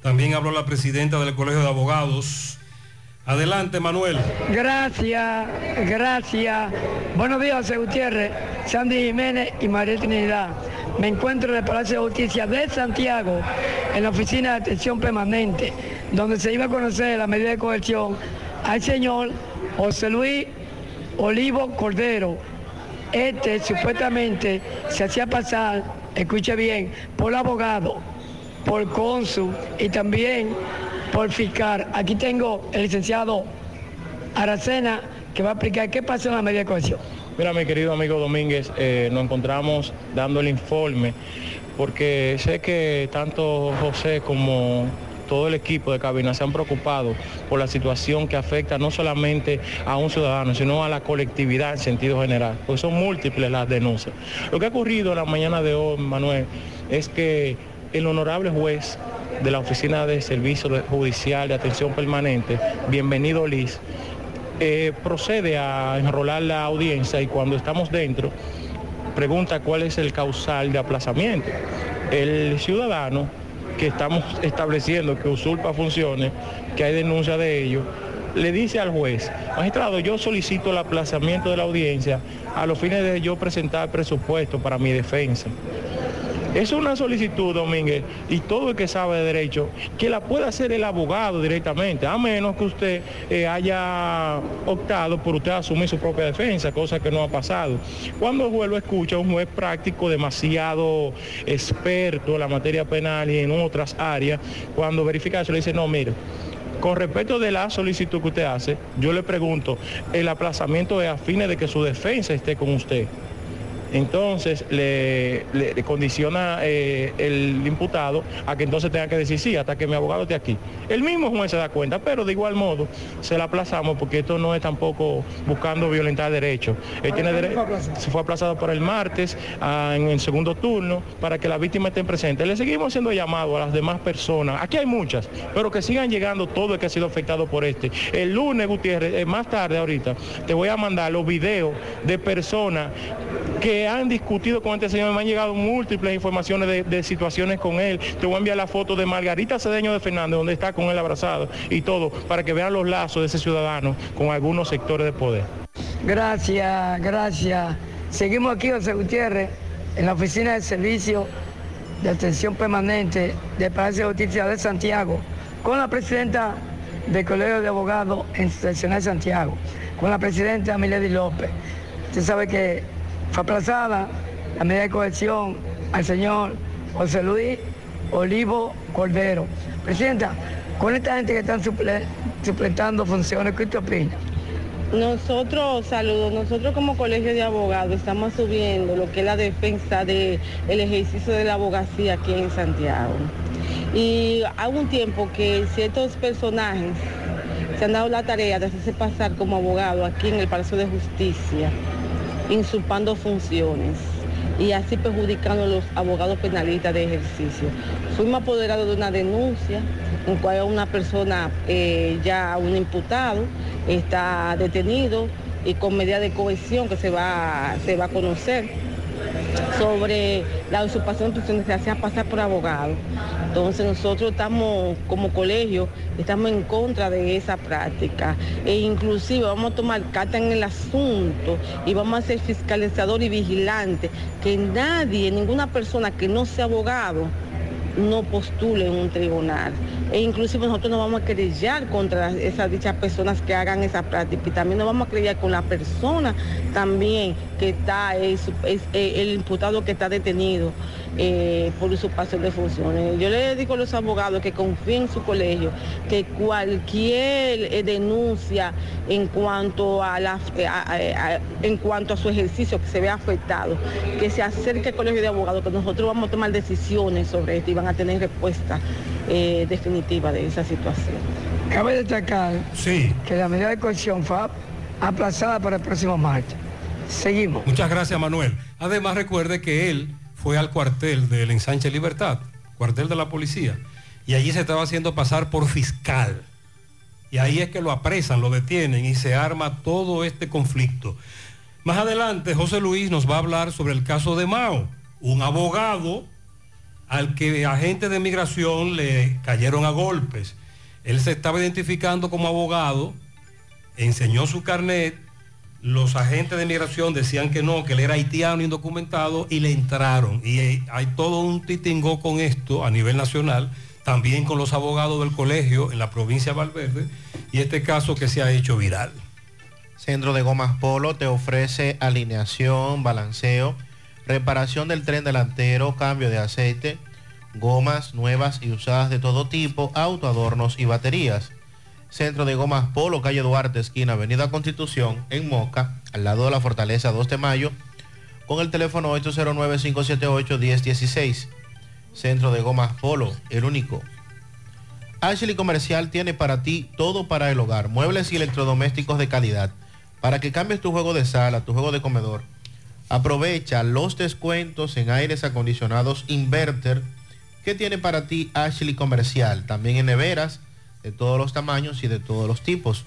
S10: también habló la presidenta del Colegio de Abogados. Adelante, Manuel.
S58: Gracias, gracias. Buenos días, José Gutiérrez, Sandy Jiménez y María Trinidad. Me encuentro en el Palacio de Justicia de Santiago, en la oficina de atención permanente, donde se iba a conocer la medida de coerción al señor José Luis Olivo Cordero. Este supuestamente se hacía pasar, escuche bien, por abogado, por cónsul y también por fiscal. Aquí tengo el licenciado Aracena que va a explicar qué pasó en la medida de cohesión.
S51: Mira, mi querido amigo Domínguez, eh, nos encontramos dando el informe porque sé que tanto José como todo el equipo de cabina se han preocupado por la situación que afecta no solamente a un ciudadano, sino a la colectividad en sentido general, porque son múltiples las denuncias. Lo que ha ocurrido la mañana de hoy, Manuel, es que el honorable juez de la Oficina de Servicio Judicial de Atención Permanente, bienvenido Liz, eh, procede a enrolar la audiencia y cuando estamos dentro, pregunta cuál es el causal de aplazamiento. El ciudadano que estamos estableciendo que usurpa funciones, que hay denuncia de ello, le dice al juez, magistrado, yo solicito el aplazamiento de la audiencia a los fines de yo presentar presupuesto para mi defensa. Es una solicitud, Domínguez, y todo el que sabe de derecho, que la puede hacer el abogado directamente, a menos que usted eh, haya optado por usted asumir su propia defensa, cosa que no ha pasado. Cuando el juez lo escucha, un juez práctico demasiado experto en la materia penal y en otras áreas, cuando verifica eso le dice, no, mire, con respecto de la solicitud que usted hace, yo le pregunto, el aplazamiento es a fines de que su defensa esté con usted. Entonces le, le- le condiciona eh, el imputado a que entonces tenga que decir sí hasta que mi abogado esté aquí. El mismo juez se da cuenta, pero de igual modo se la aplazamos porque esto no es tampoco buscando violentar derechos. Él tiene dere- se fue aplazado para el martes ah, en el segundo turno para que la víctima esté presente. Le seguimos haciendo llamado a las demás personas. Aquí hay muchas, pero que sigan llegando todo el que ha sido afectado por este. El lunes, Gutiérrez, eh, más tarde ahorita, te voy a mandar los videos de personas que han discutido con este señor, me han llegado múltiples informaciones de, de situaciones con él. Te voy a enviar la foto de Margarita Cedeño de Fernández, donde está con él abrazado y todo, para que vean los lazos de ese ciudadano con algunos sectores de poder.
S58: Gracias, gracias. Seguimos aquí, José Gutiérrez, en la oficina de servicio de atención permanente del Palacio de Justicia de Santiago, con la presidenta del Colegio de Abogados Institucional de Santiago, con la presidenta Milady López. Usted sabe que fue aplazada la medida de cohesión al señor José Luis Olivo Cordero. Presidenta, con esta gente que están suple- funciones, ¿qué usted opina?
S59: Nosotros, saludos, nosotros como colegio de abogados estamos subiendo lo que es la defensa del ejercicio de la abogacía aquí en Santiago. Y hay un tiempo que ciertos personajes se han dado la tarea de hacerse pasar como abogado aquí en el Palacio de Justicia, insulpando funciones y así perjudicando a los abogados penalistas de ejercicio. Fuimos apoderados de una denuncia en cual una persona, eh, ya un imputado, está detenido y con medida de cohesión que se va, se va a conocer sobre la usurpación funciones, se hacía pasar por abogado. Entonces nosotros estamos como colegio, estamos en contra de esa práctica e inclusive vamos a tomar carta en el asunto y vamos a ser fiscalizador y vigilante, que nadie, ninguna persona que no sea abogado, no postule en un tribunal. E inclusive nosotros nos vamos a querellar contra esas dichas personas que hagan esa práctica y también nos vamos a querellar con la persona también que está, es, es, eh, el imputado que está detenido eh, por usurpación de funciones. Yo le digo a los abogados que confíen en su colegio, que cualquier eh, denuncia en cuanto a, la, eh, en cuanto a su ejercicio que se vea afectado, que se acerque al colegio de abogados, que nosotros vamos a tomar decisiones sobre esto y van a tener respuesta eh, definitiva de esa situación.
S58: Cabe destacar que la medida de cohesión fue aplazada para el próximo martes. Seguimos.
S10: Muchas gracias, Manuel. Además, recuerde que él fue al cuartel del Ensanche Libertad, cuartel de la policía, y allí se estaba haciendo pasar por fiscal. Y ahí es que lo apresan, lo detienen y se arma todo este conflicto. Más adelante, José Luis nos va a hablar sobre el caso de Mao, un abogado al que agentes de migración le cayeron a golpes. Él se estaba identificando como abogado, enseñó su carnet, los agentes de migración decían que no, que él era haitiano indocumentado y le entraron. Y eh, hay todo un titingó con esto a nivel nacional, también con los abogados del colegio en la provincia de Valverde, y este caso que se ha hecho viral.
S19: Centro de Gomas Polo te ofrece alineación, balanceo, reparación del tren delantero, cambio de aceite, gomas nuevas y usadas de todo tipo, autoadornos y baterías. Centro de Gomas Polo, calle Duarte, esquina Avenida Constitución, en Moca, al lado de la Fortaleza 2 de Mayo, con el teléfono 809-578-1016. Centro de Gomas Polo, el único. Ashley Comercial tiene para ti todo para el hogar, muebles y electrodomésticos de calidad, para que cambies tu juego de sala, tu juego de comedor. Aprovecha los descuentos en aires acondicionados Inverter que tiene para ti Ashley Comercial, también en neveras de todos los tamaños y de todos los tipos.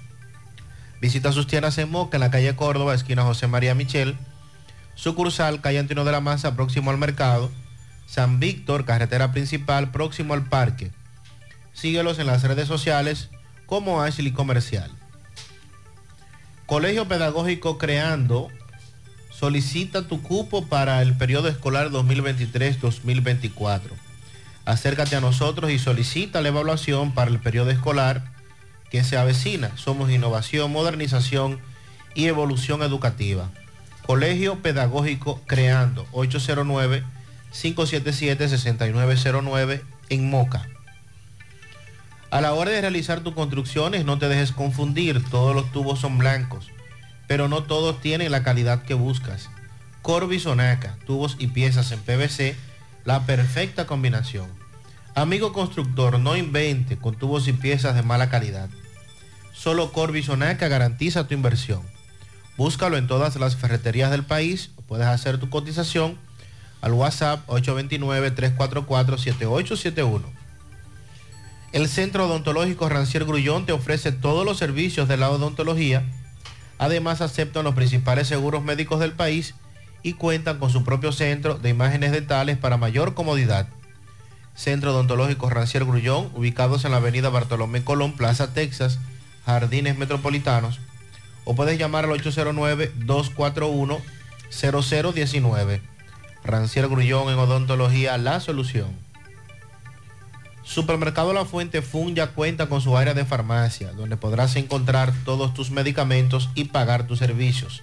S19: Visita sus tiendas en Moca, en la calle Córdoba, esquina José María Michel, sucursal calle Antino de la Maza, próximo al mercado, San Víctor, carretera principal, próximo al parque. Síguelos en las redes sociales como Ashley Comercial. Colegio Pedagógico Creando solicita tu cupo para el periodo escolar 2023-2024. Acércate a nosotros y solicita la evaluación para el periodo escolar que se avecina. Somos innovación, modernización y evolución educativa. Colegio Pedagógico Creando 809-577-6909 en Moca. A la hora de realizar tus construcciones no te dejes confundir, todos los tubos son blancos, pero no todos tienen la calidad que buscas. Corby Sonaca, tubos y piezas en PVC, la perfecta combinación. Amigo constructor, no invente con tubos y piezas de mala calidad. Solo Corby Sonaca garantiza tu inversión. Búscalo en todas las ferreterías del país, puedes hacer tu cotización al WhatsApp 829-344-7871. El Centro Odontológico Rancier Grullón te ofrece todos los servicios de la odontología. Además aceptan los principales seguros médicos del país y cuentan con su propio centro de imágenes dentales para mayor comodidad. Centro Odontológico Rancier Grullón, ubicados en la avenida Bartolomé Colón, Plaza Texas, Jardines Metropolitanos. O puedes llamar al 809-241-0019. Rancier Grullón en Odontología, la solución. Supermercado La Fuente Fun ya cuenta con su área de farmacia, donde podrás encontrar todos tus medicamentos y pagar tus servicios.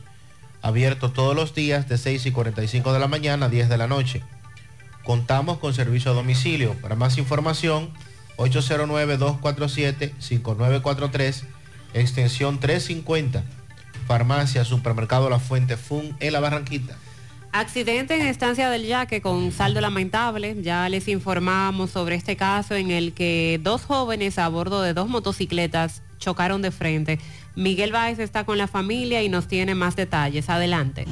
S19: Abierto todos los días de 6 y 45 de la mañana a 10 de la noche. Contamos con servicio a domicilio. Para más información, 809-247-5943, extensión 350. Farmacia Supermercado La Fuente Fun en La Barranquita.
S11: Accidente en Estancia del Yaque con saldo lamentable. Ya les informamos sobre este caso en el que dos jóvenes a bordo de dos motocicletas chocaron de frente. Miguel Báez está con la familia y nos tiene más detalles. Adelante.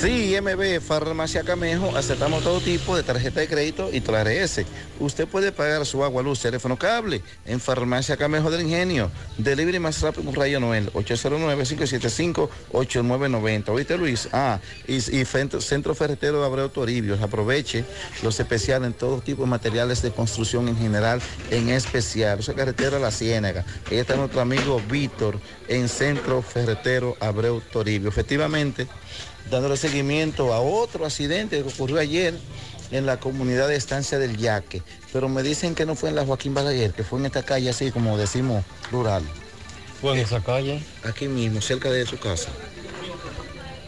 S39: Sí, MB, Farmacia Camejo, aceptamos todo tipo de tarjeta de crédito y S. Usted puede pagar su agua, luz, teléfono, cable en Farmacia Camejo del Ingenio. Delivery más rápido, Rayo Noel, 809-575-8990. ¿Oíste, Luis? Ah, y, Centro, Ferretero Abreu Toribio. Aproveche los especiales en todo tipo de materiales de construcción en general, en especial. Esa carretera La Ciénaga. Ahí está nuestro amigo Víctor en Centro Ferretero Abreu Toribio. Efectivamente, dándole seguimiento a otro accidente que ocurrió ayer en la comunidad de Estancia del Yaque. Pero me dicen que no fue en la Joaquín Balaguer, que fue en esta calle así como decimos rural.
S60: ¿Fue en esa calle?
S39: Aquí mismo, cerca de su casa.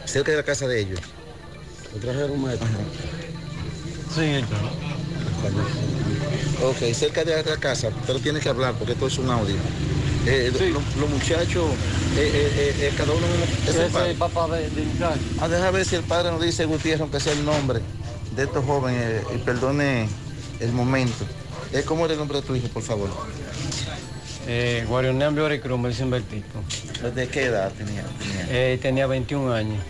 S39: Cerca de la casa de ellos.
S60: ¿Lo trajeron maestro? Sí,
S39: Ok, cerca de la casa, pero tiene que hablar porque esto es un audio. Eh, lo- Los muchachos, eh, eh, cada uno es el padre.
S60: papá de, de.
S39: Ah, deja ver si el padre nos dice Gutiérrez, aunque sea el nombre de estos jóvenes, y perdone el momento. ¿Cómo era el nombre de tu hijo, por favor?
S60: Eh, Cruz, me dicen Bertito.
S39: ¿De qué edad tenía? tenía?
S60: Eh, tenía 21 años.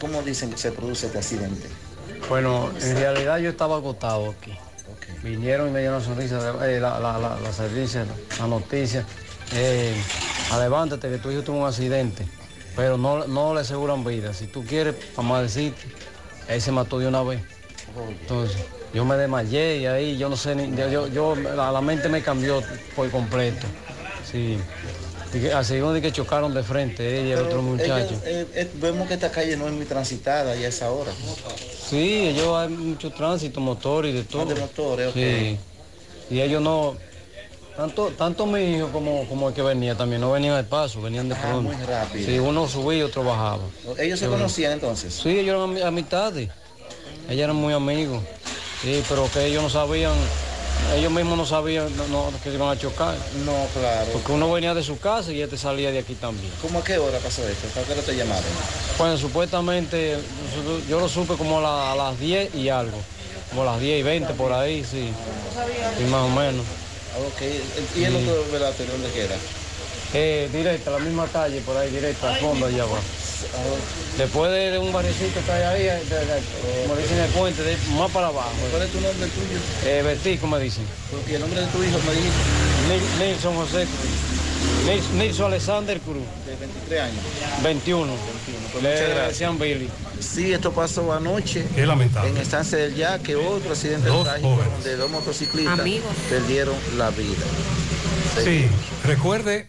S39: ¿Cómo dicen que se produce este accidente?
S60: Bueno, en realidad yo estaba agotado aquí. Vinieron y me dieron la sonrisa, eh, la, la, la, la servicia, la noticia. Eh, ah, levántate que tu hijo tuvo un accidente, pero no, no le aseguran vida. Si tú quieres, vamos a decirte, él se mató de una vez. Entonces, yo me desmayé y ahí yo no sé, ni, yo, yo- la, la mente me cambió por completo. Sí. Y Así uno de que chocaron de frente, ella y el otro muchacho.
S39: ellos, eh, eh, vemos que esta calle no es muy transitada ya a esa hora.
S60: Sí, ellos hay mucho tránsito, motor y de todo.
S39: de motores, ok.
S60: Sí. Y ellos no, tanto, tanto mi hijo como, como el que venía también, no venían al paso, venían de
S39: Ah,
S60: pronto.
S39: muy rápido.
S60: Sí, uno subía y otro bajaba.
S39: ¿Ellos se conocían entonces?
S60: Sí, ellos eran ami- amistades. Ellos eran muy amigos. Sí, pero que ellos no sabían, ellos mismos no sabían no, no, que iban a chocar.
S39: No, claro.
S60: Porque uno venía de su casa y este salía de aquí también.
S39: ¿Cómo a qué hora pasó esto? ¿Para qué hora te llamaron?
S60: Bueno, supuestamente yo lo supe como a, la- a las 10 y algo. como las 10 y 20 por ahí, sí. Y más o menos.
S39: Ok, ¿y el otro velatorio dónde queda?
S60: Eh, directa, la misma calle, por ahí, directa, al fondo allá abajo. Después de, de un barrecito que hay ahí, de- de- como dicen el puente, más para abajo.
S39: ¿Cuál es tu nombre tuyo?
S60: Eh, Bertico me dicen.
S39: ¿Y el nombre de tu hijo me dijiste?
S60: Nil- Nilson José Cruz. Nils- Nilson Alexander Cruz.
S39: De 23 años.
S60: 21.
S39: Pues
S60: Le
S39: muchas gracias.
S60: Billy.
S39: Sí, esto pasó anoche.
S10: Qué lamentable.
S39: En Estancia del Yaque, otro accidente
S10: Dos
S39: trágico
S10: jóvenes.
S39: donde dos motociclistas
S11: Amigos.
S39: perdieron la vida.
S10: Sí, recuerde,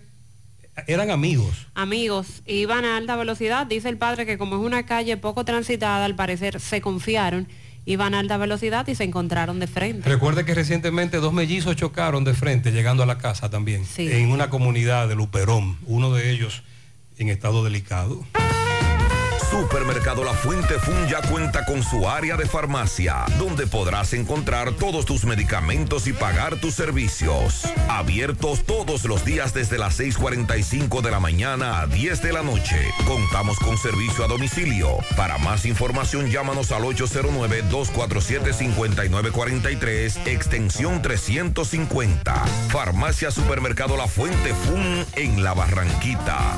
S10: eran amigos.
S11: Amigos, iban a alta velocidad. Dice el padre que como es una calle poco transitada, al parecer se confiaron, iban a alta velocidad y se encontraron de frente.
S10: Recuerde que recientemente dos mellizos chocaron de frente llegando a la casa también,
S11: Sí.
S10: en una comunidad de Luperón, uno de ellos en estado delicado.
S13: Supermercado La Fuente Fun ya cuenta con su área de farmacia, donde podrás encontrar todos tus medicamentos y pagar tus servicios. Abiertos todos los días desde las 6:45 de la mañana a 10 de la noche. Contamos con servicio a domicilio. Para más información, llámanos al 809-247-5943, extensión 350. Farmacia Supermercado La Fuente Fun en La Barranquita.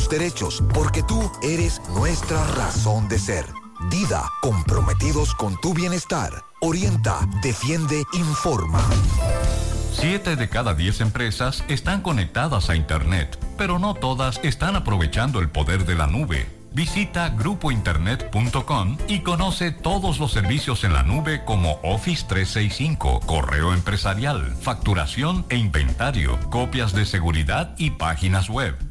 S43: derechos, porque tú eres nuestra razón de ser. Dida, comprometidos con tu bienestar. Orienta, defiende, informa.
S61: Siete de cada diez empresas están conectadas a Internet, pero no todas están aprovechando el poder de la nube. Visita grupointernet.com y conoce todos los servicios en la nube como Office 365, correo empresarial, facturación e inventario, copias de seguridad y páginas web.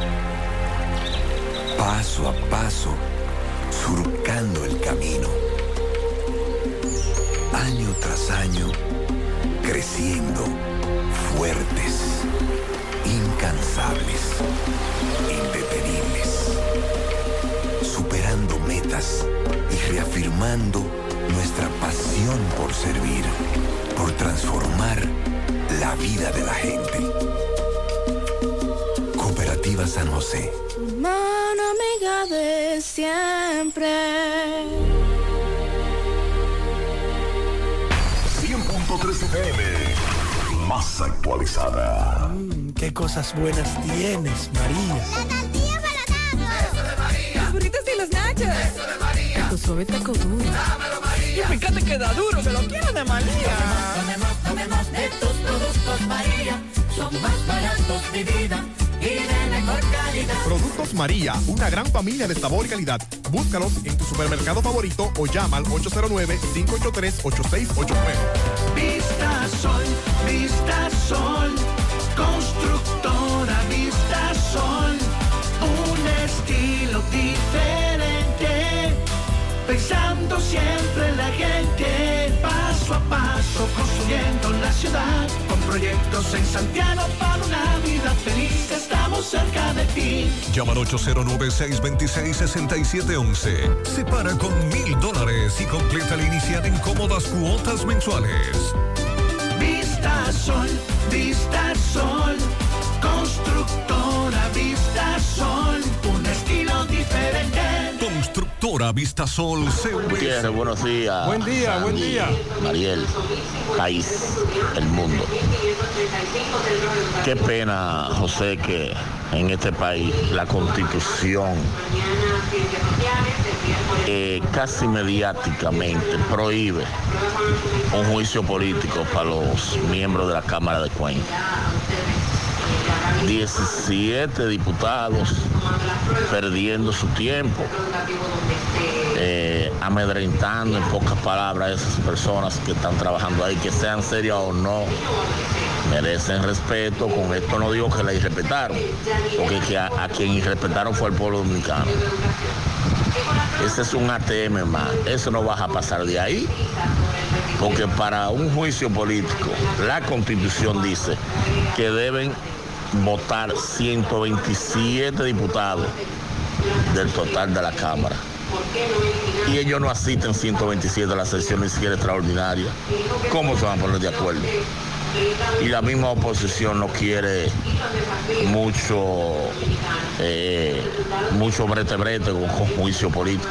S43: Paso a paso, surcando el camino. Año tras año, creciendo, fuertes, incansables, indetenibles. Superando metas y reafirmando nuestra pasión por servir, por transformar la vida de la gente. Cooperativa San José.
S31: Mano amiga de siempre.
S1: 100.3 FM. Más actualizada.
S62: Mm, qué cosas buenas tienes, María.
S31: Los burritos y los nachos. Eso de María. Tu suave taco duro. Dámelo María.
S62: Y fíjate que da duro, que lo quiero de María.
S31: Tomemos, tomemos de tus productos María. Son más baratos de vida y de mejor calidad.
S16: Productos María, una gran familia de sabor y calidad. Búscalos en tu supermercado favorito o llama al 809-583-8689.
S63: Vista Sol, Vista Sol, constructora Vista Sol, un estilo diferente, pensando siempre en la gente, paso a paso construyendo la ciudad, con proyectos en Santiago para una vida feliz, estamos cerca de ti.
S1: Llama al 809-626-6711. Separa con mil dólares y completa la inicial en cómodas cuotas mensuales.
S63: Vista Sol, Vista Sol, constructora Vista Sol.
S1: Constructora Vista Sol
S22: Gutiérrez,
S1: CVS.
S22: buenos días.
S1: Buen día, buen día.
S22: Mariel, país, el mundo. Qué pena, José, que en este país la constitución
S64: eh, casi mediáticamente prohíbe un juicio político para los miembros de la Cámara de Cuentas. 17 diputados perdiendo su tiempo, eh, amedrentando en pocas palabras a esas personas que están trabajando ahí, que sean serias o no, merecen respeto. Con esto no digo que la irrespetaron, porque que a, a quien irrespetaron fue el pueblo dominicano. Ese es un ATM más, eso no va a pasar de ahí, porque para un juicio político, la constitución dice que deben votar 127 diputados del total de la Cámara. Y ellos no asisten 127 a la sesión ni siquiera extraordinaria. ¿Cómo se van a poner de acuerdo? Y la misma oposición no quiere mucho, eh, mucho brete brete con, con juicio político.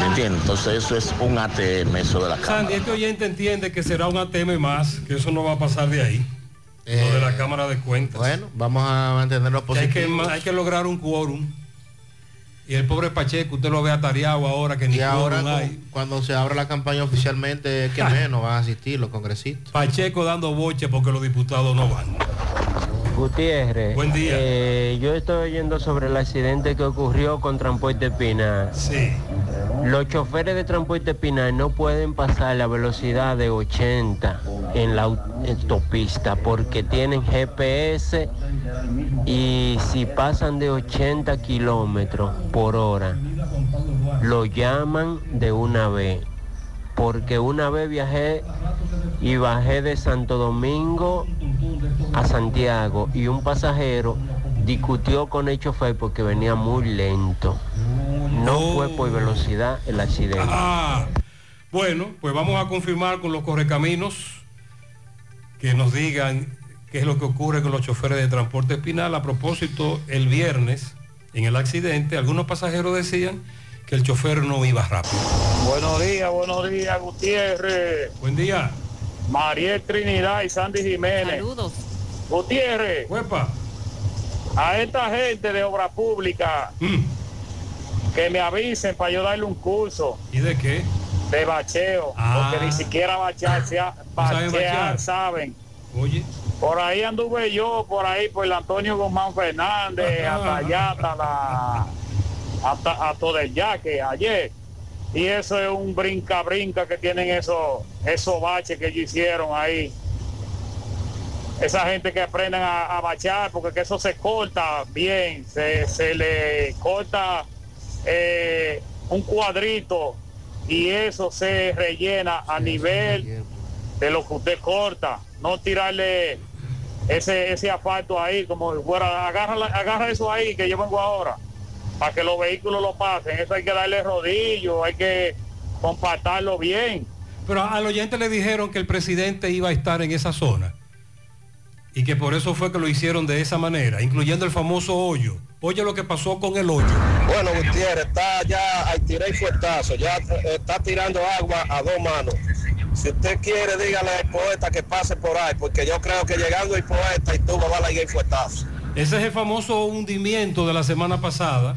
S64: ¿Me entiendes? Entonces eso es un ATM, eso de la Cámara.
S10: Sandy, este oyente entiende que será un ATM más, que eso no va a pasar de ahí. Lo de la Cámara de Cuentas.
S19: Bueno, vamos a mantenerlo
S10: Que hay, que,
S19: positivo.
S10: hay que lograr un quórum. Y el pobre Pacheco, usted lo ve atareado ahora que ni
S19: Y ahora con-
S10: hay.
S19: cuando se abra la campaña oficialmente, que menos van a asistir los congresistas.
S10: Pacheco dando boche porque los diputados no van.
S65: Gutiérrez.
S10: Buen día.
S65: eh, yo estoy oyendo sobre el accidente que ocurrió con Transporte Pinar.
S10: Sí.
S65: Los choferes de Transporte Pinar no pueden pasar la velocidad de 80 en la au- autopista porque tienen GPS y si pasan de 80 kilómetros por hora, lo llaman de una vez. Porque una vez viajé y bajé de Santo Domingo a Santiago y un pasajero discutió con el chofer porque venía muy lento. No fue por velocidad el accidente.
S10: Ah, bueno, pues vamos a confirmar con los correcaminos que nos digan qué es lo que ocurre con los choferes de transporte espinal. A propósito, el viernes, en el accidente, algunos pasajeros decían que el chofer no iba rápido.
S66: Buenos días, buenos días, Gutiérrez.
S10: Buen día.
S66: Mariel Trinidad y Sandy Jiménez.
S11: Saludos.
S66: Gutiérrez. A esta gente de obra pública que me avisen para yo darle un curso
S10: ¿Y de qué?
S66: de bacheo,
S10: Ah.
S66: porque ni siquiera bachear, sea-
S10: ¿No saben
S66: bachear,
S10: bachear?
S66: saben.
S10: Oye.
S66: Por ahí anduve yo, por ahí por el Antonio Guzmán Fernández, hasta allá, hasta la hasta, hasta del yaque ayer. Y eso es un brinca brinca que tienen esos esos baches que ellos hicieron ahí. Esa gente que aprenden a, a bachear, porque que eso se corta bien, se, se le corta eh, un cuadrito y eso se rellena a nivel de lo que usted corta, no tirarle ese ese asfalto ahí como si fuera agarra agarra eso ahí que yo vengo ahora para que los vehículos lo pasen, eso hay que darle rodillo, hay que compactarlo bien.
S10: Pero al oyente le dijeron que el presidente iba a estar en esa zona y que por eso fue que lo hicieron de esa manera, incluyendo el famoso hoyo. Oye lo que pasó con el hoyo.
S67: Bueno, Gutiérrez, está ya al tirar el fuertazo, ya eh, está tirando agua a dos manos. Si usted quiere, dígale al poeta que pase por ahí, porque yo creo que llegando el poeta y tú va a ir el fuertazo.
S10: Ese es el famoso hundimiento de la semana pasada,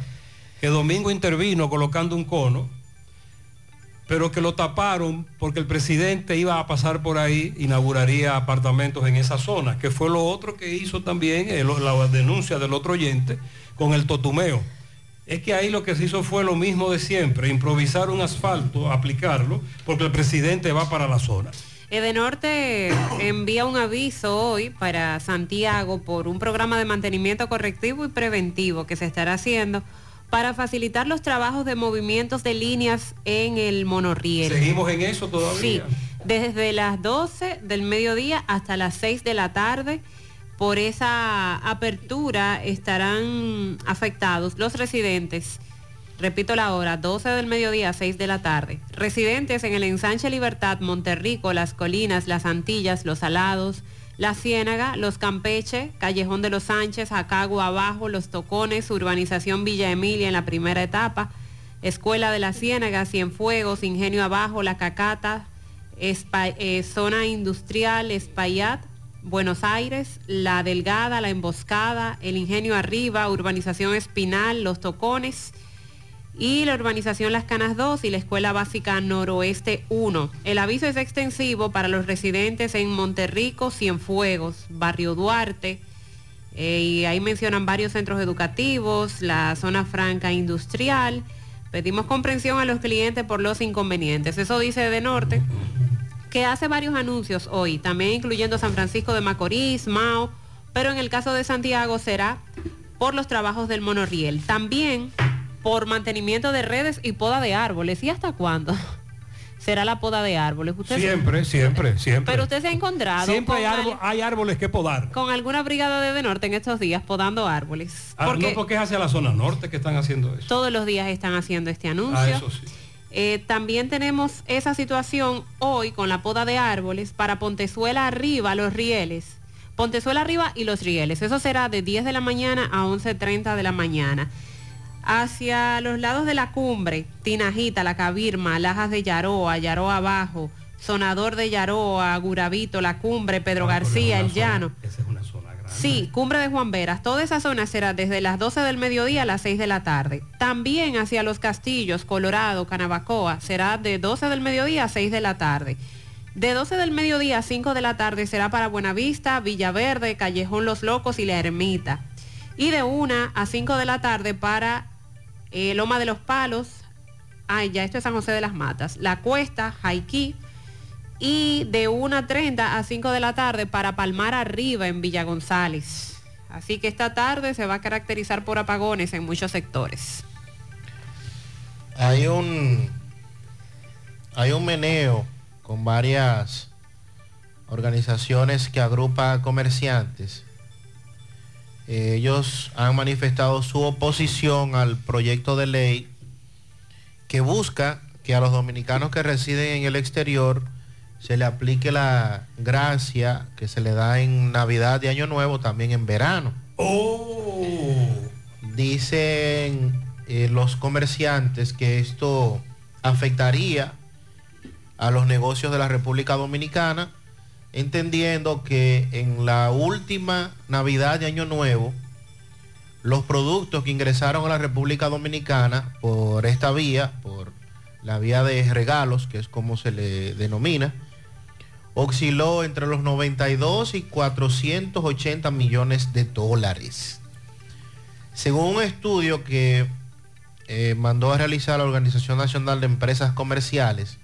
S10: que Domingo intervino colocando un cono, pero que lo taparon porque el presidente iba a pasar por ahí, inauguraría apartamentos en esa zona, que fue lo otro que hizo también el- la denuncia del otro oyente con el totumeo. Es que ahí lo que se hizo fue lo mismo de siempre, improvisar un asfalto, aplicarlo, porque el presidente va para la zona.
S11: Edenorte envía un aviso hoy para Santiago por un programa de mantenimiento correctivo y preventivo que se estará haciendo para facilitar los trabajos de movimientos de líneas en el monorriel.
S10: Seguimos en eso todavía.
S11: Sí, desde las 12 del mediodía hasta las 6 de la tarde. Por esa apertura estarán afectados los residentes. Repito la hora, 12 del mediodía a 6 de la tarde. Residentes en el ensanche Libertad, Monterrico, Las Colinas, Las Antillas, Los Alados, La Ciénaga, Los Campeche, Callejón de los Sánchez, Acagua Abajo, Los Tocones, Urbanización Villa Emilia en la primera etapa, Escuela de la Ciénaga, Cienfuegos, Ingenio Abajo, La Cacata, eh, Zona Industrial, Espaillat, Buenos Aires, La Delgada, La Emboscada, El Ingenio Arriba, Urbanización Espinal, Los Tocones y la urbanización Las Canas 2 y la Escuela Básica Noroeste 1. El aviso es extensivo para los residentes en Monterrico, Cienfuegos, Barrio Duarte, eh, y ahí mencionan varios centros educativos, la zona franca industrial. Pedimos comprensión a los clientes por los inconvenientes. Eso dice de norte, que hace varios anuncios hoy, también incluyendo San Francisco de Macorís, Mao, pero en el caso de Santiago será por los trabajos del monorriel. También por mantenimiento de redes y poda de árboles. ¿Y hasta cuándo? Será la poda de árboles. Usted se-
S10: Siempre, siempre, siempre.
S11: Pero usted se ha encontrado
S10: Siempre hay,
S11: al-
S10: hay árboles que podar.
S11: con alguna brigada de, de norte en estos días podando árboles.
S10: Ah,
S11: Porque
S10: no porque es hacia la zona norte que están haciendo eso.
S11: todos los días están haciendo este anuncio.
S10: Ah, eso sí.
S11: Eh, también tenemos esa situación hoy con la poda de árboles para Pontezuela arriba, los rieles. Pontezuela arriba y los rieles. Eso será de 10 de la mañana a 11.30 de la mañana. Hacia los lados de la cumbre, Tinajita, La Cabirma, Lajas de Yaroa, Yaroa Abajo, Sonador de Yaroa, Gurabito, La Cumbre, Pedro García, El Llano. Sí, Cumbre de Juan Veras. Toda esa zona será desde las 12 del mediodía a las 6 de la tarde. También hacia los castillos, Colorado, Canabacoa, será de 12 del mediodía a 6 de la tarde. De 12 del mediodía a 5 de la tarde será para Buenavista, Villaverde, Callejón Los Locos y La Ermita. Y de 1 a 5 de la tarde para eh, Loma de los Palos, ay, ya esto es San José de las Matas, La Cuesta, Jaiquí, y de 1.30 a 5 de la tarde para Palmar Arriba en Villa González. Así que esta tarde se va a caracterizar por apagones en muchos sectores.
S19: Hay un hay un meneo con varias organizaciones que agrupa comerciantes. Eh, Ellos han manifestado su oposición al proyecto de ley que busca que a los dominicanos que residen en el exterior se le aplique la gracia que se le da en Navidad y Año Nuevo, también en verano. Dicen eh, los comerciantes que esto afectaría a los negocios de la República Dominicana, entendiendo que en la última Navidad y Año Nuevo, los productos que ingresaron a la República Dominicana por esta vía, por la vía de regalos, que es como se le denomina, osciló entre los 92 y 480 millones de dólares. Según un estudio que eh, mandó a realizar la Organización Nacional de Empresas Comerciales,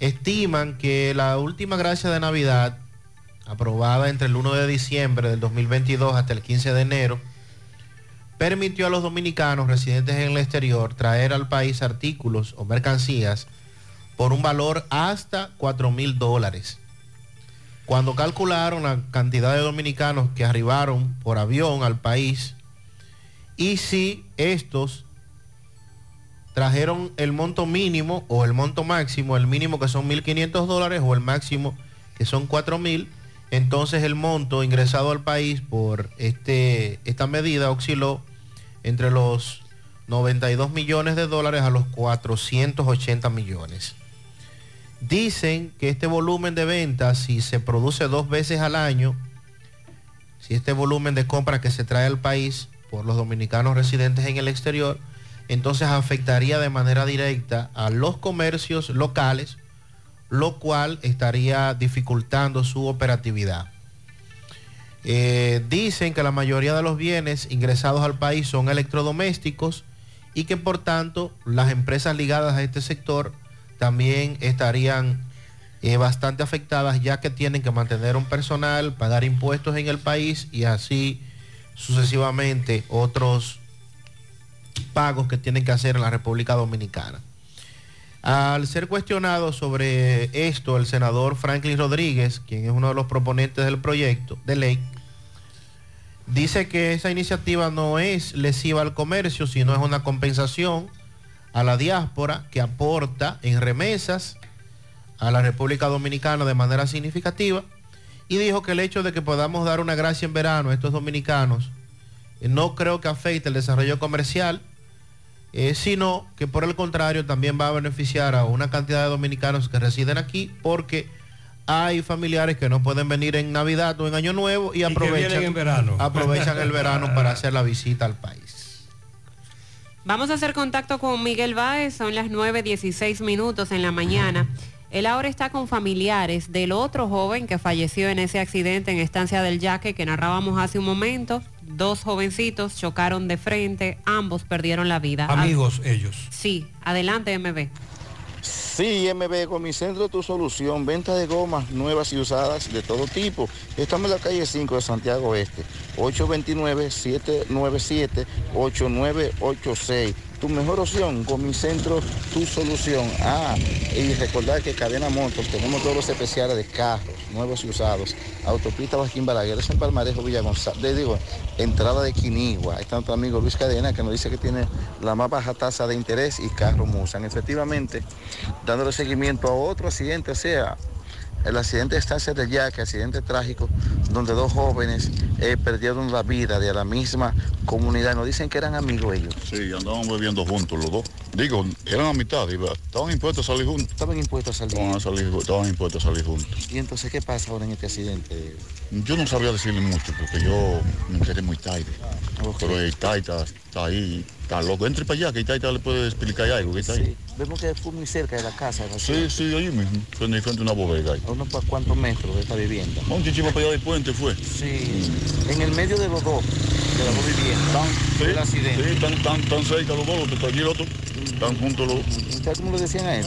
S19: estiman que la última gracia de Navidad, aprobada entre el 1 de diciembre del 2022 hasta el 15 de enero, permitió a los dominicanos residentes en el exterior traer al país artículos o mercancías por un valor hasta 4 mil dólares. Cuando calcularon la cantidad de dominicanos que arribaron por avión al país y si estos trajeron el monto mínimo o el monto máximo, el mínimo que son 1.500 dólares o el máximo que son 4.000, entonces el monto ingresado al país por este, esta medida osciló entre los 92 millones de dólares a los 480 millones. Dicen que este volumen de ventas, si se produce dos veces al año, si este volumen de compra que se trae al país por los dominicanos residentes en el exterior, entonces afectaría de manera directa a los comercios locales, lo cual estaría dificultando su operatividad. Eh, dicen que la mayoría de los bienes ingresados al país son electrodomésticos y que por tanto las empresas ligadas a este sector también estarían eh, bastante afectadas ya que tienen que mantener un personal, pagar impuestos en el país y así sucesivamente otros pagos que tienen que hacer en la República Dominicana. Al ser cuestionado sobre esto, el senador Franklin Rodríguez, quien es uno de los proponentes del proyecto de ley, dice que esa iniciativa no es lesiva al comercio, sino es una compensación a la diáspora que aporta en remesas a la República Dominicana de manera significativa y dijo que el hecho de que podamos dar una gracia en verano a estos dominicanos no creo que afecte el desarrollo comercial, eh, sino que por el contrario también va a beneficiar a una cantidad de dominicanos que residen aquí porque hay familiares que no pueden venir en Navidad o en Año Nuevo y, aprovechan,
S10: en verano.
S19: aprovechan el verano para hacer la visita al país.
S11: Vamos a hacer contacto con Miguel Báez, son las 9.16 minutos en la mañana. Él ahora está con familiares del otro joven que falleció en ese accidente en Estancia del Yaque que narrábamos hace un momento. Dos jovencitos chocaron de frente, ambos perdieron la vida.
S10: Amigos ellos.
S11: Sí, adelante MB.
S39: Sí, MB, con mi centro tu solución, venta de gomas nuevas y usadas de todo tipo. Estamos en la calle 5 de Santiago Este, 829-797-8986. Tu mejor opción, con mi centro tu solución. Ah, y recordar que Cadena Motos tenemos todos los especiales de carros, nuevos y usados. Autopista Joaquín Balaguer, en Palmarejo, Villa González, digo, entrada de Quinigua. Ahí está nuestro amigo Luis Cadena que nos dice que tiene la más baja tasa de interés y carro Musan. Efectivamente, dándole seguimiento a otro accidente, o sea, el accidente de Estancia del Yaque, accidente trágico, donde dos jóvenes eh, perdieron la vida de la misma comunidad. Nos dicen que eran amigos ellos.
S68: Sí, andaban bebiendo juntos los dos. Digo, eran a mitad, iba- estaban impuestos a salir juntos.
S39: Estaban impuestos a salir.
S68: Estaban, a salir, estaban impuestos a salir juntos.
S39: Y entonces, ¿qué pasa ahora en este accidente?
S68: Yo no sabría decirle mucho porque yo me enteré muy tarde. Pero el Taita está ahí, está loco. Entre para allá, que Taita le puede explicar algo. Que está ahí.
S39: Vemos que fue muy cerca de la casa.
S68: Sí, sí, ahí mismo, frente, frente a una bodega. Ahí.
S39: ¿A unos cuántos metros de esta vivienda?
S68: Un chichimo para allá del puente fue.
S39: Sí, en el medio de los dos, de las dos viviendas.
S68: Sí,
S39: del accidente.
S68: sí, están, están, están cerca los dos, los que está allí el otro. Están juntos los...
S39: ¿Ustedes cómo le decían a él?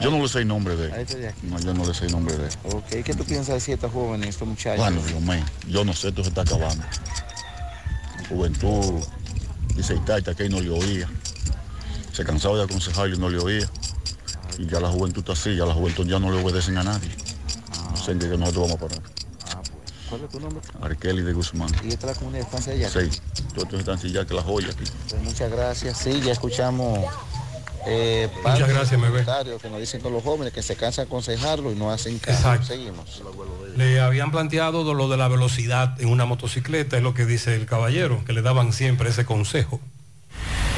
S68: Yo no le sé el nombre de
S39: A
S68: él.
S39: este de.
S68: No, yo no le sé el nombre de él.
S39: Ok, ¿qué tú piensas de ciertos jóvenes, estos muchachos?
S68: Bueno, Dios mío, yo no sé, esto se está acabando. Juventud, dice Itaita que no le oía. Se cansaba de aconsejarlo y no le oía. Y ya la juventud está así, ya la juventud ya no le obedecen a nadie. No sé en qué nosotros vamos a parar.
S39: ¿Cuál es tu nombre?
S68: Arkeli de Guzmán.
S39: Y esta es la comunidad de estancia allá.
S68: Sí, todos estos están así ya que la joya aquí.
S39: Pues muchas gracias. Sí, ya escuchamos. Eh,
S10: Muchas gracias,
S39: comentarios Que nos dicen con los jóvenes que se cansan de aconsejarlo y no hacen caso.
S10: Exacto.
S39: Seguimos.
S10: Le habían planteado lo de la velocidad en una motocicleta, es lo que dice el caballero, que le daban siempre ese consejo.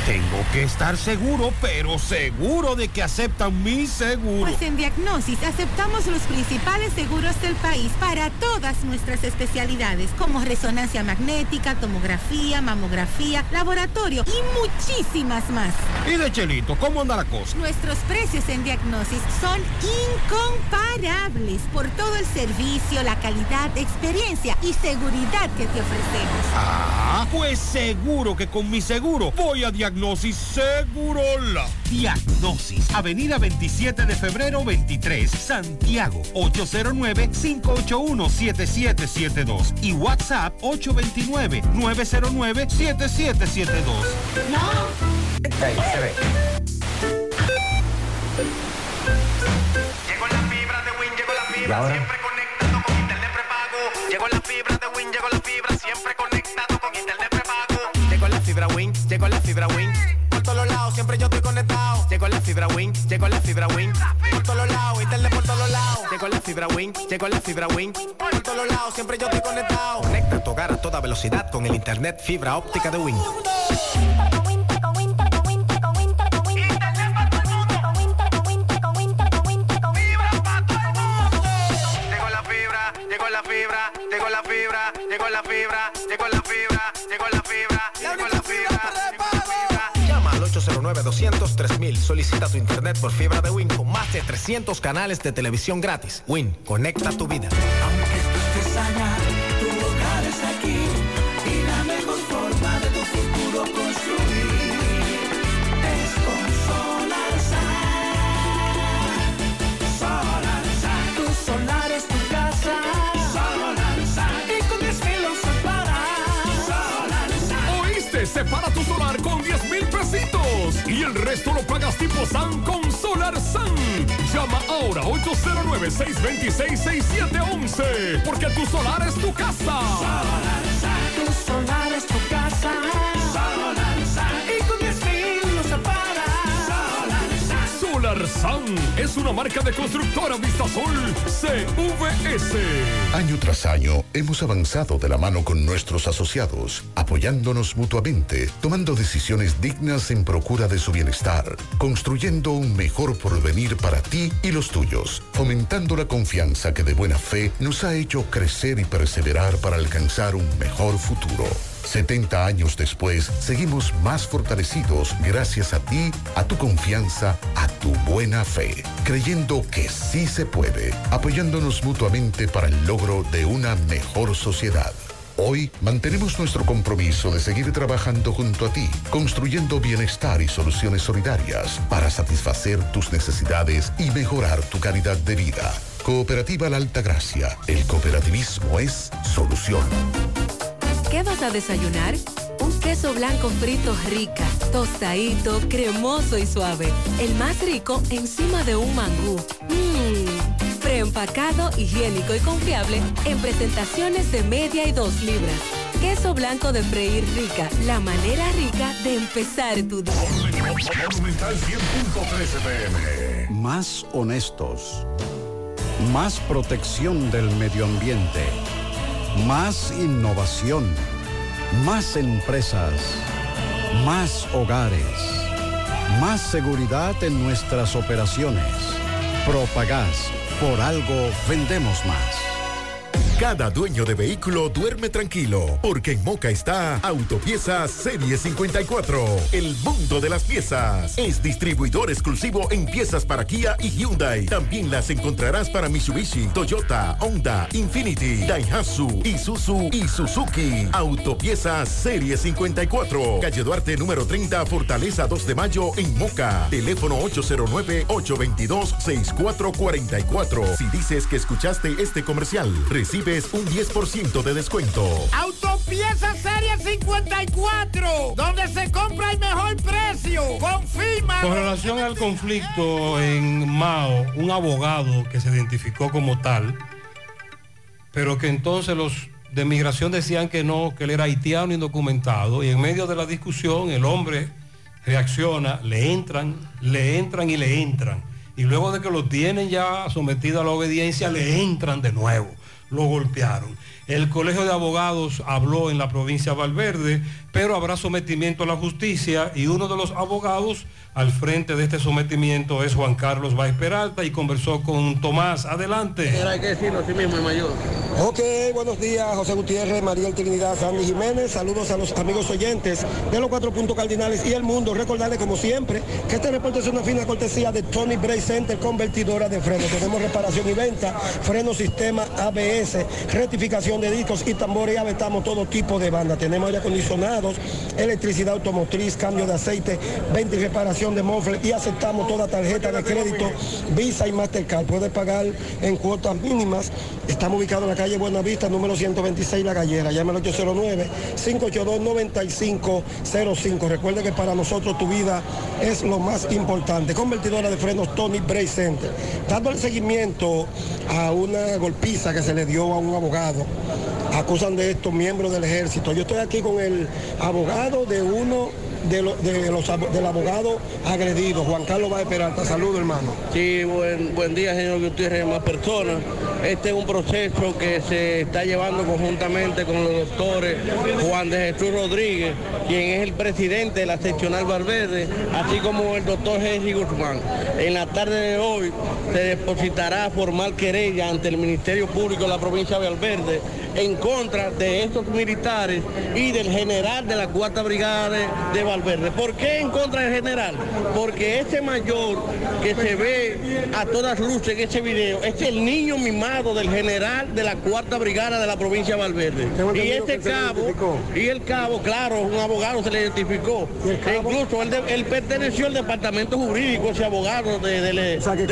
S27: Tengo que estar seguro, pero seguro de que aceptan mi seguro.
S69: Pues en Diagnosis aceptamos los principales seguros del país para todas nuestras especialidades, como resonancia magnética, tomografía, mamografía, laboratorio y muchísimas más.
S27: Y de Chelito, ¿cómo anda la cosa?
S69: Nuestros precios en Diagnosis son incomparables por todo el servicio, la calidad, experiencia y seguridad que te ofrecemos.
S27: Ah, pues seguro que con mi seguro voy a Diagnosis Segurola. Diagnosis, Avenida 27 de febrero 23, Santiago, 809-581-7772 y WhatsApp 829-909-7772.
S3: Llegó la fibra de Win, llegó la fibra, siempre conectado con internet prepago. Llegó la fibra de Win, llegó la fibra, siempre conectado con internet prepago. Fibra llegó la fibra Win. Por todos lados, siempre yo estoy conectado. Llegó la fibra Win, llegó la fibra Win. Por todos lados, internet por todos lados. Llegó la fibra Win, llegó la fibra Win. Por todos lados, siempre yo estoy conectado. Conecta tu hogar a toda velocidad con el internet fibra óptica de Win. 809-200-3000. Solicita tu internet por fibra de Win con más de 300 canales de televisión gratis. Win, conecta tu vida.
S16: Allá, tu hogar
S1: el resto lo pagas tipo SAN con Solar SAN. Llama ahora 809-626-6711 porque tu solar es tu casa.
S16: Tu solar es tu casa.
S1: SAN es una marca de constructora Vistasol CVS.
S70: Año tras año hemos avanzado de la mano con nuestros asociados, apoyándonos mutuamente, tomando decisiones dignas en procura de su bienestar, construyendo un mejor porvenir para ti y los tuyos, fomentando la confianza que de buena fe nos ha hecho crecer y perseverar para alcanzar un mejor futuro.
S71: 70 años después, seguimos más fortalecidos gracias a ti, a tu confianza, a tu buena fe, creyendo que sí se puede, apoyándonos mutuamente para el logro de una mejor sociedad. Hoy mantenemos nuestro compromiso de seguir trabajando junto a ti, construyendo bienestar y soluciones solidarias para satisfacer tus necesidades y mejorar tu calidad de vida. Cooperativa La Alta Gracia. El cooperativismo es solución.
S12: ¿Qué vas a desayunar? Un queso blanco frito rica, tostadito, cremoso y suave. El más rico encima de un mangú. Mmm. Preempacado, higiénico y confiable en presentaciones de media y dos libras. Queso blanco de freír rica, la manera rica de empezar tu día.
S31: Monumental 100.13 pm.
S72: Más honestos. Más protección del medio ambiente. Más innovación. Más empresas. Más hogares. Más seguridad en nuestras operaciones. Propagás. Por algo vendemos más.
S1: Cada dueño de vehículo duerme tranquilo, porque en Moca está Autopiezas Serie 54, el mundo de las piezas. Es distribuidor exclusivo en piezas para Kia y Hyundai. También las encontrarás para Mitsubishi, Toyota, Honda, Infinity, Daihatsu, Isuzu y Suzuki. Autopiezas Serie 54, calle Duarte número 30, Fortaleza 2 de Mayo en Moca. Teléfono 809-822-6444. Si dices que escuchaste este comercial, recibe un 10% de descuento.
S73: Autopieza Serie 54, donde se compra el mejor precio. Confirma.
S10: Con relación al conflicto en Mao, un abogado que se identificó como tal, pero que entonces los de migración decían que no, que él era haitiano indocumentado, y en medio de la discusión el hombre reacciona, le entran, le entran y le entran. Y luego de que lo tienen ya sometido a la obediencia, le entran de nuevo lo golpearon. El Colegio de Abogados habló en la provincia de Valverde, pero habrá sometimiento a la justicia y uno de los abogados al frente de este sometimiento es Juan Carlos Baez Peralta y conversó con Tomás. Adelante.
S74: Hay que decirlo así mismo, mayor.
S75: Ok, buenos días, José Gutiérrez, María Trinidad, Sandy Jiménez. Saludos a los amigos oyentes de los cuatro puntos cardinales y el mundo. Recordarles, como siempre, que este reporte es una fina cortesía de Tony Bray Center, convertidora de frenos. Tenemos reparación y venta, freno sistema ABS, rectificación de discos y tambores. Aventamos todo tipo de banda. Tenemos aire electricidad automotriz, cambio de aceite, venta y reparación de mofle y aceptamos toda tarjeta de crédito, Visa y Mastercard. Puede pagar en cuotas mínimas. Estamos ubicados en la calle Buenavista, número 126 La Gallera. Llame al 809-582-9505. Recuerde que para nosotros tu vida es lo más importante. Convertidora de frenos Tony Bray Center. Dando el seguimiento a una golpiza que se le dio a un abogado. Acusan de esto miembros del ejército. Yo estoy aquí con el abogado de uno de, lo- de los, del abogado agredido, Juan Carlos Báez Peralta. Saludos, hermano.
S74: Sí, buen, buen día, señor Gutiérrez, más personas. Este es un proceso que se está llevando conjuntamente con los doctores Juan de Jesús Rodríguez, quien es el presidente de la seccional Valverde, así como el doctor Henry Guzmán. En la tarde de hoy se depositará formal querella ante el Ministerio Público de la provincia de Valverde en contra de estos militares y del general de la cuarta brigada de, de Valverde. ¿Por qué en contra del general? Porque ese mayor que se ve a todas luces en ese video es el niño mimado del general de la cuarta brigada de la provincia de Valverde. Y ese cabo, y el cabo, claro, un abogado se le identificó. E incluso él, perteneció al departamento jurídico, ese abogado de- del-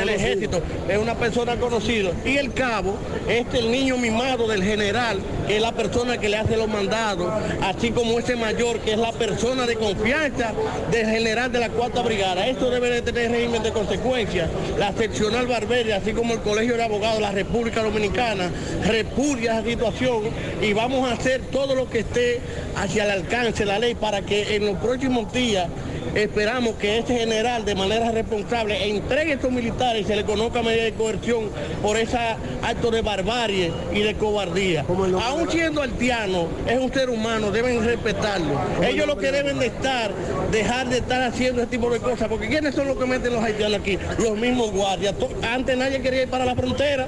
S74: ejército. Es una persona conocida. Y el cabo es el niño mimado del general, que es la persona que le hace los mandados, así como ese mayor, que es la persona de confianza del general de la cuarta brigada. Esto debe de tener régimen de consecuencias. La seccional Barbera, así como el Colegio de Abogados de la República Dominicana, repudia esa situación y vamos a hacer todo lo que esté hacia el alcance de la ley para que en los próximos días Esperamos que este general de manera responsable entregue a estos militares y se le conozca medida de coerción por ese acto de barbarie y de cobardía. Aún siendo haitiano, es un ser humano, deben respetarlo. Ellos lo que deben de estar, dejar de estar haciendo este tipo de cosas, porque ¿quiénes son los que meten los haitianos aquí? Los mismos guardias. Antes nadie quería ir para la frontera,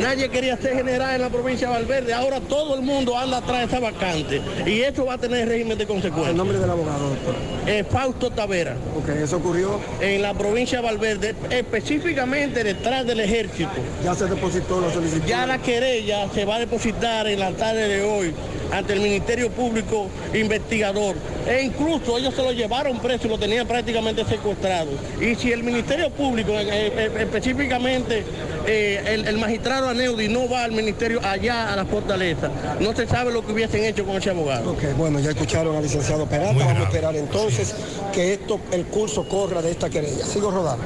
S74: nadie quería ser general en la provincia de Valverde, ahora todo el mundo anda atrás de esa vacante y eso va a tener régimen de consecuencias.
S75: El nombre del abogado, doctor.
S74: Eh, Fausto Tavera.
S75: Ok, eso ocurrió.
S74: En la provincia de Valverde, específicamente detrás del ejército.
S75: Ya se depositó la solicitud.
S74: Ya la querella se va a depositar en la tarde de hoy ante el Ministerio Público Investigador. E incluso ellos se lo llevaron preso y lo tenían prácticamente secuestrado. Y si el Ministerio Público, eh, eh, específicamente eh, el, el magistrado Aneudi, no va al ministerio allá a la fortaleza, no se sabe lo que hubiesen hecho con ese abogado.
S75: Ok, bueno, ya escucharon al licenciado Peralta. Vamos a esperar entonces que el curso corra de esta querella. Sigo rodando.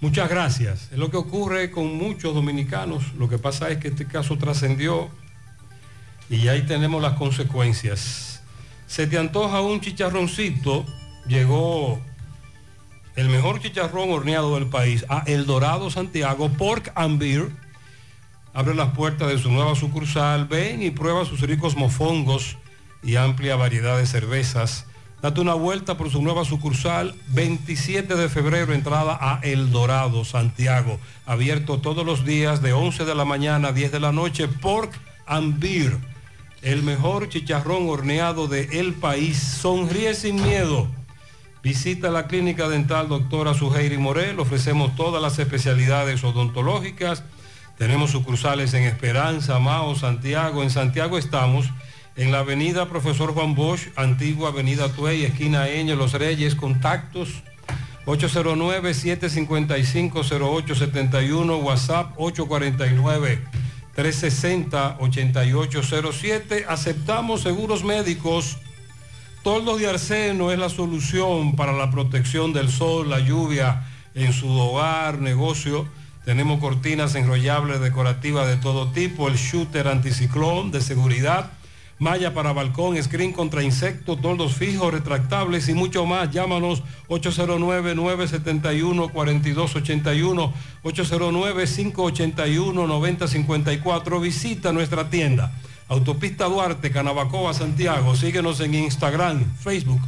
S10: Muchas gracias. Es lo que ocurre con muchos dominicanos. Lo que pasa es que este caso trascendió y ahí tenemos las consecuencias. Se te antoja un chicharroncito, llegó el mejor chicharrón horneado del país a El Dorado Santiago, Pork and Beer. Abre las puertas de su nueva sucursal, ven y prueba sus ricos mofongos y amplia variedad de cervezas. Date una vuelta por su nueva sucursal, 27 de febrero, entrada a El Dorado, Santiago. Abierto todos los días de 11 de la mañana a 10 de la noche, Pork and Beer. El mejor chicharrón horneado de el país. Sonríe sin miedo. Visita la clínica dental doctora Suheiri Morel. Ofrecemos todas las especialidades odontológicas. Tenemos sucursales en Esperanza, Mao, Santiago. En Santiago estamos en la avenida Profesor Juan Bosch, antigua avenida Tuey, esquina Eño, Los Reyes. Contactos 809-755-0871, WhatsApp 849-360-8807. Aceptamos seguros médicos. Toldos de arseno es la solución para la protección del sol, la lluvia en su hogar, negocio. Tenemos cortinas enrollables decorativas de todo tipo, el shooter anticiclón de seguridad, malla para balcón, screen contra insectos, toldos fijos, retractables y mucho más. Llámanos 809-971-4281, 809-581-9054. Visita nuestra tienda. Autopista Duarte, Canabacoa, Santiago. Síguenos en Instagram, Facebook,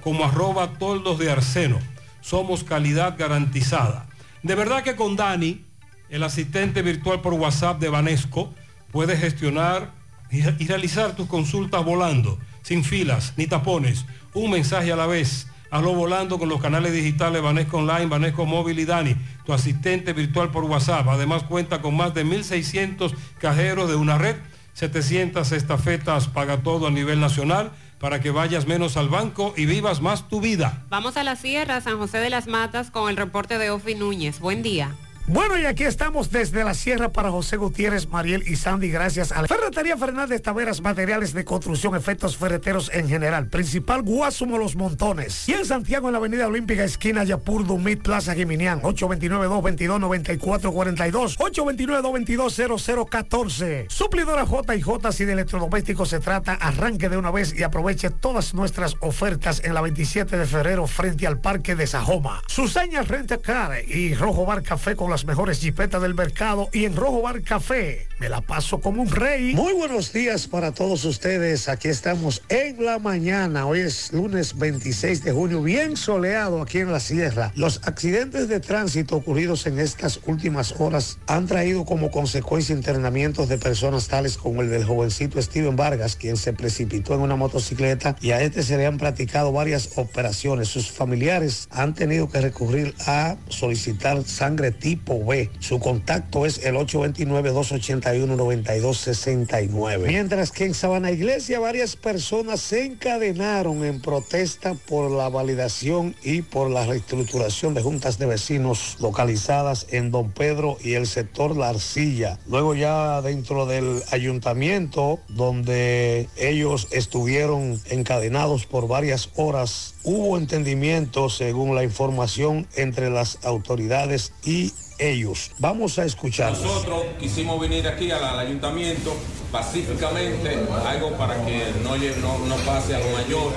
S10: como arroba toldos de arseno. Somos calidad garantizada. De verdad que con Dani, el asistente virtual por WhatsApp de Banesco, puedes gestionar y, realizar tus consultas volando, sin filas ni tapones, un mensaje a la vez. Hazlo volando con los canales digitales Banesco Online, Banesco Móvil y Dani, tu asistente virtual por WhatsApp. Además cuenta con más de 1.600 cajeros de una red 700 estafetas paga todo a nivel nacional para que vayas menos al banco y vivas más tu vida.
S11: Vamos a la sierra, San José de las Matas, con el reporte de Ofi Núñez. Buen día.
S76: Bueno, y aquí estamos desde la sierra para José Gutiérrez, Mariel y Sandy, gracias a la Ferretería Fernández Taveras, materiales de construcción, efectos ferreteros en general. Principal Guasumo Los Montones. Y en Santiago, en la Avenida Olímpica, esquina Yapur, Dumit, Plaza Giminián, 829-222-9442, 829-222-0014. Suplidora J y J, si de electrodomésticos se trata, arranque de una vez y aproveche todas nuestras ofertas en la 27 de febrero frente al Parque de Sajoma. Suseña Renta Car y Rojo Bar Café con las mejores jipetas del mercado y en Rojo Bar Café me la paso como un rey.
S73: Muy buenos días para todos ustedes. Aquí estamos en la mañana. Hoy es lunes 26 de junio, bien soleado aquí en la sierra. Los accidentes de tránsito ocurridos en estas últimas horas han traído como consecuencia internamientos de personas tales como el del jovencito Steven Vargas, quien se precipitó en una motocicleta y a este se le han practicado varias operaciones. Sus familiares han tenido que recurrir a solicitar sangre tipo B. Su contacto es el 829-281-9269. Mientras que en Sabana Iglesia varias personas se encadenaron en protesta por la validación y por la reestructuración de juntas de vecinos localizadas en Don Pedro y el sector La Arcilla. Luego ya dentro del ayuntamiento, donde ellos estuvieron encadenados por varias horas, hubo entendimiento, según la información, entre las autoridades y ellos. Vamos a escuchar.
S77: Nosotros quisimos venir aquí al, ayuntamiento pacíficamente, algo para que no, no, no pase a lo mayor.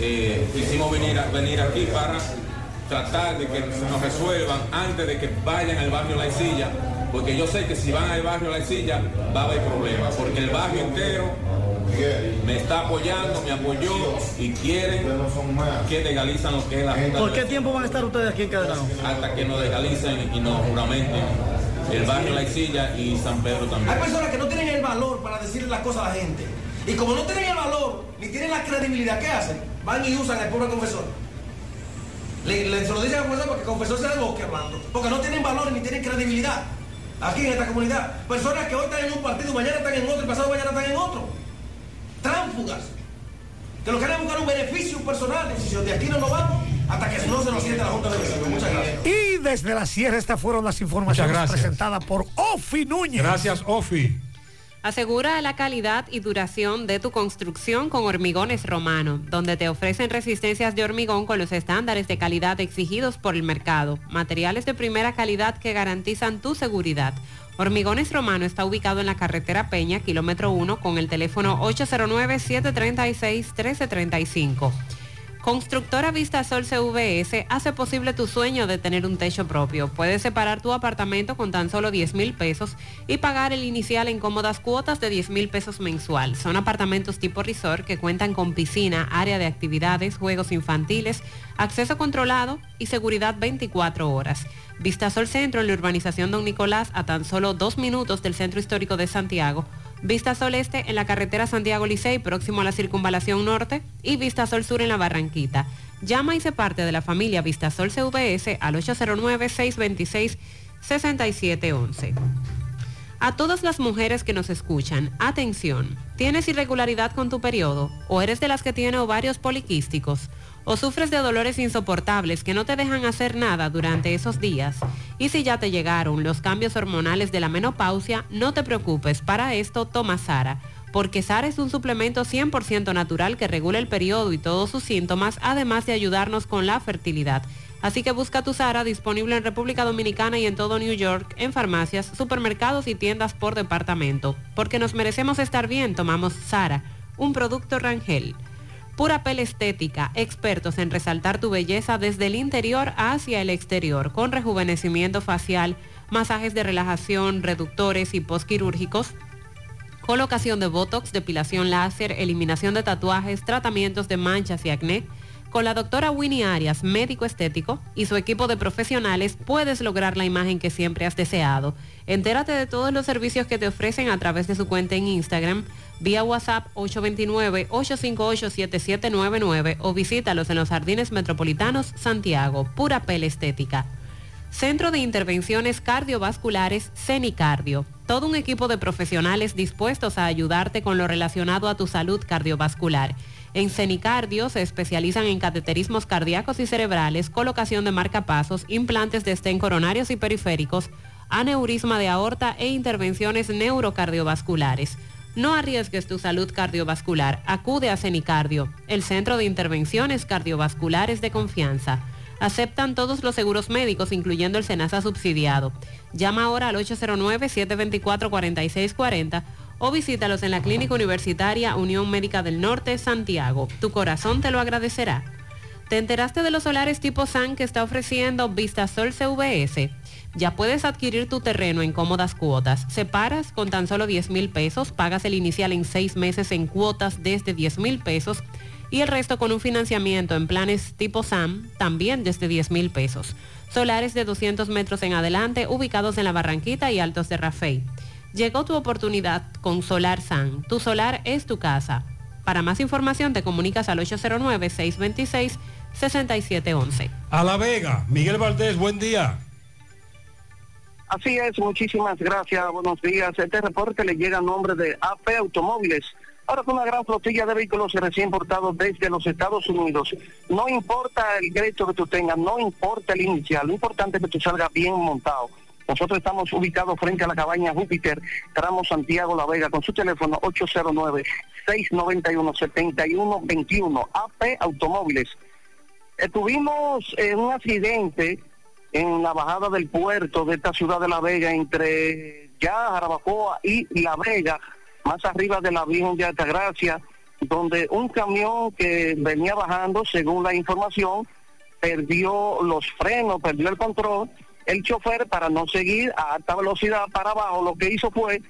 S77: eh, quisimos venir, venir aquí para tratar de que se nos resuelvan antes de que vayan al barrio La Isilla, porque yo sé que si van al barrio La Isilla va a haber problemas, porque el barrio entero me está apoyando, me apoyó y quieren que legalizan lo que es la Junta
S78: ¿Por qué tiempo van a estar ustedes aquí encadenados?
S77: hasta que nos legalicen y nos juramenten el barrio La Isilla y San Pedro
S79: Hay
S77: también.
S79: personas que no tienen el valor para decirle las cosas a la gente. Y como no tienen el valor, ni tienen la credibilidad, ¿qué hacen? Van y usan al pobre confesor. Le, le- se lo dicen al confesor porque se lo que hablando. Porque no tienen valor ni tienen credibilidad. Aquí en esta comunidad. Personas que hoy están en un partido, mañana están en otro y pasado mañana están en otro. Tránfugas. Que lo quieren buscar un beneficio personal. Y si de aquí no nos vamos, hasta que no se nos siente la Junta de Vecinos. Muchas gracias.
S76: Y desde la sierra estas fueron las informaciones presentadas por Ofi Núñez.
S10: Gracias, Ofi.
S11: Asegura la calidad y duración de tu construcción con Hormigones Romano, donde te ofrecen resistencias de hormigón con los estándares de calidad exigidos por el mercado, materiales de primera calidad que garantizan tu seguridad. Hormigones Romano está ubicado en la carretera Peña, kilómetro 1, con el teléfono 809-736-1335. Constructora Vistasol CVS hace posible tu sueño de tener un techo propio. Puedes separar tu apartamento con tan solo 10 mil pesos y pagar el inicial en cómodas cuotas de 10 mil pesos mensual. Son apartamentos tipo resort que cuentan con piscina, área de actividades, juegos infantiles, acceso controlado y seguridad 24 horas. Vistasol Centro en la urbanización Don Nicolás a tan solo dos minutos del Centro Histórico de Santiago. Vista Sol Este en la carretera Santiago Licey, próximo a la circunvalación norte, y Vista Sol Sur en la Barranquita. Llama y se parte de la familia Vista Sol CVS al 809-626-6711. A todas las mujeres que nos escuchan, atención, ¿tienes irregularidad con tu periodo? ¿O eres de las que tiene ovarios poliquísticos? ¿O sufres de dolores insoportables que no te dejan hacer nada durante esos días? Y si ya te llegaron los cambios hormonales de la menopausia, no te preocupes, para esto toma Sara, porque Sara es un suplemento 100% natural que regula el periodo y todos sus síntomas, además de ayudarnos con la fertilidad. Así que busca tu Sara disponible en República Dominicana y en todo New York, en farmacias, supermercados y tiendas por departamento. Porque nos merecemos estar bien, tomamos Sara, un producto Rangel. Pura Pel Estética, expertos en resaltar tu belleza desde el interior hacia el exterior, con rejuvenecimiento facial, masajes de relajación, reductores y postquirúrgicos, colocación de botox, depilación láser, eliminación de tatuajes, tratamientos de manchas y acné. Con la doctora Winnie Arias, médico estético, y su equipo de profesionales, puedes lograr la imagen que siempre has deseado. Entérate de todos los servicios que te ofrecen a través de su cuenta en Instagram, vía WhatsApp 829-858-7799 o visítalos en los Jardines Metropolitanos Santiago, Pura Pel Estética. Centro de Intervenciones Cardiovasculares CENICardio. Todo un equipo de profesionales dispuestos a ayudarte con lo relacionado a tu salud cardiovascular. En CENICardio se especializan en cateterismos cardíacos y cerebrales, colocación de marcapasos, implantes de estén coronarios y periféricos, aneurisma de aorta e intervenciones neurocardiovasculares. No arriesgues tu salud cardiovascular. Acude a CENICardio, el centro de intervenciones cardiovasculares de confianza. Aceptan todos los seguros médicos, incluyendo el SENASA subsidiado. Llama ahora al 809-724-4640 o visítalos en la Clínica Universitaria Unión Médica del Norte, Santiago. Tu corazón te lo agradecerá. ¿Te enteraste de los solares tipo SAN que está ofreciendo Vistasol CVS? Ya puedes adquirir tu terreno en cómodas cuotas. Separas con tan solo 10 mil pesos, pagas el inicial en seis meses en cuotas desde 10 mil pesos y el resto con un financiamiento en planes tipo SAM también desde 10 mil pesos. Solares de 200 metros en adelante ubicados en la Barranquita y Altos de Rafey. Llegó tu oportunidad con Solar SAM. Tu solar es tu casa. Para más información te comunicas al 809-626-6711.
S10: A La Vega, Miguel Valdés, buen día.
S80: Así es, muchísimas gracias, buenos días. Este reporte le llega a nombre de AP Automóviles. Ahora con una gran flotilla de vehículos recién importados desde los Estados Unidos. No importa el crédito que tú tengas, no importa el inicial, lo importante es que tú salgas bien montado. Nosotros estamos ubicados frente a la cabaña Júpiter, tramo Santiago La Vega, con su teléfono 809-691-7121, AP Automóviles. Tuvimos eh, un accidente en la bajada del puerto de esta ciudad de La Vega, entre ya Jarabacoa y La Vega, más arriba de la Virgen de Altagracia, donde un camión que venía bajando, según la información, perdió los frenos, perdió el control. El chofer, para no seguir a alta velocidad para abajo, lo que hizo fue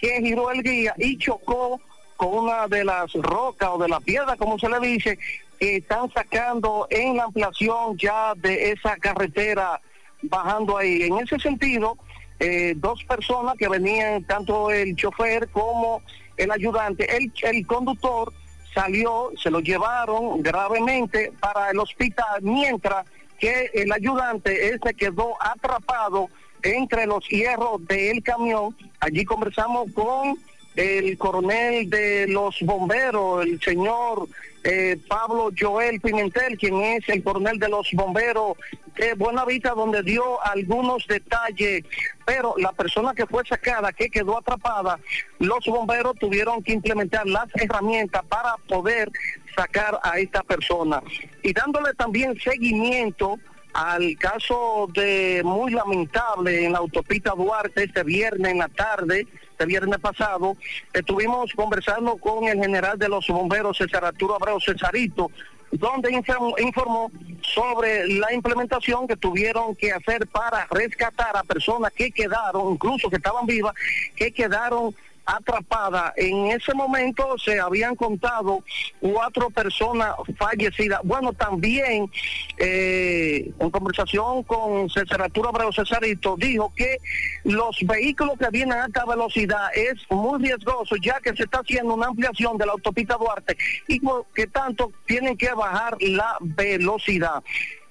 S80: que giró el guía y chocó con una de las rocas o de la piedra, como se le dice, que están sacando en la ampliación ya de esa carretera bajando ahí. En ese sentido, eh, dos personas que venían, tanto el chofer como el ayudante, el, el conductor salió, se lo llevaron gravemente para el hospital, mientras que el ayudante, se quedó atrapado entre los hierros del camión. Allí conversamos con el coronel de los bomberos, el señor eh, Pablo Joel Pimentel, quien es el coronel de los bomberos de Buenavista, donde dio algunos detalles, pero la persona que fue sacada, que quedó atrapada, los bomberos tuvieron que implementar las herramientas para poder sacar a esta persona. Y dándole también seguimiento al caso de muy lamentable en la autopista Duarte este viernes en la tarde, este viernes pasado, estuvimos conversando con el general de los bomberos, César Arturo Abreu Cesarito, donde informó, sobre la implementación que tuvieron que hacer para rescatar a personas que quedaron, incluso que estaban vivas, que quedaron atrapada. En ese momento se habían contado cuatro personas fallecidas. Bueno, también eh, en conversación con César Arturo Abreu Cesarito dijo que los vehículos que vienen a alta velocidad es muy riesgoso ya que se está haciendo una ampliación de la autopista Duarte y que tanto tienen que bajar la velocidad.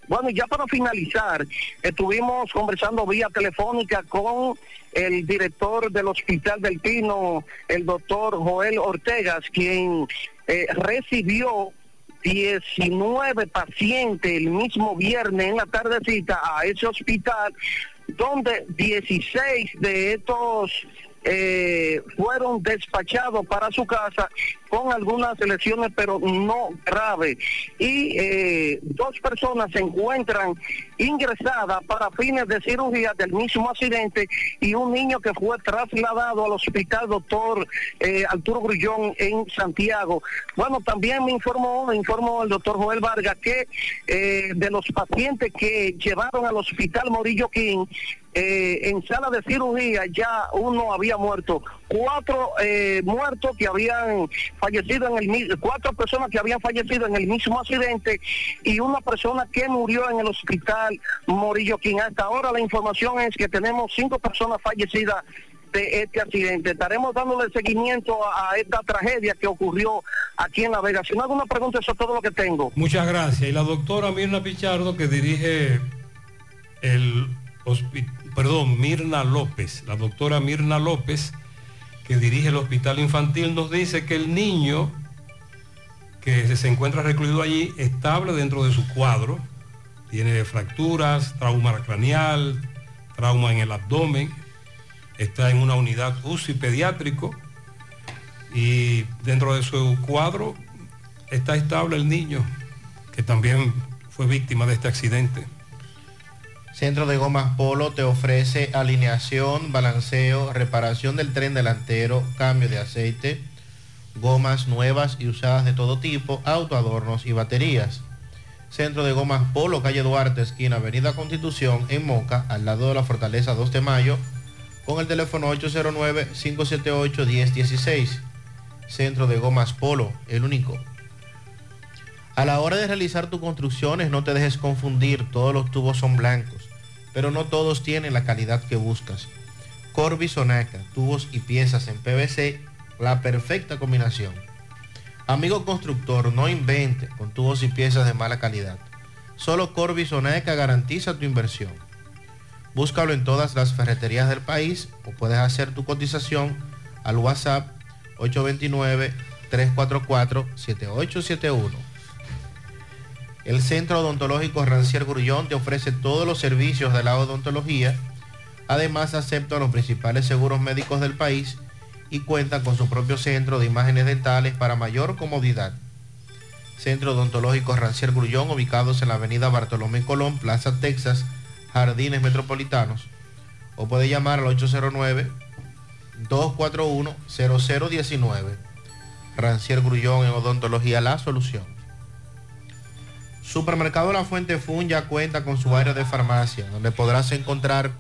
S80: Bueno, ya para finalizar, estuvimos conversando vía telefónica con el director del Hospital del Pino, el doctor Joel Ortegas, quien eh, recibió 19 pacientes el mismo viernes en la tardecita a ese hospital, donde 16 de estos eh, fueron despachados para su casa con algunas lesiones, pero no graves. Y eh, dos personas se encuentran ingresadas para fines de cirugía del mismo accidente y un niño que fue trasladado al hospital doctor eh, Arturo Grullón en Santiago. Bueno, también me informó, me informó el doctor Joel Vargas que eh, de los pacientes que llevaron al hospital Morillo King, eh, en sala de cirugía ya uno había muerto, cuatro eh, muertos que habían fallecido en el cuatro personas que habían fallecido en el mismo accidente y una persona que murió en el hospital Morillo King. Hasta ahora la información es que tenemos cinco personas fallecidas de este accidente. Estaremos dándole seguimiento a, a esta tragedia que ocurrió aquí en La Vega. Si no alguna pregunta, eso es todo lo que tengo.
S10: Muchas gracias. Y la doctora Mirna Pichardo, que dirige el hospital, perdón, Mirna López, la doctora Mirna López, que dirige el hospital infantil, nos dice que el niño que se encuentra recluido allí, estable dentro de su cuadro, tiene fracturas, trauma craneal, trauma en el abdomen, está en una unidad UCI pediátrico. Y dentro de su cuadro está estable el niño que también fue víctima de este accidente.
S19: Centro de Gomas Polo te ofrece alineación, balanceo, reparación del tren delantero, cambio de aceite, gomas nuevas y usadas de todo tipo, autoadornos y baterías. Centro de Gomas Polo, calle Duarte, esquina Avenida Constitución, en Moca, al lado de la Fortaleza 2 de Mayo, con el teléfono 809-578-1016. Centro de Gomas Polo, el único. A la hora de realizar tus construcciones no te dejes confundir, todos los tubos son blancos, pero no todos tienen la calidad que buscas. Corby Sonaca, tubos y piezas en PVC, la perfecta combinación. Amigo constructor, no invente con tubos y piezas de mala calidad. Solo Corby Sonaca garantiza tu inversión. Búscalo en todas las ferreterías del país o puedes hacer tu cotización al WhatsApp 829-344-7871. El Centro Odontológico Rancier Grullón te ofrece todos los servicios de la odontología. Además, acepta los principales seguros médicos del país y cuenta con su propio centro de imágenes dentales para mayor comodidad. Centro Odontológico Rancier Grullón, ubicados en la avenida Bartolomé Colón, Plaza Texas, Jardines Metropolitanos. O puede llamar al 809-241-0019. Rancier Grullón en Odontología La Solución. Supermercado La Fuente Fun ya cuenta con su área de farmacia, donde podrás encontrar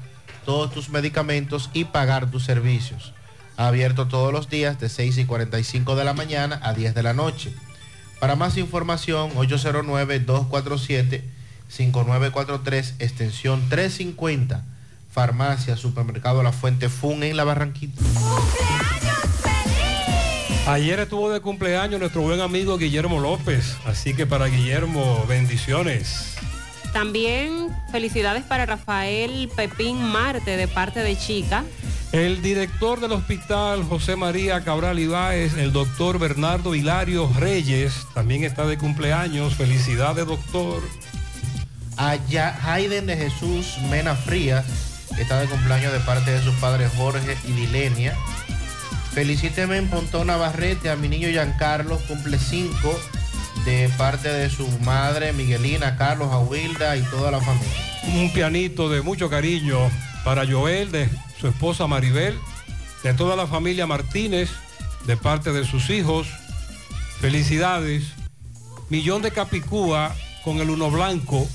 S19: todos tus medicamentos y pagar tus servicios. Abierto todos los días de 6 y 45 de la mañana a 10 de la noche. Para más información, 809-247-5943, extensión 350, Farmacia, Supermercado La Fuente Fun en La Barranquita.
S10: Ayer estuvo de cumpleaños nuestro buen amigo Guillermo López, así que para Guillermo, bendiciones.
S11: También felicidades para Rafael Pepín Marte de parte de Chica.
S10: El director del hospital José María Cabral Ibáez, el doctor Bernardo Hilario Reyes, también está de cumpleaños. Felicidades, doctor.
S19: Allá Hayden de Jesús Mena Frías, que está de cumpleaños de parte de sus padres Jorge y Dilenia. Felicíteme en Pontón Navarrete a mi niño Giancarlos, cumple 5 de parte de su madre Miguelina, Carlos, Aguilda y toda la familia.
S10: Un pianito de mucho cariño para Joel, de su esposa Maribel, de toda la familia Martínez, de parte de sus hijos. Felicidades. Millón de Capicúa con el uno blanco,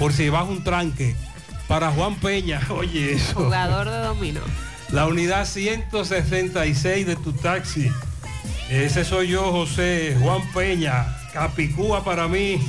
S10: por si baja un tranque. Para Juan Peña, oye eso.
S11: Jugador de dominó.
S10: La unidad 166 de tu taxi. Ese soy yo, José Juan Peña. Capicúa para mí.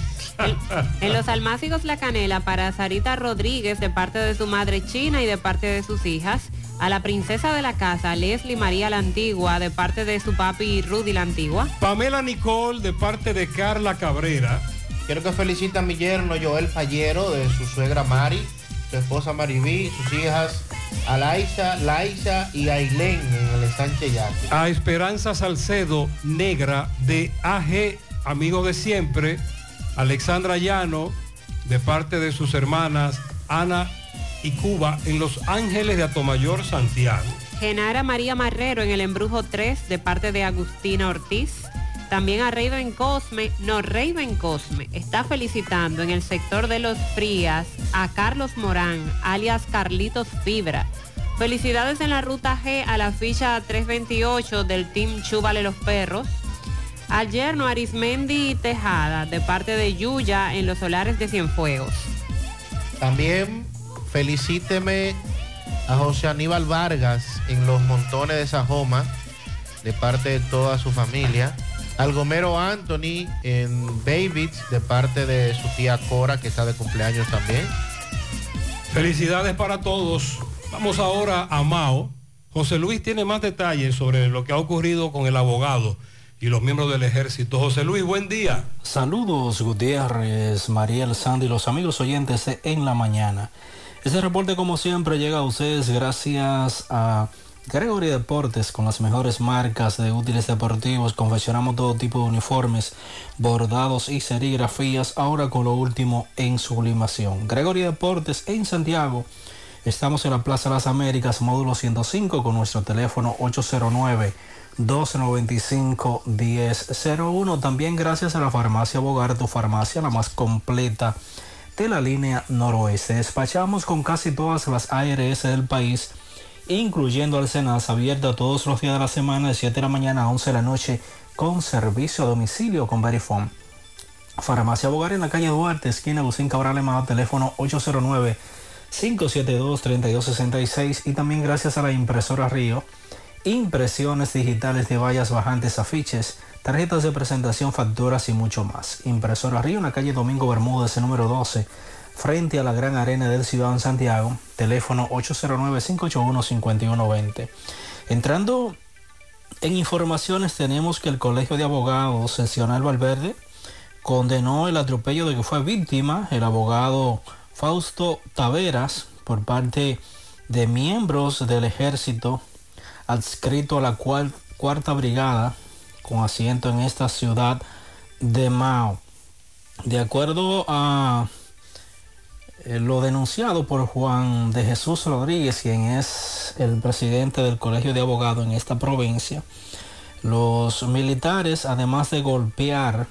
S11: En los almácigos La Canela para Sarita Rodríguez de parte de su madre China y de parte de sus hijas. A la princesa de la casa, Leslie María la Antigua, de parte de su papi Rudy la Antigua.
S10: Pamela Nicole de parte de Carla Cabrera.
S19: Quiero que felicite a mi yerno Joel Fallero de su suegra Mari, su esposa Maribí, sus hijas Alaisa, Laisa y Ailén en el Sánchez Yaque.
S10: A Esperanza Salcedo Negra de AG, amigo de siempre. Alexandra Llano de parte de sus hermanas Ana y Cuba en Los Ángeles de Atomayor, Santiago.
S11: Genara María Marrero en el Embrujo 3 de parte de Agustina Ortiz. También a Raven Cosme, no, Raven Cosme, está felicitando en el sector de los Frías a Carlos Morán, alias Carlitos Fibra. Felicidades en la ruta G a la ficha 328 del Team Chúbale los Perros. Al yerno Arismendi Tejada, de parte de Yuya en los solares de Cienfuegos.
S19: También felicíteme a José Aníbal Vargas en los montones de Sajoma, de parte de toda su familia. Al Gomero Anthony en Babies, de parte de su tía Cora, que está de cumpleaños también.
S10: Felicidades para todos. Vamos ahora a Mao. José Luis tiene más detalles sobre lo que ha ocurrido con el abogado y los miembros del ejército. José Luis, buen día.
S81: Saludos Gutiérrez, Mariel Sandy, los amigos oyentes de En la Mañana. Este reporte como siempre llega a ustedes gracias a Gregory Deportes con las mejores marcas de útiles deportivos. Confeccionamos todo tipo de uniformes, bordados y serigrafías, ahora con lo último en sublimación. Gregory Deportes en Santiago. Estamos en la Plaza las Américas, módulo 105, con nuestro teléfono 809 295-1001. También gracias a la farmacia Bogar, tu farmacia la más completa de la línea noroeste. Despachamos con casi todas las ARS del país, incluyendo al Senas, abierta todos los días de la semana, de 7 de la mañana a 11 de la noche, con servicio a domicilio con Verifone. Farmacia Bogar en la calle Duarte, esquina Lucín Cabral Emado, teléfono 809 572-3266 y también gracias a la impresora Río impresiones digitales de vallas bajantes, afiches, tarjetas de presentación, facturas y mucho más. Impresora Río en la calle Domingo Bermúdez, número 12, frente a la Gran Arena del Ciudad en Santiago, teléfono 809-581-5120. Entrando en informaciones, tenemos que el Colegio de Abogados Seccional Valverde condenó el atropello de que fue víctima el abogado Fausto Taveras por parte de miembros del ejército adscrito a la cuarta brigada con asiento en esta ciudad de Mao. De acuerdo a eh, lo denunciado por Juan de Jesús Rodríguez, quien es el presidente del Colegio de Abogados en esta provincia, los militares, además de golpear,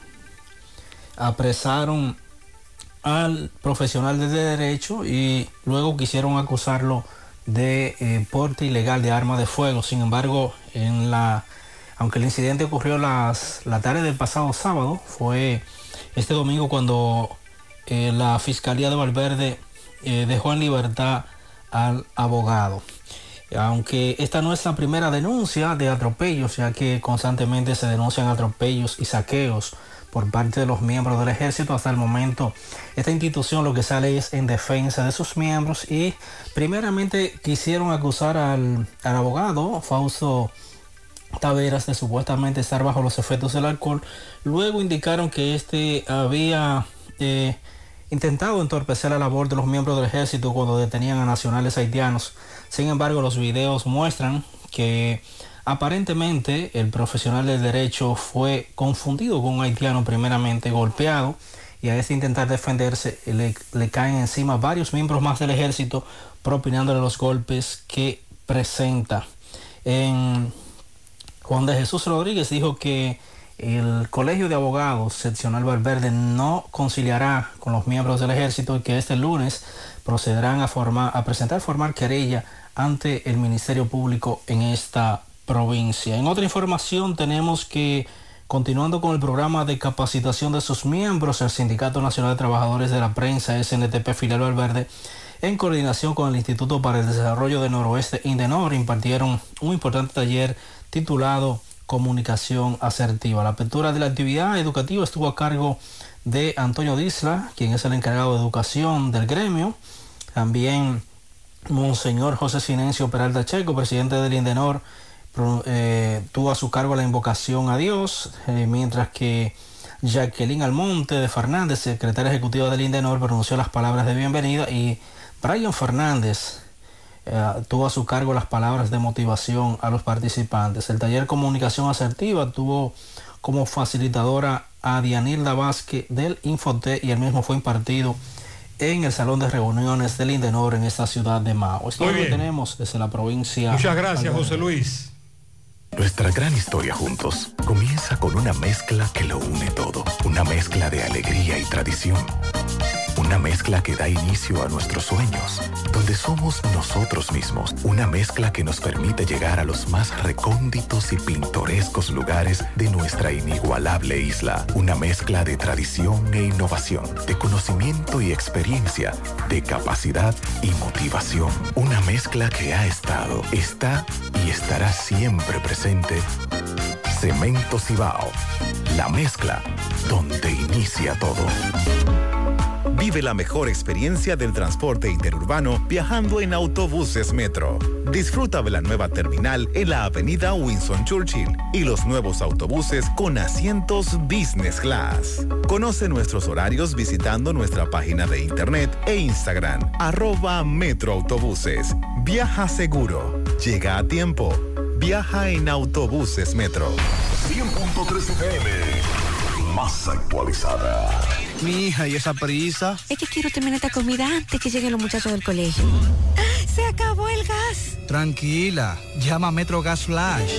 S81: apresaron al profesional de derecho y luego quisieron acusarlo de eh, porte ilegal de arma de fuego. Sin embargo, en la Aunque el incidente ocurrió las, la tarde del pasado sábado, fue este domingo cuando eh, la Fiscalía de Valverde eh, dejó en libertad al abogado. Aunque esta no es la primera denuncia de atropellos, ya que constantemente se denuncian atropellos y saqueos por parte de los miembros del ejército. Hasta el momento, esta institución lo que sale es en defensa de sus miembros y primeramente quisieron acusar al, al abogado Fausto Taveras de supuestamente estar bajo los efectos del alcohol. Luego indicaron que este había eh, intentado entorpecer la labor de los miembros del ejército cuando detenían a nacionales haitianos. Sin embargo, los videos muestran que aparentemente el profesional del derecho fue confundido con un haitiano primeramente golpeado y a este intentar defenderse le, caen encima varios miembros más del ejército propinándole los golpes que presenta. En Juan de Jesús Rodríguez dijo que el Colegio de Abogados Seccional Valverde no conciliará con los miembros del ejército y que este lunes procederán a, presentar formar querella ante el Ministerio Público en esta provincia. En otra información tenemos que, continuando con el programa de capacitación de sus miembros, el Sindicato Nacional de Trabajadores de la Prensa, SNTP Filial Valverde, en coordinación con el Instituto para el Desarrollo del Noroeste, INDENOR, impartieron un importante taller titulado Comunicación Asertiva. La apertura de la actividad educativa estuvo a cargo de Antonio Disla, quien es el encargado de educación del gremio. También Monseñor José Sinencio Peralta Checo, presidente del INDENOR, eh, tuvo a su cargo la invocación a Dios, eh, mientras que Jacqueline Almonte de Fernández, secretaria ejecutiva del INDENOR, pronunció las palabras de bienvenida y Brian Fernández eh, tuvo a su cargo las palabras de motivación a los participantes. El taller Comunicación Asertiva tuvo como facilitadora a Dianilda Vázquez del Infote y el mismo fue impartido en el Salón de Reuniones del Indenor en esta ciudad de Mao. Esto lo tenemos desde la provincia.
S10: Muchas gracias. José Luis.
S41: Nuestra gran historia juntos comienza con una mezcla que lo une todo. Una mezcla de alegría y tradición. Una mezcla que da inicio a nuestros sueños, donde somos nosotros mismos. Una mezcla que nos permite llegar a los más recónditos y pintorescos lugares de nuestra inigualable isla. Una mezcla de tradición e innovación, de conocimiento y experiencia, de capacidad y motivación. Una mezcla que ha estado, está y estará siempre presente. Cemento Cibao. La mezcla donde inicia todo.
S82: Vive la mejor experiencia del transporte interurbano viajando en autobuses Metro. Disfruta de la nueva terminal en la avenida Winston Churchill y los nuevos autobuses con asientos Business Class. Conoce nuestros horarios visitando nuestra página de internet e Instagram, arroba Metroautobuses. Viaja seguro. Llega a tiempo. Viaja en autobuses Metro.
S1: 100.3 FM. Más actualizada.
S83: Mi hija, ¿y esa prisa?
S84: Es que quiero terminar esta comida antes que lleguen los muchachos del colegio. ¡Se acabó el gas!
S83: Tranquila, llama a Metro Gas Flash.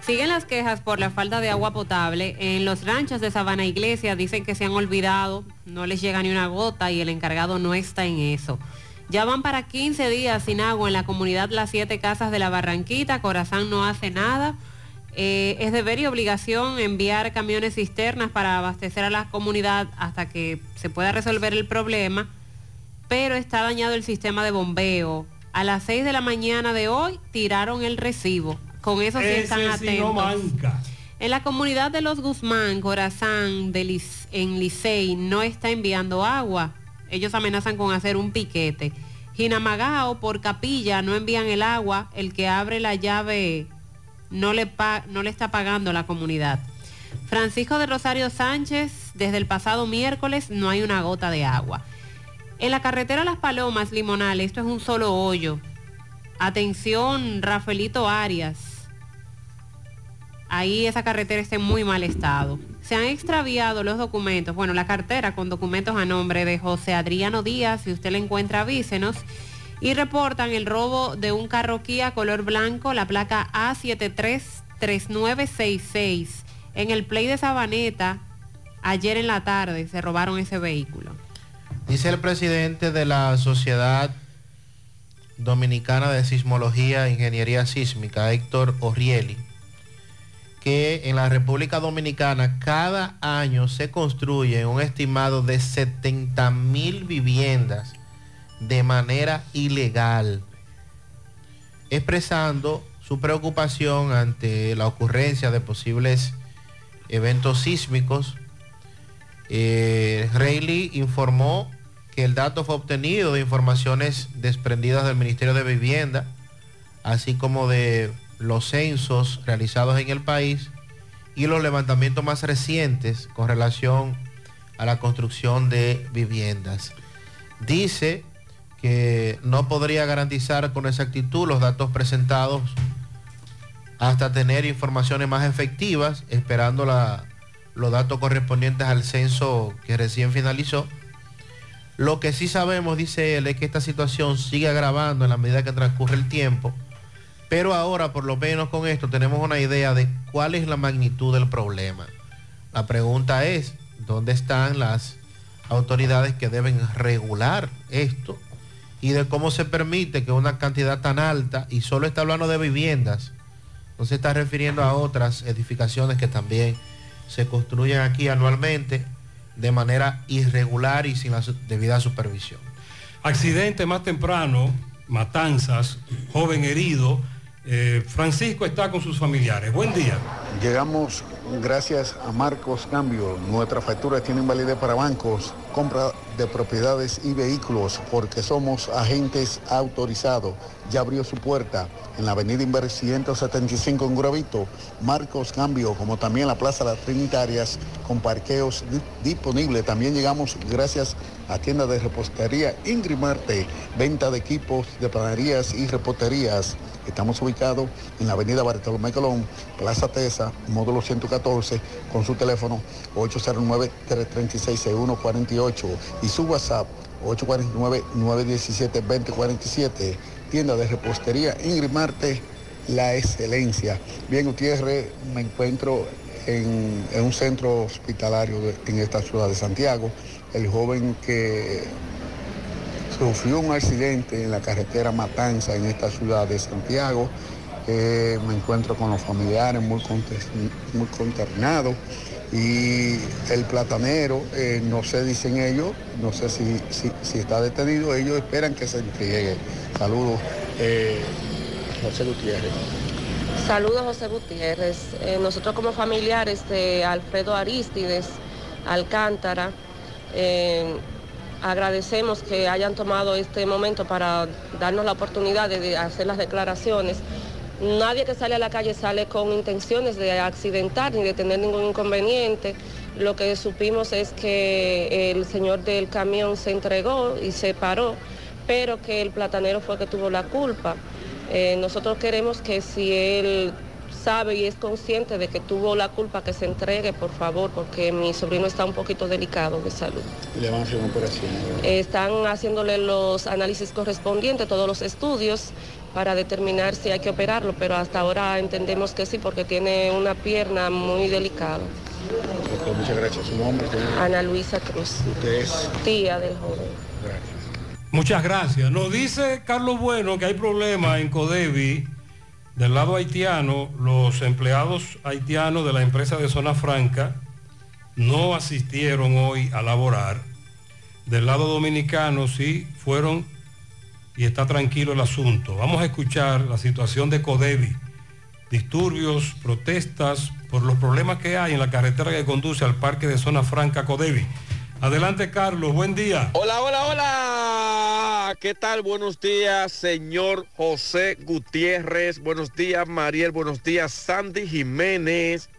S11: Siguen las quejas por la falta de agua potable. En los ranchos de Sabana Iglesia dicen que se han olvidado, no les llega ni una gota y el encargado no está en eso. Ya van para 15 días sin agua en la comunidad Las Siete Casas de la Barranquita. Corazán no hace nada. Eh, es deber y obligación enviar camiones cisternas para abastecer a la comunidad hasta que se pueda resolver el problema, pero está dañado el sistema de bombeo. A las 6 de la mañana de hoy tiraron el recibo. Con eso sí
S10: Ese
S11: están atentos. En la comunidad de los Guzmán, Corazán, de en Licey, no está enviando agua. Ellos amenazan con hacer un piquete. Jinamagao, por capilla, no envían el agua. El que abre la llave no le, pa- no le está pagando la comunidad. Francisco de Rosario Sánchez, desde el pasado miércoles no hay una gota de agua. En la carretera Las Palomas, Limonal, esto es un solo hoyo. Atención, Rafaelito Arias. Ahí esa carretera está en muy mal estado. Se han extraviado los documentos, bueno, la cartera con documentos a nombre de José Adriano Díaz, si usted la encuentra, avísenos. Y reportan el robo de un carro Kia color blanco, la placa A733966, en el Play de Sabaneta, ayer en la tarde, se robaron ese vehículo.
S19: Dice el presidente de la Sociedad Dominicana de Sismología e Ingeniería Sísmica, Héctor Orrieli, que en la República Dominicana cada año se construyen un estimado de 70 mil viviendas de manera ilegal, expresando su preocupación ante la ocurrencia de posibles eventos sísmicos. Eh, Reilly informó que el dato fue obtenido de informaciones desprendidas del Ministerio de Vivienda, así como de los censos realizados en el país y los levantamientos más recientes con relación a la construcción de viviendas. Dice que no podría garantizar con exactitud los datos presentados hasta tener informaciones más efectivas, esperando la- los datos correspondientes al censo que recién finalizó. Lo que sí sabemos, dice él, es que esta situación sigue agravando en la medida que transcurre el tiempo, pero ahora por lo menos con esto tenemos una idea de cuál es la magnitud del problema. La pregunta es, ¿dónde están las autoridades que deben regular esto? Y de cómo se permite que una cantidad tan alta, y solo está hablando de viviendas, no se está refiriendo a otras edificaciones que también se construyen aquí anualmente de manera irregular y sin la debida supervisión.
S10: Accidente más temprano, matanzas, joven herido. Eh, Francisco está con sus familiares. Buen día.
S85: Llegamos gracias a Marcos Cambio. Nuestras facturas tienen validez para bancos, compra de propiedades y vehículos, porque somos agentes autorizados. Ya abrió su puerta en la avenida Inver 175 en Gravito. Marcos Cambio, como también la Plaza Las Trinitarias, con parqueos di- disponibles. También llegamos gracias a tienda de repostería Ingrid Marte, venta de equipos de panaderías y reposterías. Estamos ubicados en la avenida Bartolomé Colón, Plaza Tesa, módulo 114, con su teléfono 809-336-6148 y su WhatsApp 849-917-2047. Tienda de repostería Ingrid Marte, la excelencia. Bien, Gutiérrez, me encuentro en, un centro hospitalario en esta ciudad de Santiago. El joven que sufrió un accidente en la carretera Matanza en esta ciudad de Santiago. Me encuentro con los familiares muy, muy consternados. Y el platanero, eh, no sé, dicen ellos, no sé si, si- está detenido, ellos esperan que se entregue. Saludos, eh, José Gutiérrez.
S86: Saludos José Gutiérrez. Eh, nosotros como familiares de Alfredo Aristides Alcántara, eh, agradecemos que hayan tomado este momento para darnos la oportunidad de hacer las declaraciones. Nadie que sale a la calle sale con intenciones de accidentar ni de tener ningún inconveniente. Lo que supimos es que el señor del camión se entregó y se paró, pero que el platanero fue que tuvo la culpa. Eh, nosotros queremos que si él sabe y es consciente de que tuvo la culpa, que se entregue, por favor, porque mi sobrino está un poquito delicado de salud.
S85: Le van a hacer una operación.
S86: Eh, Están haciéndole los análisis correspondientes, todos los estudios, para determinar si hay que operarlo, pero hasta ahora entendemos que sí, porque tiene una pierna muy delicada.
S85: Muchas gracias. Su nombre?
S86: Ana Luisa Cruz,
S85: usted es.
S86: tía del joven.
S10: Muchas gracias. Nos dice Carlos Bueno que hay problemas en Codevi Del lado haitiano, los empleados haitianos de la empresa de Zona Franca no asistieron hoy a laborar. Del lado dominicano sí fueron y está tranquilo el asunto. Vamos a escuchar la situación de Codevi. Disturbios, protestas por los problemas que hay en la carretera que conduce al parque de Zona Franca Codevi. Adelante Carlos, buen día.
S87: Hola, hola, hola. ¿Qué tal? Buenos días, señor José Gutiérrez. Buenos días, Mariel. Buenos días, Sandy Jiménez.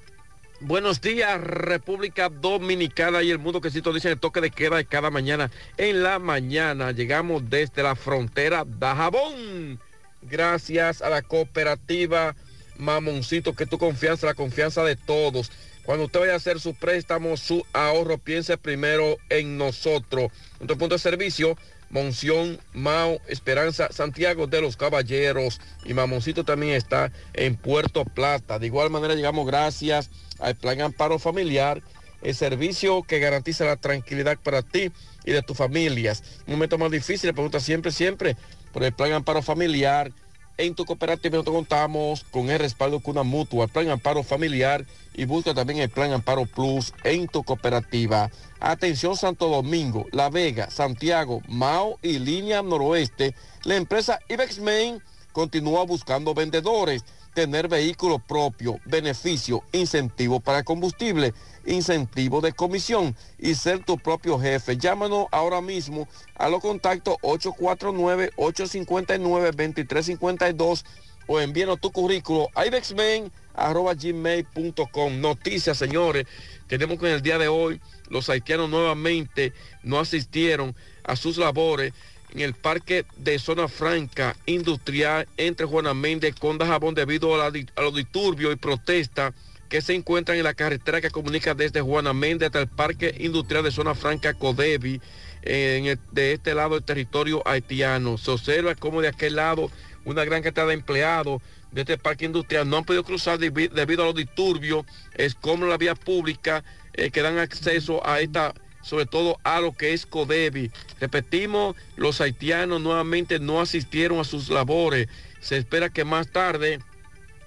S87: Buenos días, República Dominicana y el mundo que dice el toque de queda de cada mañana. En la mañana llegamos desde la frontera de Jabón. Gracias a la cooperativa Mamoncito, que tu confianza, la confianza de todos. Cuando usted vaya a hacer su préstamo, su ahorro, piense primero en nosotros. Nuestro punto de servicio, Monción, Mao, Esperanza, Santiago de los Caballeros y Mamoncito también está en Puerto Plata. De igual manera llegamos gracias al Plan Amparo Familiar, el servicio que garantiza la tranquilidad para ti y de tus familias. Un momento más difícil, pregunta siempre, siempre por el Plan Amparo Familiar. En tu cooperativa nosotros contamos con el respaldo con una mutua, el Plan Amparo Familiar y busca también el Plan Amparo Plus en tu cooperativa. Atención Santo Domingo, La Vega, Santiago, Mao y Línea Noroeste. La empresa Ibex Main continúa buscando vendedores tener vehículo propio, beneficio, incentivo para combustible, incentivo de comisión y ser tu propio jefe. Llámanos ahora mismo a los contactos 849-859-2352 o envíanos tu currículo a ibexmen.gmail.com. Noticias, señores. Tenemos que en el día de hoy los haitianos nuevamente no asistieron a sus labores en el parque de zona franca industrial entre Juana Méndez con Dajabón debido a, los disturbios y protestas que se encuentran en la carretera que comunica desde Juana Méndez hasta el parque industrial de zona franca Codevi, en el- de este lado del territorio haitiano. Se observa como de aquel lado una gran cantidad de empleados de este parque industrial no han podido cruzar debi- debido a los disturbios, es como la vía pública eh, que dan acceso a esta sobre todo a lo que es Codevi. Repetimos, los haitianos nuevamente no asistieron a sus labores. Se espera que más tarde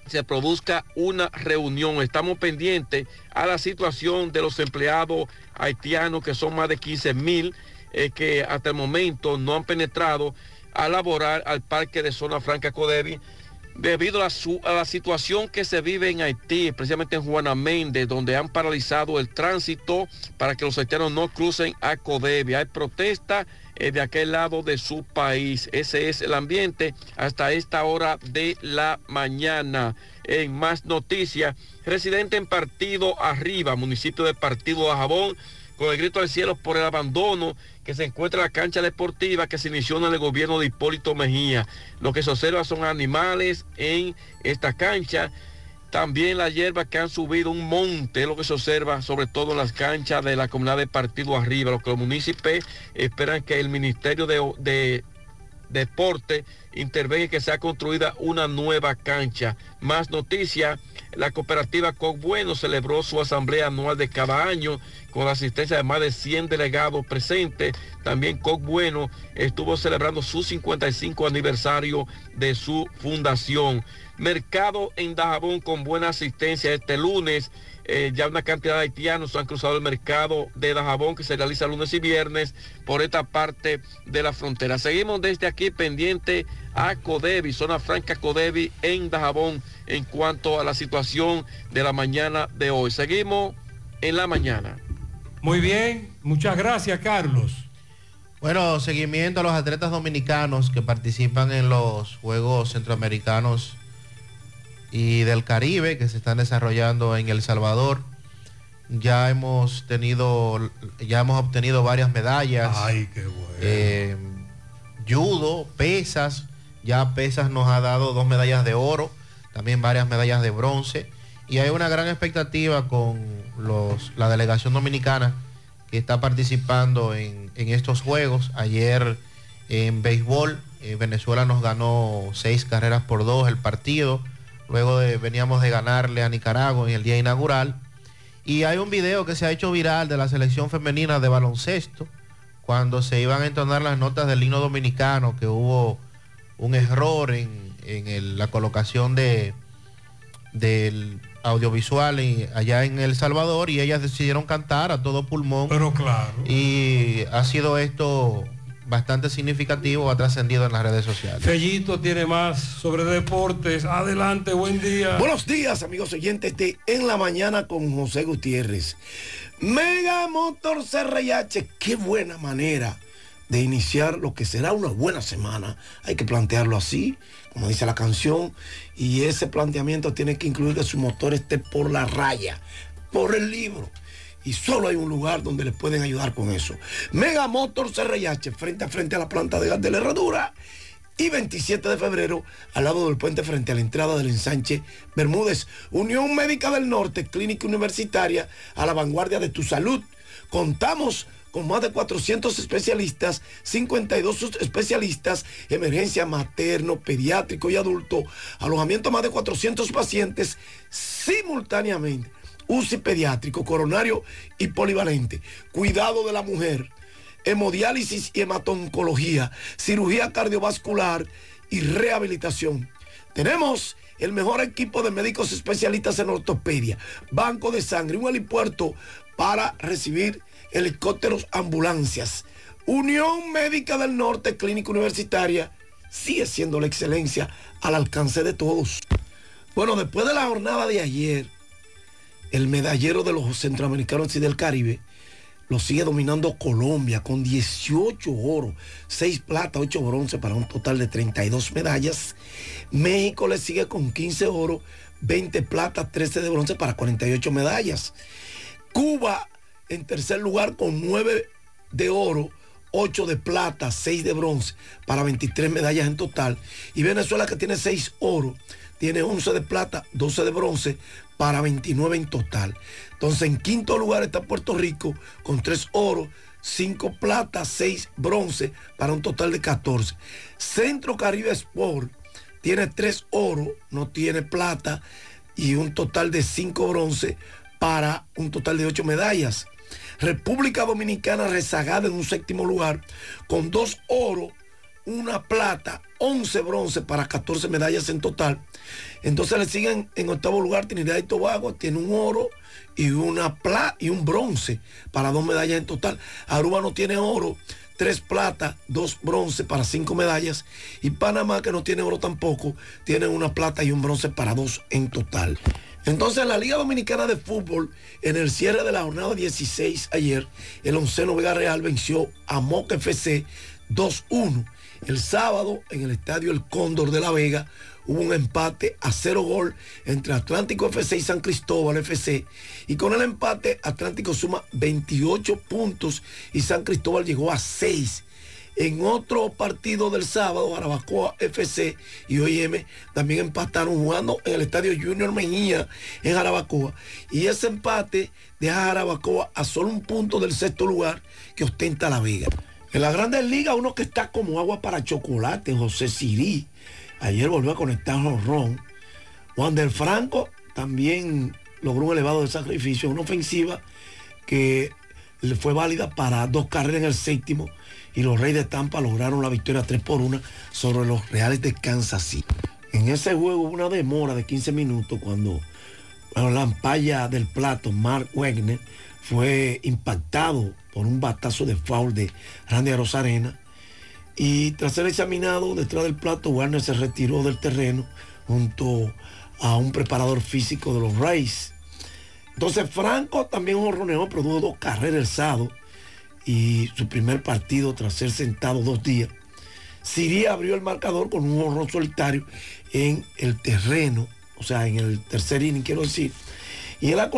S87: se produzca una reunión. Estamos pendientes a la situación de los empleados haitianos, que son más de 15 mil, eh, que hasta el momento no han penetrado a laborar al parque de zona franca Codevi debido a, la situación que se vive en Haití, especialmente en Juana Méndez, donde han paralizado el tránsito para que los haitianos no crucen a Codevi. Hay protesta eh, de aquel lado de su país. Ese es el ambiente hasta esta hora de la mañana. En más noticias, residente en Partido Arriba, municipio de Partido de Jabón, con el grito al cielo por el abandono que se encuentra en la cancha deportiva que se inició en el gobierno de Hipólito Mejía. Lo que se observa son animales en esta cancha. También la hierba que han subido un monte, lo que se observa sobre todo en las canchas de la comunidad de Partido Arriba. Lo que los municipios esperan que el Ministerio de, de Deporte intervenga y que sea construida una nueva cancha. Más noticias, la cooperativa Coc Bueno celebró su asamblea anual de cada año con la asistencia de más de 100 delegados presentes. También Coc Bueno estuvo celebrando su 55 aniversario de su fundación. Mercado en Dajabón con buena asistencia este lunes. Eh, ya una cantidad de haitianos han cruzado el mercado de Dajabón que se realiza lunes y viernes por esta parte de la frontera. Seguimos desde aquí pendiente a Codevi, zona franca Codevi en Dajabón en cuanto a la situación de la mañana de hoy. Seguimos en la mañana.
S10: Muy bien, muchas gracias Carlos.
S88: Bueno, seguimiento a los atletas dominicanos que participan en los Juegos Centroamericanos y del Caribe que se están desarrollando en El Salvador. Ya hemos tenido, ya hemos obtenido varias medallas.
S10: Ay, qué bueno.
S88: Eh, judo, pesas, ya pesas nos ha dado dos medallas de oro, también varias medallas de bronce. Y hay una gran expectativa con los, la delegación dominicana que está participando en, en estos juegos. Ayer en béisbol, eh, Venezuela nos ganó seis carreras por dos el partido. Luego de, veníamos de ganarle a Nicaragua en el día inaugural. Y hay un video que se ha hecho viral de la selección femenina de baloncesto, cuando se iban a entonar las notas del himno dominicano, que hubo un error en, en el- la colocación de del audiovisual en- allá en El Salvador y ellas decidieron cantar a todo pulmón.
S10: Pero claro.
S88: Y ha sido esto bastante significativo, ha trascendido en las redes sociales.
S10: Fellito tiene más sobre deportes. Adelante, buen día.
S76: Buenos días, amigos oyentes de En la Mañana con José Gutiérrez. Mega Motor CRH, qué buena manera de iniciar lo que será una buena semana. Hay que plantearlo así, como dice la canción, y ese planteamiento tiene que incluir que su motor esté por la raya, por el libro. Y solo hay un lugar donde les pueden ayudar con eso. Mega Motor CRH, frente a frente a la planta de gas de la herradura. Y 27 de febrero, al lado del puente frente a la entrada del ensanche Bermúdez, Unión Médica del Norte, Clínica Universitaria, a la vanguardia de tu salud. Contamos con más de 400 especialistas, 52 especialistas, emergencia materno, pediátrico y adulto, alojamiento a más de 400 pacientes simultáneamente, UCI pediátrico, coronario y polivalente, cuidado de la mujer, hemodiálisis y hematoncología, cirugía cardiovascular y rehabilitación. Tenemos el mejor equipo de médicos especialistas en ortopedia, banco de sangre, un helipuerto para recibir helicópteros, ambulancias. Unión Médica del Norte, Clínica Universitaria, sigue siendo la excelencia al alcance de todos. Bueno, después de la jornada de ayer, el medallero de los centroamericanos y del Caribe lo sigue dominando Colombia con 18 oro, 6 plata, 8 bronce para un total de 32 medallas. México le sigue con 15 oro, 20 plata, 13 de bronce para 48 medallas. Cuba en tercer lugar con 9 de oro, 8 de plata, 6 de bronce para 23 medallas en total. Y Venezuela que tiene 6 oro, tiene 11 de plata, 12 de bronce para 29 en total. Entonces en quinto lugar está Puerto Rico con 3 oro, 5 plata, 6 bronce para un total de 14. Centro Caribe Sport tiene 3 oro, no tiene plata y un total de 5 bronce para un total de 8 medallas. República Dominicana rezagada en un séptimo lugar con 2 oro, una plata, 11 bronce para 14 medallas en total. Entonces le siguen en octavo lugar Trinidad y Tobago, tiene un oro y una plata y un bronce para dos medallas en total. Aruba no tiene oro, tres plata, dos bronce para cinco medallas. Y Panamá, que no tiene oro tampoco, tiene una plata y un bronce para dos en total. Entonces la Liga Dominicana de Fútbol, en el cierre de la jornada 16 ayer, el onceno Vega Real venció a Moca FC 2-1. El sábado, en el estadio El Cóndor de La Vega, hubo un empate a cero gol entre Atlántico FC y San Cristóbal FC. Y con el empate, Atlántico suma 28 puntos y San Cristóbal llegó a 6. En otro partido del sábado, Jarabacoa FC y OIM también empataron jugando en el estadio Junior Mejía en Jarabacoa. Y ese empate deja a a solo un punto del sexto lugar que ostenta La Vega. En la Grandes Ligas, uno que está como agua para chocolate, José Sirí. Ayer volvió a conectar Ron. Juan del Franco también logró un elevado de sacrificio, una ofensiva que fue válida para dos carreras en el séptimo y los Reyes de Tampa lograron la victoria 3 por 1 sobre los Reales de Kansas City. En ese juego hubo una demora de 15 minutos cuando la ampalla del plato, Mark Wegner, fue impactado por un batazo de foul de Randy Rosarena. Y tras ser examinado detrás del plato, Warner se retiró del terreno junto a un preparador físico de los Rays. Entonces Franco también horroneó, produjo dos carreras el y su primer partido tras ser sentado dos días. Siri abrió el marcador con un horror solitario en el terreno, o sea, en el tercer inning, quiero decir. Y él ha